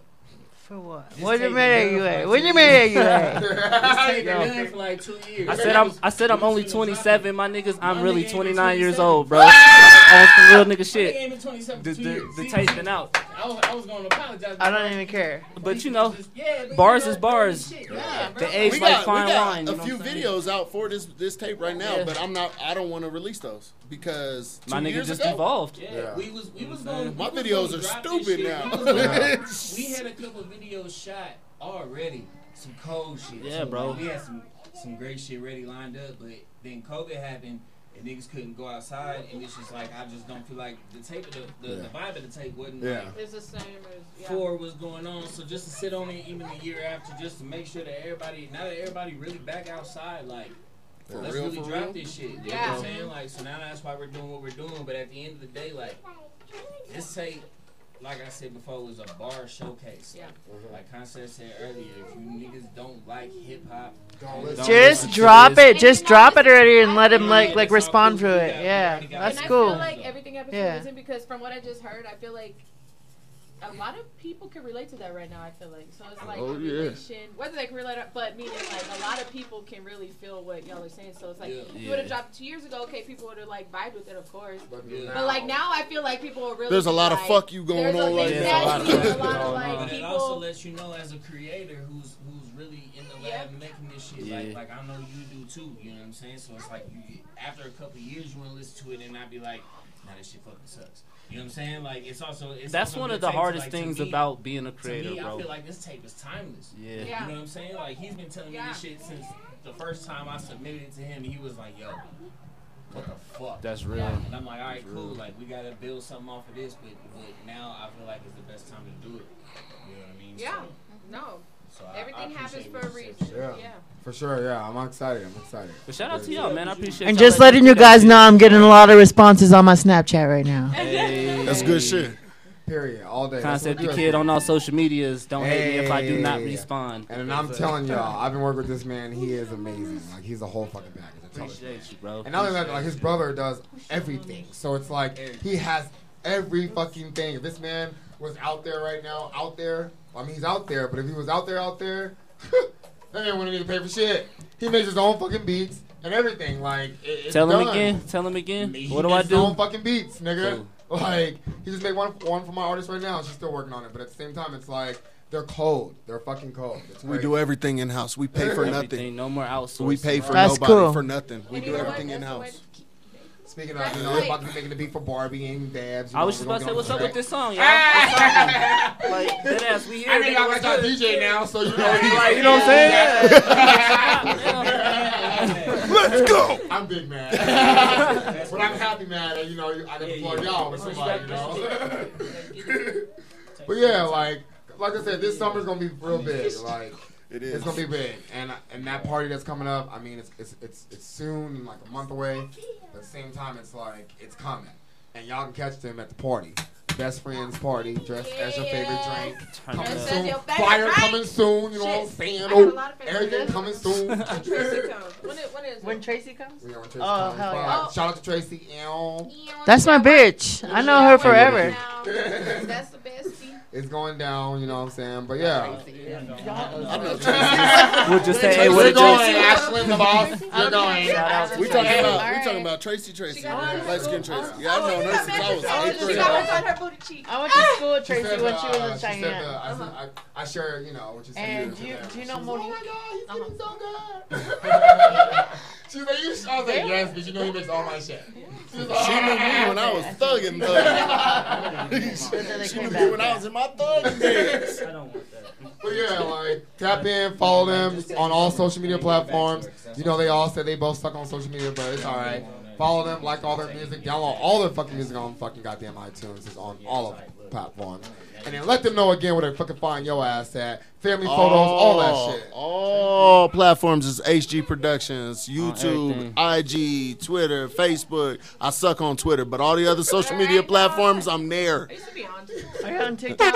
For what? This What you tape mad you done at? What like you mean mad you at? This tape Yo. been done for like two years. I said I'm I said I'm only 27, my niggas. I'm My really nigga 29 years old, bro. On some real nigga shit. ain't been 27 The, for two the, the See, been out. I was, I was going to apologize. I don't even care. But you know, bars is bars. shit, yeah, bro. The age we like got, fine we wine. a few what I'm saying? videos out for this this tape right now, but I'm not. I don't want to release those because My two nigga just evolved. Yeah, Yeah. we was we was going. My videos are stupid now. We, we had a couple videos shot already. Some cold shit. Yeah, too. bro. Like, we had some some great shit ready lined up, but then COVID happened. And niggas couldn't go outside, and it's just like I just don't feel like the tape, of the, the, the vibe of the tape wasn't Yeah. like It's the same as yeah. for what's going on. So just to sit on it even the year after, just to make sure that everybody, now that everybody really back outside, like For let's real, really drop real? this shit. You know Yeah. what I'm saying? Like so now that's why we're doing what we're doing. But at the end of the day, like this tape, like I said before, it was a bar showcase. Yeah. Like Concept said earlier, if you niggas don't like hip hop, Just drop it. Just drop it already and let him like like respond to it. Yeah, that's and I cool. feel like everything happens Yeah. for a reason because from what I just heard, I feel like a lot of people can relate to that right now. I feel like so it's like Oh, a yeah. relation, whether they can relate, or- but meaning like a lot of people can really feel what y'all are saying. So it's like Yeah. if you would have dropped two years ago, okay, people would have like vibed with it, of course. Yeah. But like now, I feel like people are really. There's a lot of fuck you going on right now. exactly, Yeah, there's a lot of going like on. But it also lets you know as a creator who's who's really in the lab Yeah. making this shit. Yeah. Like like I know you do too. You know what I'm saying? So it's like you, after a couple years, you want to listen to it and not be like, nah, this shit fucking sucks. You know what I'm saying? Like it's also it's That's also one of the hardest like, things me- about being a To creator, me, I feel like this tape is timeless. Yeah. Yeah. You know what I'm saying? Like he's been telling me this shit since the first time I submitted it to him. He was like, "Yo, what the fuck?" That's real. And I'm like, "All right, That's cool. real. Like we gotta build something off of this, but but now I feel like it's the best time to do it. You know what I mean? Yeah. So, No. So I- I Everything happens for a reason. Yeah. Yeah. For sure, yeah. I'm excited. I'm excited. But shout out to y'all, man. I appreciate. it. And just letting letting you guys know, I'm getting a lot of responses on my Snapchat right now. Hey. That's good shit. Period. All day. That's Concept what we the do. kid on all social medias. Don't hate me if I do not respond. And I'm telling y'all, I've been working with this man. He is amazing. Like he's a whole fucking package. I. Appreciate you, bro. And not only that, like his brother does everything. So it's like he has every fucking thing. If this man was out there right now, out there, I mean he's out there, but if he was out there, out there, that man wouldn't need to pay for shit. He makes his own fucking beats and everything. Like it, it's Tell him done. again. Tell him again. He What do I makes His own do? fucking beats, nigga. Cool. Like he just made one one for my artist right now. She's still working on it, but at the same time, it's like they're cold. They're fucking cold. We do everything in house. We pay for Everything. nothing. No more outsourcing. We pay for That's nobody cool. for nothing. We do you know what? everything in That's the way house. To keep- Speaking of, you know, I'm about to be making the beat for Barbie and Babs. I was just about to say, what's up on with this song, y'all? Ah! What's up? like, dead ass, we here. I know nigga, y'all got y'all? DJ now, so you know. Like, you know what I'm saying? Let's go. I'm big mad, but I'm happy mad that you know I can plug y'all with somebody, you know. but yeah, like like I said, this summer's gonna be real big. Like It It's gonna be big, and and that party that's coming up. I mean, it's it's it's, it's soon, like a month away. But at the same time, it's like it's coming, and y'all can catch them at the party. Best friends party, dressed as your favorite drink. Coming Dressed soon. your favorite Flyer drink. coming soon. You know what I'm saying? I got a lot of favorite Everything coming soon. When Tracy comes. When, it, when is it? When Tracy comes? Yeah, when Tracy Oh, comes. hell Fire. yeah. Shout out to Tracy. Ew. That's my bitch. I know her forever. That's the bestie. It's going down, you know what I'm saying? But yeah. I. We'll just say, hey, what We're did going, Tracy- Ashlyn, the boss. We're going. We talking about We're talking about Tracy Tracy, light skin Tracy. Yeah, I've known her since I was eighth She grade. got on her booty cheek. I went to school with She Tracy said when she was uh, in she said Cheyenne. I, said- I, I share, you know, what you said. And do you, do you know Monique? She's like, you, I was like, yes, but you know he makes all my shit. She's like, She knew me when I was thugging thugging. she knew me when I was in my thugging days. I don't want that. But yeah, like tap in, follow them on all social media platforms. You know they all said they both suck on social media, but it's alright. Follow them, like all their music, download all their fucking music on fucking goddamn iTunes. It's on all of the platforms. And then let them know again where they fucking find your ass at. Family photos, all that oh, shit. All platforms is HG Productions, YouTube, IG, Twitter, Facebook. I suck on Twitter, but all the other social media platforms, I'm there. I used to be on TikTok. Are you on TikTok?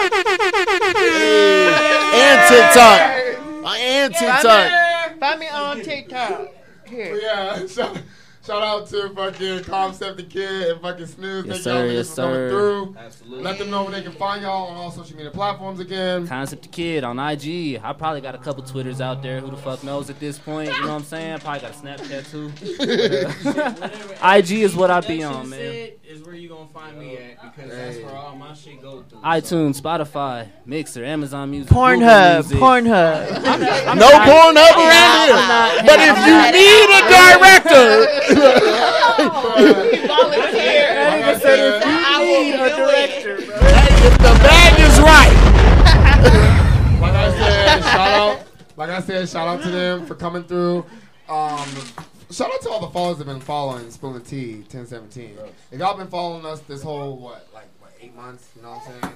And TikTok. I am TikTok. Find me on TikTok. Here. Yeah, shout, shout out to fucking Concept the Kid and fucking Snooze. Yes, Thank y'all yes, for coming through. Absolutely. Let them know where they can find y'all on all social media platforms again. Concept the Kid on IG. I probably got a couple Twitters out there. Who the fuck knows at this point? You know what I'm saying? Probably got a Snapchat too. IG is what I be on, man. Is where you gonna find me at because that's where all my shit go through. iTunes, Spotify, Mixer, Amazon Music, Pornhub, Pornhub. I'm No not- Pornhub I'm around here. not- But if you need a director, That need a bro. the is right. Like I said, shout out. Like I said, shout out to them for coming through. Um, shout out to all the followers that have been following Spoon and T 1017. If y'all been following us this whole what, like what, eight months? You know what I'm saying?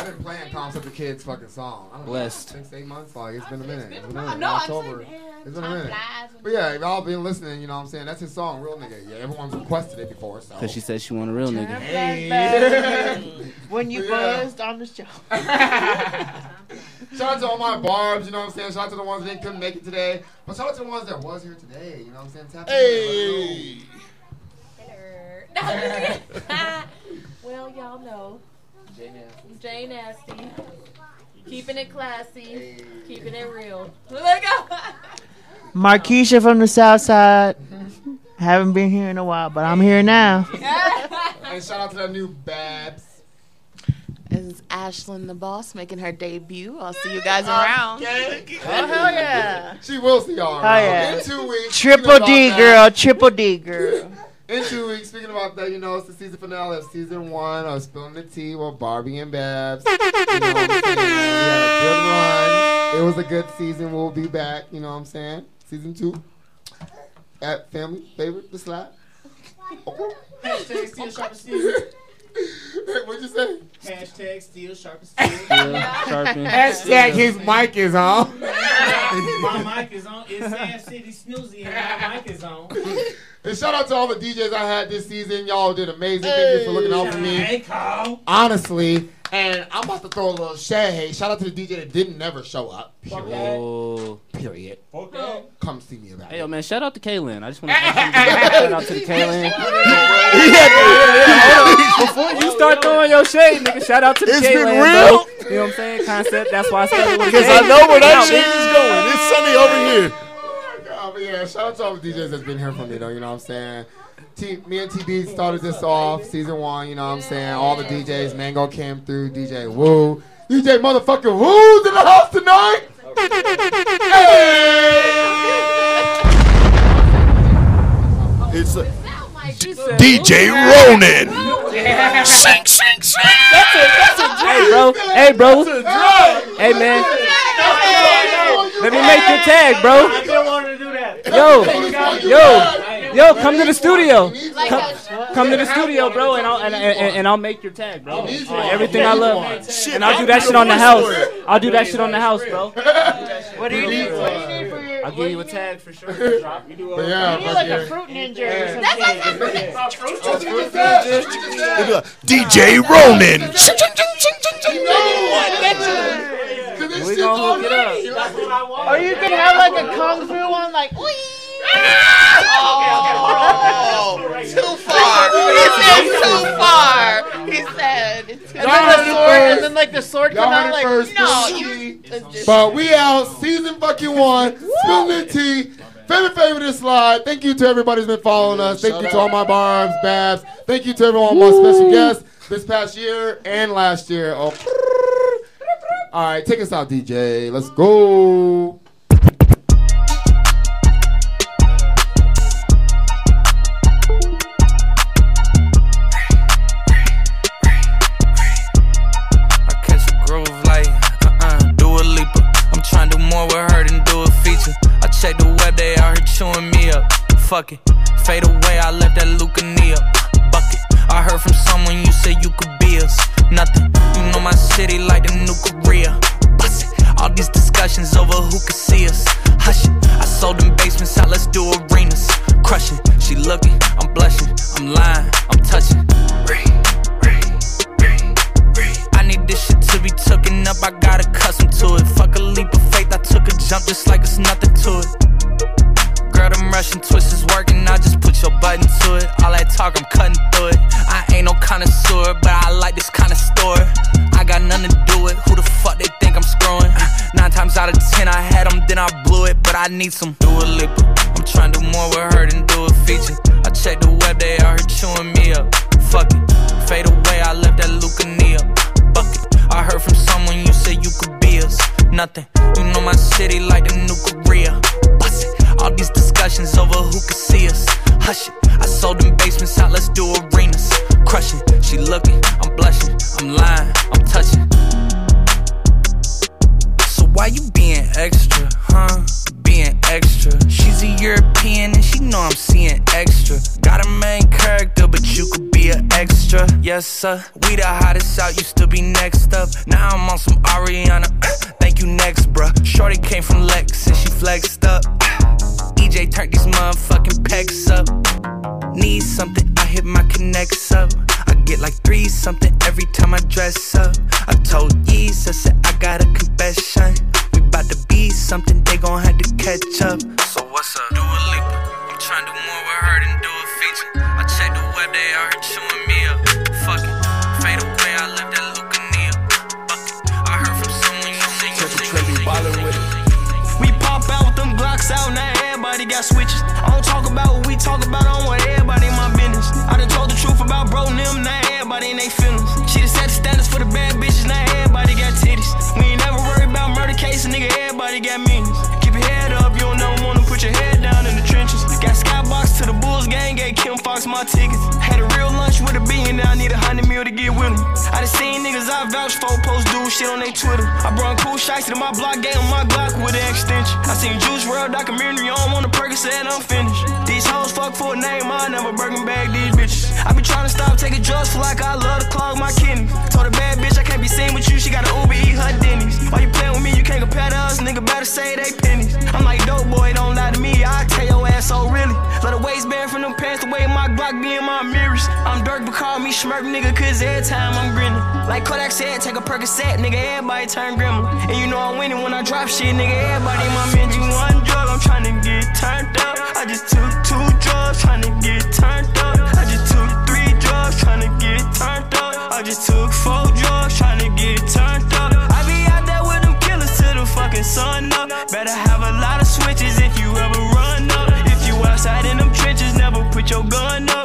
I've been playing Concept the Kids fucking song. I don't Blessed. Know, six, eight months. Like it's been a minute. It's been a I minute. know, I'm October. saying, man, It's been a minute. flies. But yeah, if y'all been listening, you know what I'm saying? That's his song, Real Nigga. Yeah, everyone's requested it before. So. Cause she said she want a real nigga. Hey. When you Yeah. buzzed on the show. Shout out to all my barbs, you know what I'm saying? Shout out to the ones that couldn't make it today. But shout out to the ones that was here today, you know what I'm saying? Tap in, Hey. well, y'all know. Jay Nasty. Keeping it classy. Keeping it real. Look out. Markeisha from the South Side. Haven't been here in a while, but I'm here now. And shout out to that new Babs. This is Ashlyn the boss making her debut. I'll see you guys around. Oh, okay. Oh, hell yeah. She will see y'all Oh, yeah. In two weeks. Triple speaking D, girl. Triple D, girl. In two weeks, speaking about that, you know, it's the season finale of season one of Spilling the Tea with Barbie and Babs. You know what I'm saying? We had a good run. It was a good season. We'll be back, you know what I'm saying? Season two. At Family Favorite, The Slap. Hashtag steel. What'd you say? Hashtag still sharp as steel. sharpen. Hashtag his mic is on. my mic is on. It's Sam City Snoozy and my mic is on. And shout out to all the DJs I had this season. Y'all did amazing. Thank you for looking out for me. Hey, me. Carl. Honestly. And I'm about to throw a little shade. Shout out to the DJ that didn't never show up. Period. that. Oh. Period. Fuck that. Come see me about Hey it. yo man, shout out to Kaylin. I just want to shout out to the Kaylin. Before you start throwing your shade, nigga, shout out to the It's Kaylin. been bro. You know what I'm saying? Concept. That's why I started with Because I know where that Out, shit is going. It's sunny over here. Oh, my god! but yeah, shout out to all the DJs that's been here for me, though. You know what I'm saying? T, me and TB started this off season one. You know what I'm saying? All the DJs, Mango came through. DJ Woo, DJ motherfucking Woo's in the house tonight. Hey! It's a, DJ Ronan. Sink, sink, sink. That's a, that's a Hey, bro. Hey, bro. Hey, man. Let me make your tag, bro. I've been wanting to do that. Yo, yo, yo, come to the studio. Come, come to the studio, bro, and I'll and, and, and I'll make your tag, bro. Everything I love, and I'll do that shit on the house. I'll do that shit on the house, bro. What do you need? What do you need for your? I'll give you a tag for sure. Drop. You do But yeah, You need like a fruit ninja or something. They be like, DJ Ronan. We gonna hook it up. That's what I want. Or you can have like a kung fu one, like. Oh, okay okay too far. He said too far. He said it's too And then the sword, and then like the sword come Y'all out like first. No, you. But we out. Season fucking one. Spilling the tea. Favorite favorite is slide. Thank you to everybody who's been following us. Thank you to all my barbs, babs. Thank you to everyone, my special guests this past year and last year. Oh. All right, take us out, DJ. Let's go. Uh-uh, do a leaper. I'm trying do more with her than do a feature. I check the web, they chewing me up. Fuck it, fade away, I left that. I someone you say you could be us. Nothing, you know my city like the new Korea. All these discussions over who could see us. Hush I sold them basements out, let's do arenas. Crushing, she looking, I'm blushing, I'm lying, I'm touching. Need some Dua Yes, me nigga, cause every time I'm grinning. Like Kodak said, take a Percocet, nigga. Everybody turn gremlin. And you know I'm winning when I drop shit, nigga. Everybody my mention. One drug, I'm tryna get turned up. I just took two drugs, tryna get turned up. I just took three drugs, tryna get turned up. I just took four drugs, tryna get turned up. I be out there with them killers till the fucking sun up. Better have a lot of switches if you ever run up. If you outside in them trenches, never put your gun up.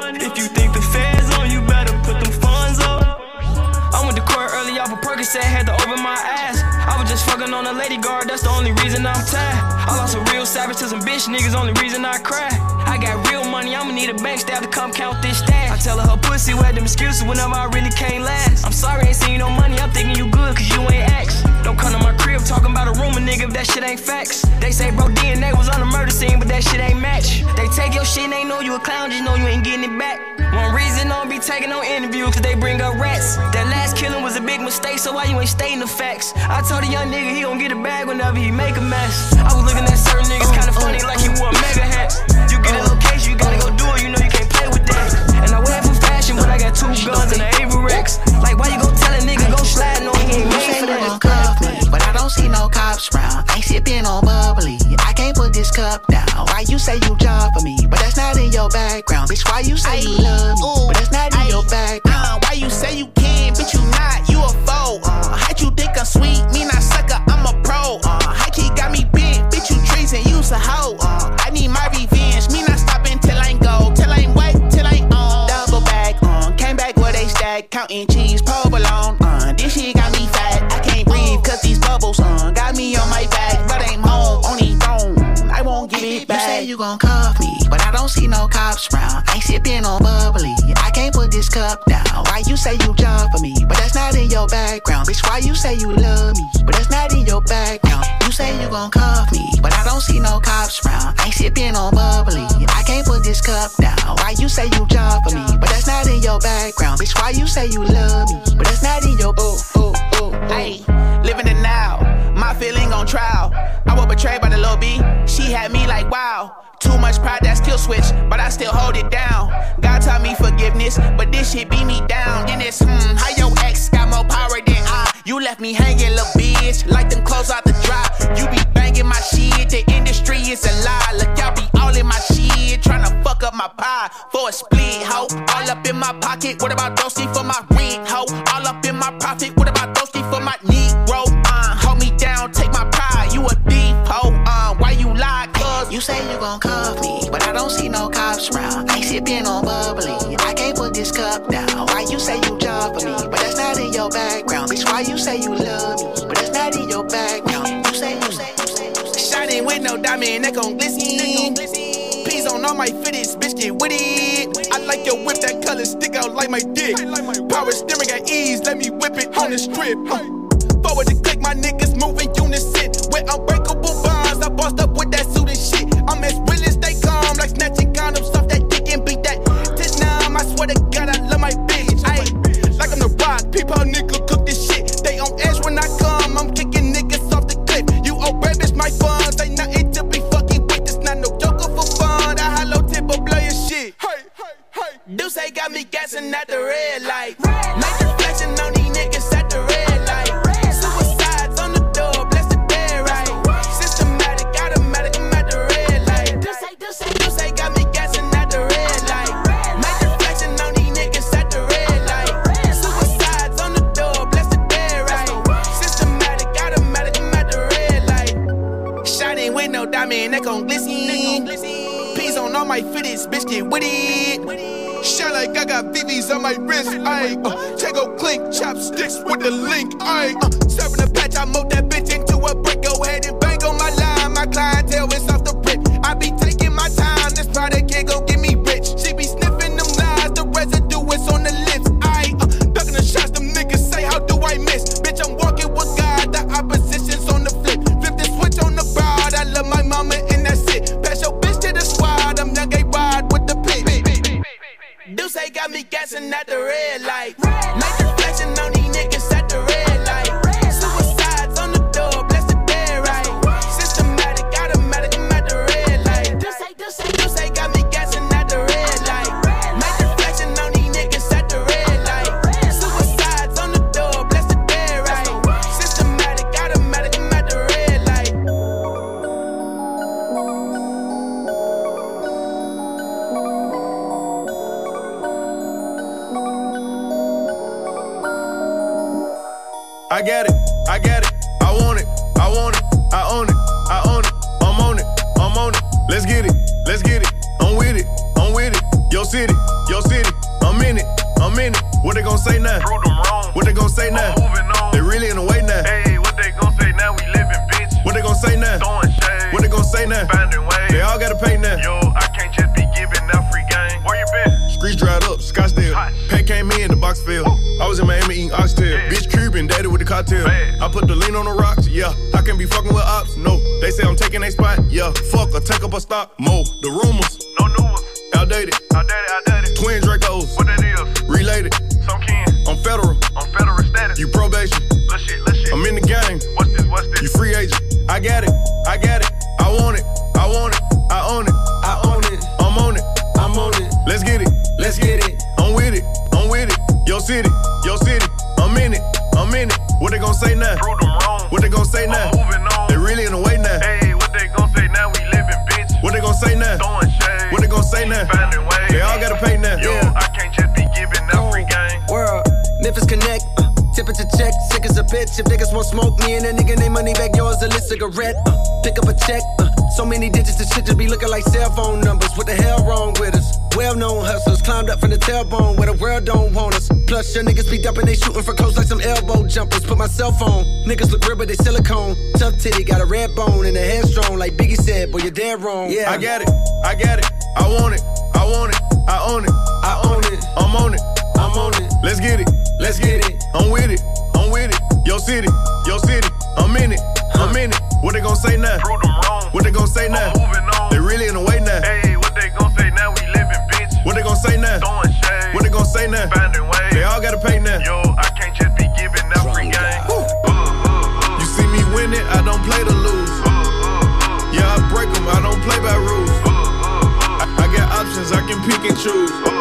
Just fucking on a lady guard, that's the only reason I'm tired. I lost a real savage to some bitch niggas, only reason I cry. I got real money I'ma need a bank staff to come count this stash. I tell her her pussy had them excuses whenever I really can't last. I'm sorry, ain't seen no money, I'm thinking you good, cause you ain't asked. Don't come to my crib talking about a rumor, nigga, if that shit ain't facts. They say, bro, DNA was on the murder scene, but that shit ain't match. They take your shit and they know you a clown, just know you ain't getting it back. Reason don't be taking no interview, cause they bring up rats. That last killing was a big mistake, so why you ain't stating the facts? I told a young nigga he gon' get a bag whenever he make a mess. I was looking at certain niggas kinda uh, uh, funny, like he wore a uh. mega hat. You get a location, you gotta go do it, you know you can't play with that. And I wear for fashion, but I got two guns and an Avirex. Like, why you gon' tell a nigga go slide, no he ain't made for that. gon' cuff me, but I don't see no cops round. Ain't sipping on bubbly. I can't put this cup down. Why you say you job for me, but that's not in your background, bitch? Why you say you love me, but that's not in your background? Uh, why you say you can, bitch? You not, you a foe. Uh, how you think I'm sweet? Me not sucker, I'm a pro. Uh, high key got me bent, bitch. You treason, you's a hoe. Uh, I need my revenge. Me not stopping till I ain't go, till I ain't wait, till I ain't on. Double back, uh, came back where they stack, counting cheese, provolone. You gon' cuff me, but I don't see no cops round. Ain't sipping on bubbly. I can't put this cup down. Why you say you job for me, but that's not in your background, bitch? Why you say you love me, but that's not in your background? You say you gon' cuff me, but I don't see no cops round. Ain't sipping on bubbly. I can't put this cup down. Why you say you job for me, but that's not in your background, bitch? Why you say you love me, but that's not in your ooh ooh ooh? Hey, living it now. My feeling on trial. I was betrayed by the little B. She had me like, wow. Too much pride, that skill switch, but I still hold it down. God taught me forgiveness, but this shit beat me down. Then it's, hmm, how your ex got more power than I? You left me hanging, little bitch, like them clothes out the dry. You be banging my shit, the industry is a lie. Look, y'all be all in my shit, tryna fuck up my pie for a split, hoe. All up in my pocket, what about Dosey for my rent, hoe? All up in my profit, You say you gon' cuff me, but I don't see no cops round. Ain't sippin' on bubbly. I can't put this cup down. Why you say you job for me, but that's not in your background, bitch? Why you say you love me, but that's not in your background? You say you say you say you say. Shining with no diamond, neck on glisten. Peas on all my fitties, bitch, get with it. I like your whip, that color stick out like my dick. Power steering at ease, let me whip it on the strip. Forward to click, my niggas moving unison. With unbreakable bonds, I bossed up snatching condoms off that dick and beat that. Tit numb, I swear to God, I love my bitch. Ayy, like I'm the rock, people nigga cook this shit. They on edge when I come, I'm kicking niggas off the cliff. You old rabbits, my funds, ain't nothing to be fucking with. It's not no joker for fun. I hollow tip will blow your shit. Hey, hey, hey. Deuce got me gassing at the red light. Major flexing on these niggas no neck on glisten. Peas on all my fitties, bitch, get with it. Shine like I got VVs on my wrist, ayy. Uh, Tego clink, chopsticks with the link, ayy. Uh, serving a patch, I mold that bitch into a brick. Go ahead and bang on my line, my clientele is got me gassing at the red light. Major flexing on get it, I get it, I want it, I want it, I own it, I own it, I'm on it, I'm on it. Let's get it, let's get it, I'm with it, I'm with it. Yo city, yo city, I'm in it, I'm in it. What they gon' say now? Prove them wrong. What they gon' say now? They really in the way now. Hey, what they gon' say now? We living, bitch. What they gon' say now? Throwing shade. What they gon' say now? Finding ways. They all gotta pay now. Yo, I can't just be giving out free game. Where you been? Streets dried up, Scottsdale. Pack came in, the box fell. I was in Miami eating cocktail. Man. I put the lean on the rocks, yeah. I can be fucking with ops, no. They say I'm taking a spot, yeah. Fuck, I take up a stop, mo. The room If niggas won't smoke me and a nigga name money back, yours a lit cigarette. Uh, pick up a check. Uh, so many digits, of shit just be looking like cell phone numbers. What the hell wrong with us? Well known hustlers climbed up from the tailbone where the world don't want us. Plus, your niggas be dumping, they shooting for clothes like some elbow jumpers. Put my cell phone. Niggas look real, but they silicone. Tough titty, got a red bone and a headstrong. Like Biggie said, boy, you're dead wrong. Yeah. I got it, I got it, I want it, I want it, I own it, I own it, I'm on it, I'm on it. Let's get it, let's get it, I'm with it city, your city, I'm in it, I'm in it. What they gon' say now? Prove them wrong. What they gon' say now? They really in the way now. Hey, what they gon' say now? We living, bitch. What they gon' say now? Throwing shade. What they gon' say now? Finding ways. They all gotta pay now. Yo, I can't just be giving out free game. Uh, uh, uh. You see me win it, I don't play to lose. Uh, uh, uh. Yeah, I break them, I don't play by rules. I, I got options, I can pick and choose.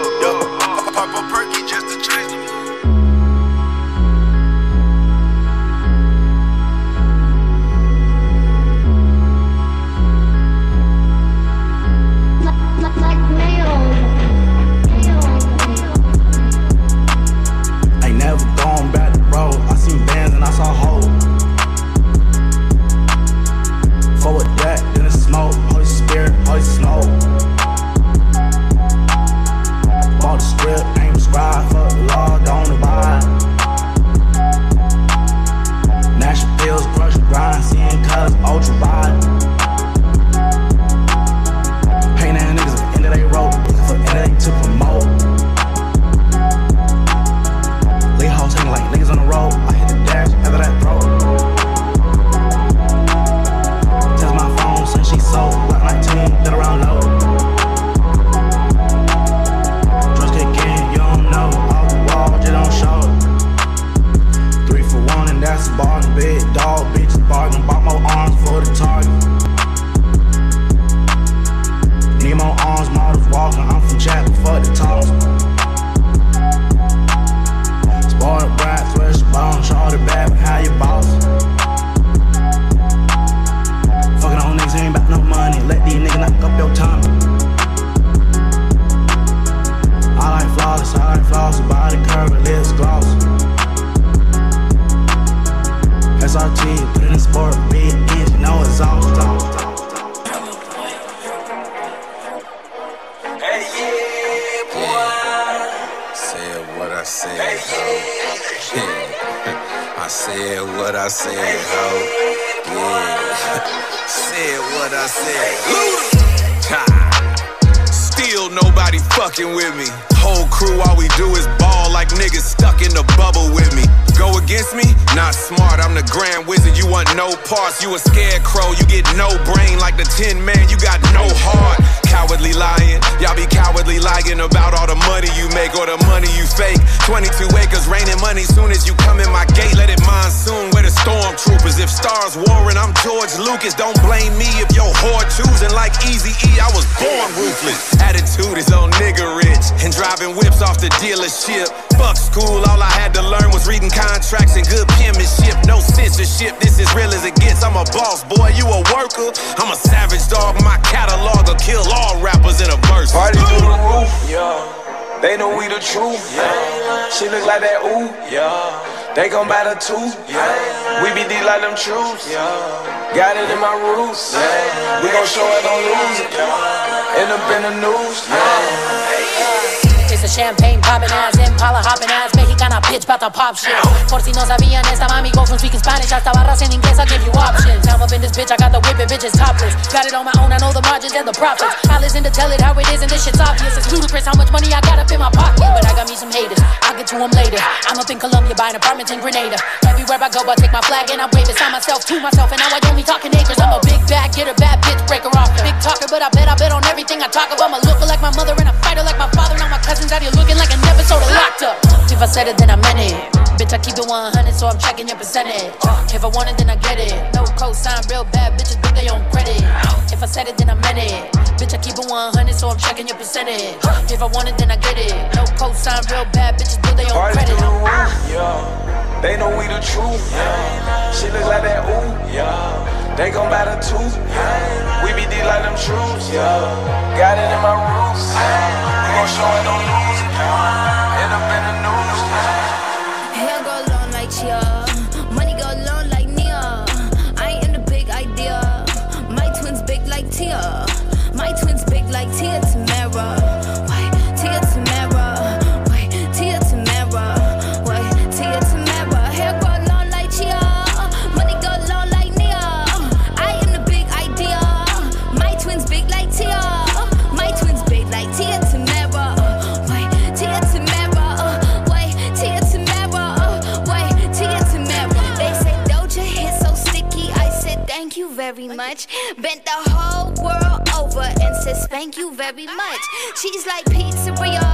To pop shit. Por si no sabían, esta mami go from speaking Spanish hasta barras en inglés, I give you options. Now up in this bitch, I got the whipping bitches topless. Got it on my own, I know the margins and the profits. I listen to tell it how it is, and this shit's obvious. It's ludicrous how much money I got up in my pocket, but I got me some haters. I'll get to them later. I'm up in Colombia buying apartments in Grenada. Everywhere I go, I take my flag and I wave it. Sign myself to myself, and now I only talking I said it, then I meant it. Bitch, I keep it 100, so I'm checking your percentage. If I want it, then I get it. No cosign, real bad bitches do they own credit. If I said it, then I meant it. Bitch, I keep it 100, so I'm checking your percentage. If I want it, then I get it. No cosign, real bad bitches do they own Party credit. the roof, yeah. They know we the truth, yeah. She look like that ooh, yeah. They gon' buy the tooth, yeah. We be deep like them truths, yeah. Got it in my roots, We gon' show it on news, very much. She's like pizzeria.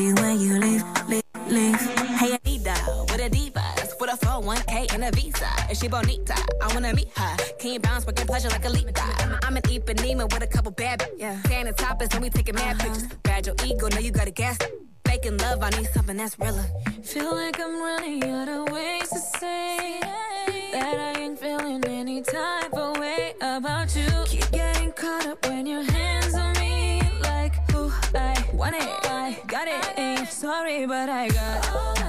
When you leave, leave, leave. Hey, Anita, with a divas, with a 401k and a visa. And she bonita, I wanna meet her. Can you bounce, pleasure like a leap I'm an Ipanema with a couple bad bitches. Yeah. Standing topless, don't be taking mad uh-huh. pictures. Bad your ego, know you gotta gas. Faking love, I need something that's realer. Feel like I'm running out of ways to say that I ain't feeling any type of way about you. Keep getting caught up when your hands on me, like who I want it, sorry, but I got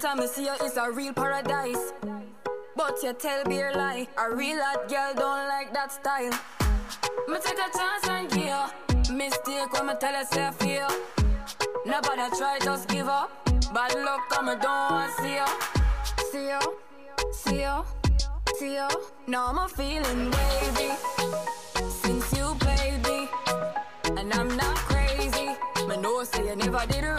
Time I see you, it's a real paradise. But you tell me a lie. A real hot girl don't like that style. Me take a chance and give mistake when me tell you say I feel. Nobody try, just give up. Bad luck, come and don't want see you. See you, see you, see you. Now I'm a feeling wavy since you played me, and I'm not crazy. Me know say you never did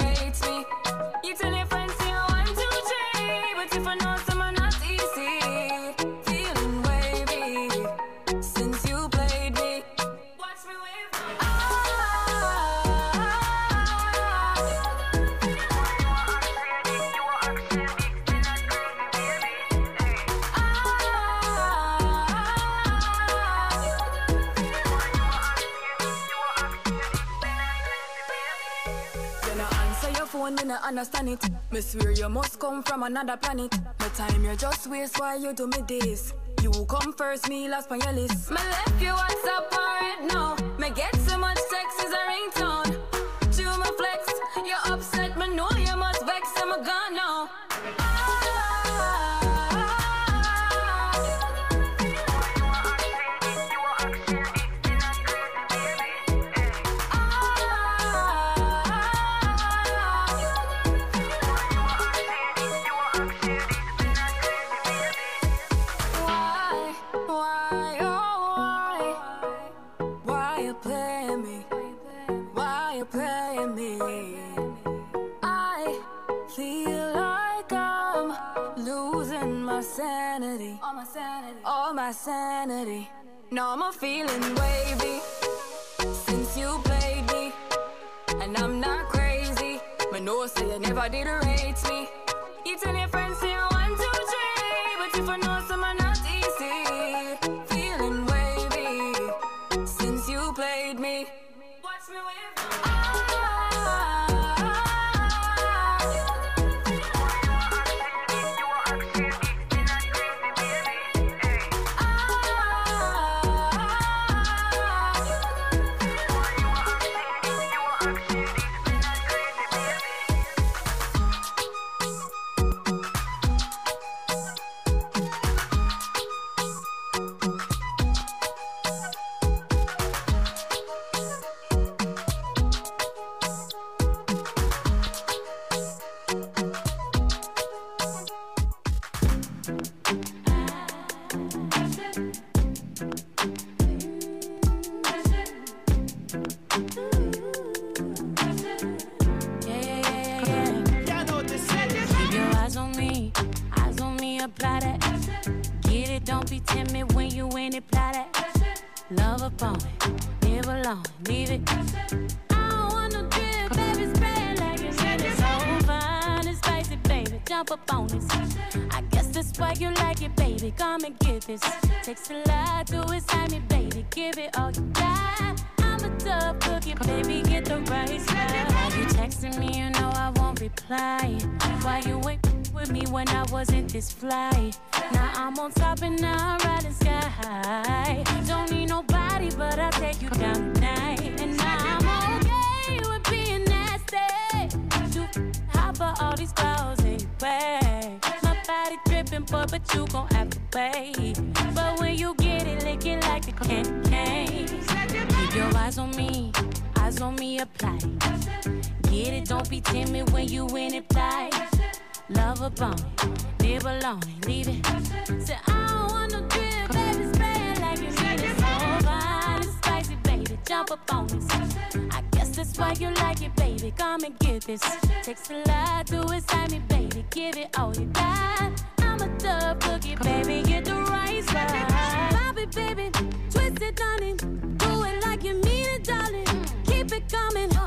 understand it. Me swear you must come from another planet. My time you just waste why you do me this. You come first, me last on your list. Me left you WhatsApp alright now. Me get so much text as a ringtone. Feeling wavy since you played me, and I'm not crazy. Me know say you never did rate me. You tell your friends you Upon alone, leave it. Want on. I guess why you like it, baby. Come and this. Takes a lot to me, baby. Give it all you got. I'm a. Get the right you texting me? You know I won't reply. Why you wait with me when I wasn't this fly? Now I'm on top and now I'm riding sky. Don't need nobody, but I'll take you down tonight. And now I'm okay with being nasty. Too hot for all these clothes anyway. My body dripping, boy, but you gon' have to wait. But when you get it, licking like a candy cane. Keep your eyes on me, eyes on me, apply. Get it, don't be timid when you in it, fly. Love a bone, nibble on leave it. Say, I don't want no drip, baby, spray it like you need it. So fine spicy, baby, jump up on this. I guess that's why you like it, baby. Come and get this. Takes a lot to excite me, baby. Give it all you got. I'm a tough cookie, baby. Get the right. Pop it, baby. Twist it, darling. Do it like you mean it, darling. Keep it coming.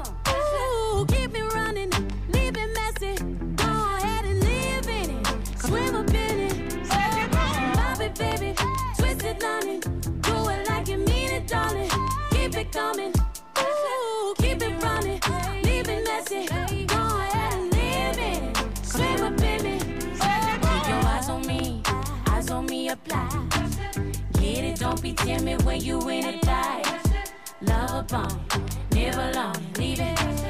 Coming. Ooh, keep it running. Leave it messy. Go ahead and in it. Swim up in it. Keep your eyes on me. Eyes on me, apply. Get it, don't be timid when you in it, die. Love a bomb, never long, leave it.